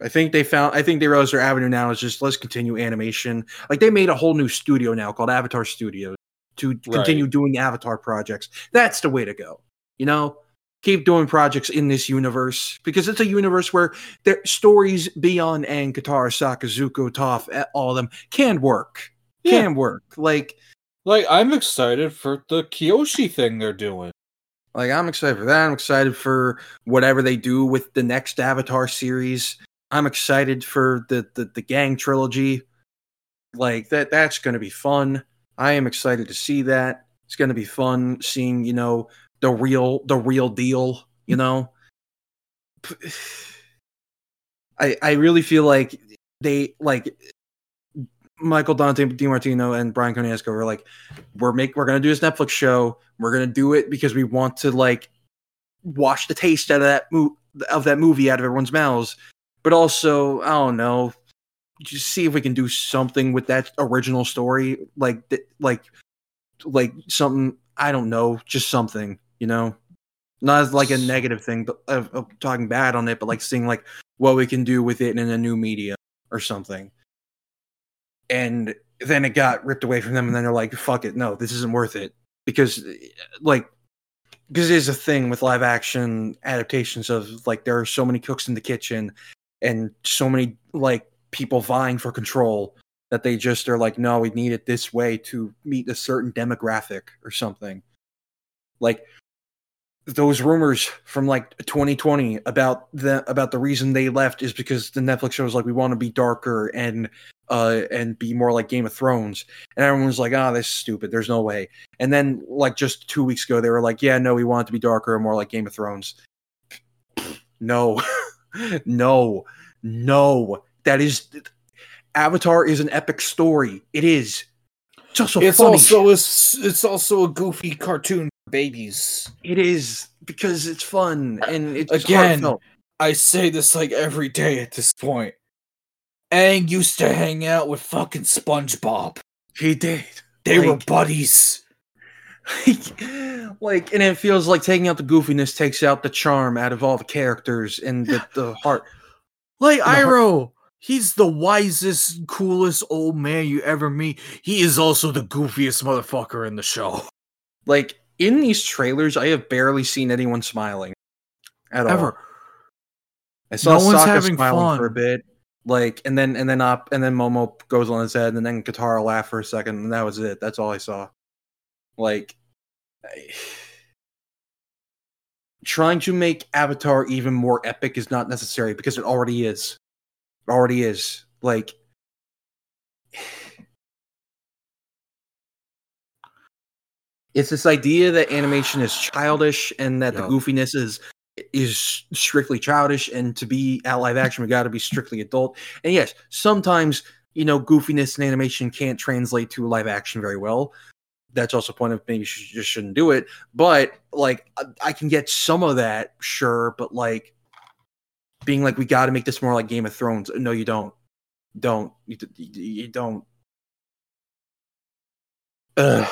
I think they found. I think they realized their avenue now is just let's continue animation. Like they made a whole new studio now called Avatar Studios to continue Right. doing Avatar projects. That's the way to go. You know, keep doing projects in this universe because it's a universe where their stories beyond Aang, Katara, Sokka, Zuko, Toph, eh, all of them can work. Yeah. Can work. Like like I'm excited for the Kyoshi thing they're doing. Like I'm excited for that. I'm excited for whatever they do with the next Avatar series. I'm excited for the the, the gang trilogy. Like that that's going to be fun. I am excited to see that. It's going to be fun seeing, you know, the real the real deal, you know. I I really feel like they like Michael Dante DiMartino and Brian Konietzko were like, we're make we're gonna do this Netflix show. We're gonna do it because we want to like wash the taste out of that mo- of that movie out of everyone's mouths. But also, I don't know, just see if we can do something with that original story, like th- like like something. I don't know, just something, you know, not as like a negative thing, but of, talking bad on it, but like seeing like what we can do with it in a new media or something. And then it got ripped away from them, and then they're like, "Fuck it, no, this isn't worth it," because like because it is a thing with live action adaptations of like there are so many cooks in the kitchen and so many like people vying for control that they just are like no we need it this way to meet a certain demographic or something. Like those rumors from like 2020 about the about the reason they left is because the Netflix show was like we want to be darker and uh and be more like Game of Thrones. And everyone was like ah this is stupid. There's no way. And then like just 2 weeks ago they were like yeah no we want it to be darker and more like Game of Thrones. No no no that is Avatar is an epic story it is just so it's funny also a, it's also a goofy cartoon for babies. it is because it's fun and it's Again, heartfelt. I say this like every day at this point. Aang used to hang out with fucking SpongeBob. he did They were buddies. like and it feels like taking out the goofiness takes out the charm out of all the characters and the, the heart Like Iroh, he's the wisest, coolest old man you ever meet. He is also the goofiest motherfucker in the show. like in these trailers i have barely seen anyone smiling at all Ever. i saw No Sokka smiling for a bit like and then and then up and then momo goes on his head and then katara laughed for a second and that was it that's all i saw like I- trying to make avatar even more epic is not necessary because it already is. It already is. Like it's this idea that animation is childish and that Yup. the goofiness is is strictly childish and to be at live action we got to be strictly adult. And yes sometimes you know goofiness in animation can't translate to live action very well that's also a point of maybe you just shouldn't do it but like I, can get some of that sure but like being like we got to make this more like game of thrones no you don't don't you, you, you don't Ugh.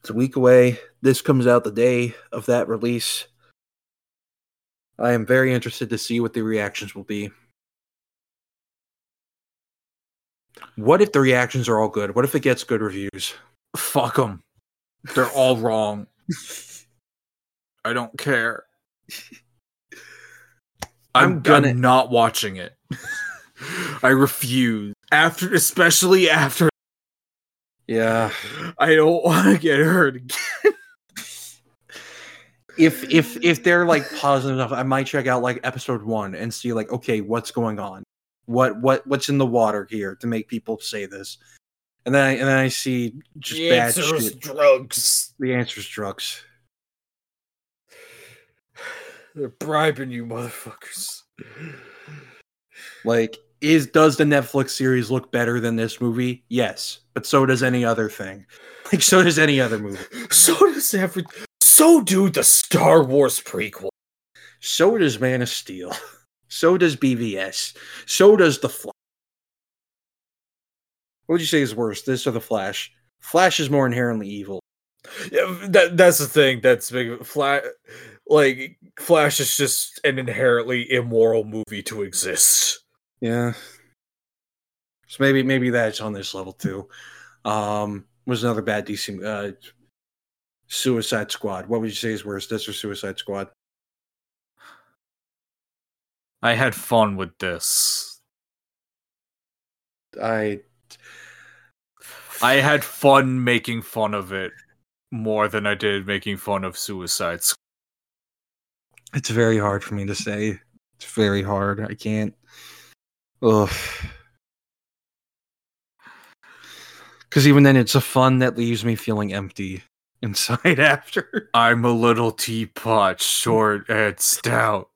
It's a week away. This comes out the day of that release. I am very interested to see what the reactions will be. What if the reactions are all good? What if it gets good reviews? Fuck them. They're all wrong. I don't care. I'm I'm, gonna- I'm not watching it. I refuse. After, especially after, Yeah. I don't want to get hurt again. If if if they're like positive enough, I might check out like episode one and see like, okay, what's going on? What what what's in the water here to make people say this? And then I, and then I see just The bad answer is shit. drugs. The answer is drugs. They're bribing you, motherfuckers. Like is does the Netflix series look better than this movie? Yes, but so does any other thing. Like so does any other movie. So does every. So do the Star Wars prequel. So does Man of Steel. So does BVS. So does the Flash. What would you say is worse, this or the Flash? Flash is more inherently evil. Yeah, that that's the thing. That's big. Flash, like Flash, is just an inherently immoral movie to exist. Yeah. So maybe maybe that's on this level too. Um, was another bad DC uh, Suicide Squad. What would you say is worse, this or Suicide Squad? I had fun with this. I I had fun making fun of it more than I did making fun of Suicide Squad. it's very hard for me to say. It's very hard. I can't. Ugh. Because even then, it's a fun that leaves me feeling empty inside after. I'm a little teapot, short and stout.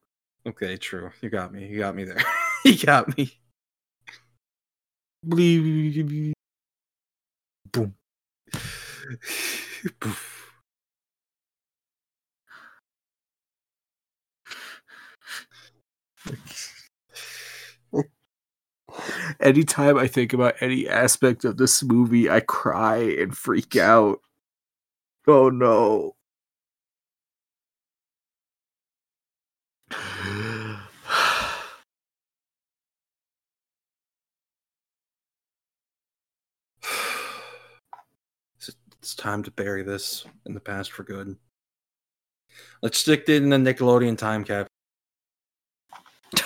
Okay, true. You got me. You got me there. you got me. Boom. Anytime I think about any aspect of this movie, I cry and freak out. Oh no. It's, time to bury this in the past for good. Let's stick it in the Nickelodeon time cap.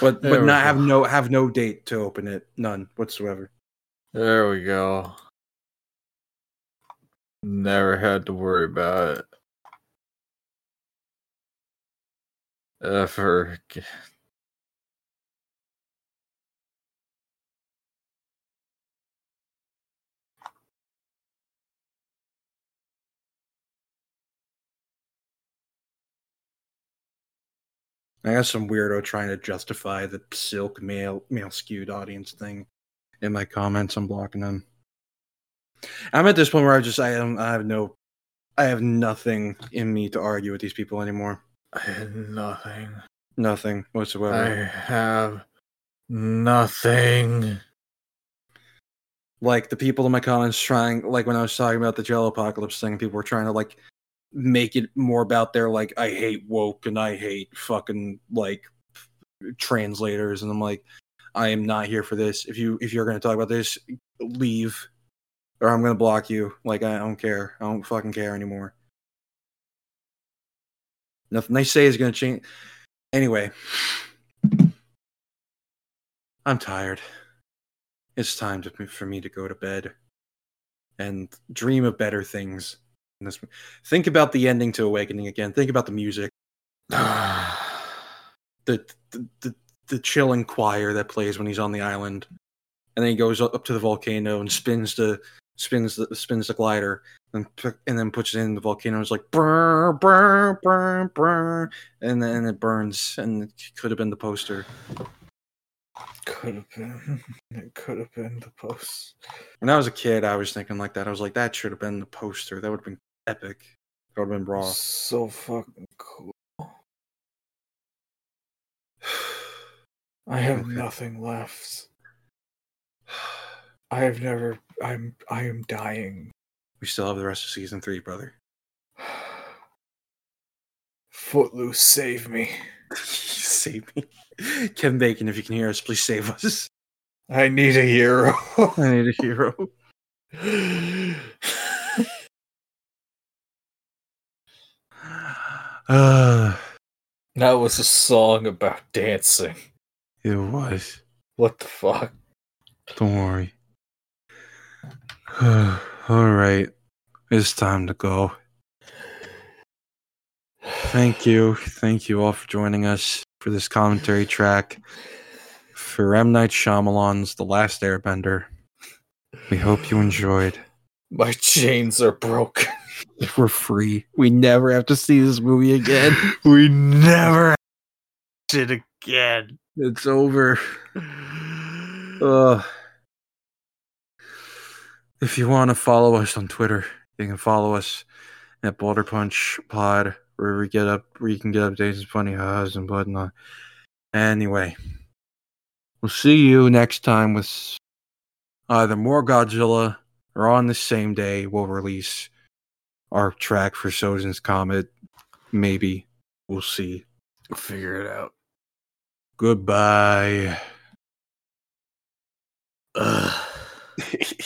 But There but not have no have no date to open it. None whatsoever. There we go. Never had to worry about it. Ever. I got some weirdo trying to justify the silk male male skewed audience thing in my comments. I'm blocking them. I'm at this point where I just I don't I have no I have nothing in me to argue with these people anymore. Nothing. Nothing whatsoever. I have nothing. Like the people in my comments trying like when I was talking about the Jelloapocalypse thing, people were trying to like make it more about their like I hate woke and I hate fucking like translators and I'm like I am not here for this. If you if you're going to talk about this, leave or I'm going to block you. Like I don't care. I don't fucking care anymore. Nothing they say is going to change. Anyway, I'm tired. It's time to, for me to go to bed and dream of better things. This, think about the ending to Awakening again. Think about the music, the the, the the chilling choir that plays when he's on the island, and then he goes up to the volcano and spins the spins the spins the glider and and then puts it in the volcano. It's like burr burr burr burr, and then it burns, and it could have been the poster. Could have been. It could have been the post. When I was a kid, I was thinking like that. I was like, that should have been the poster. That would have been epic. That would have been raw. So fucking cool. I have Okay. nothing left. I have never. I'm. I am dying. We still have the rest of season three, brother. Footloose, save me. save me. Kevin Bacon, if you can hear us, please save us. I need a hero. I need a hero. Uh, that was a song about dancing. it was. What the fuck? Don't worry. All right. It's time to go. Thank you. Thank you all for joining us for this commentary track for M. Night Shyamalan's The Last Airbender. We hope you enjoyed. My chains are broken. We're free. We never have to see this movie again. we never did again. It's over. Uh, if you want to follow us on Twitter, you can follow us at Boulder Punch Pod, where we get up, where you can get updates and funny ha's and whatnot. Anyway, we'll see you next time with either more Godzilla or on the same day we'll release our track for Sozin's Comet. Maybe we'll see. Figure it out. Goodbye. Ugh.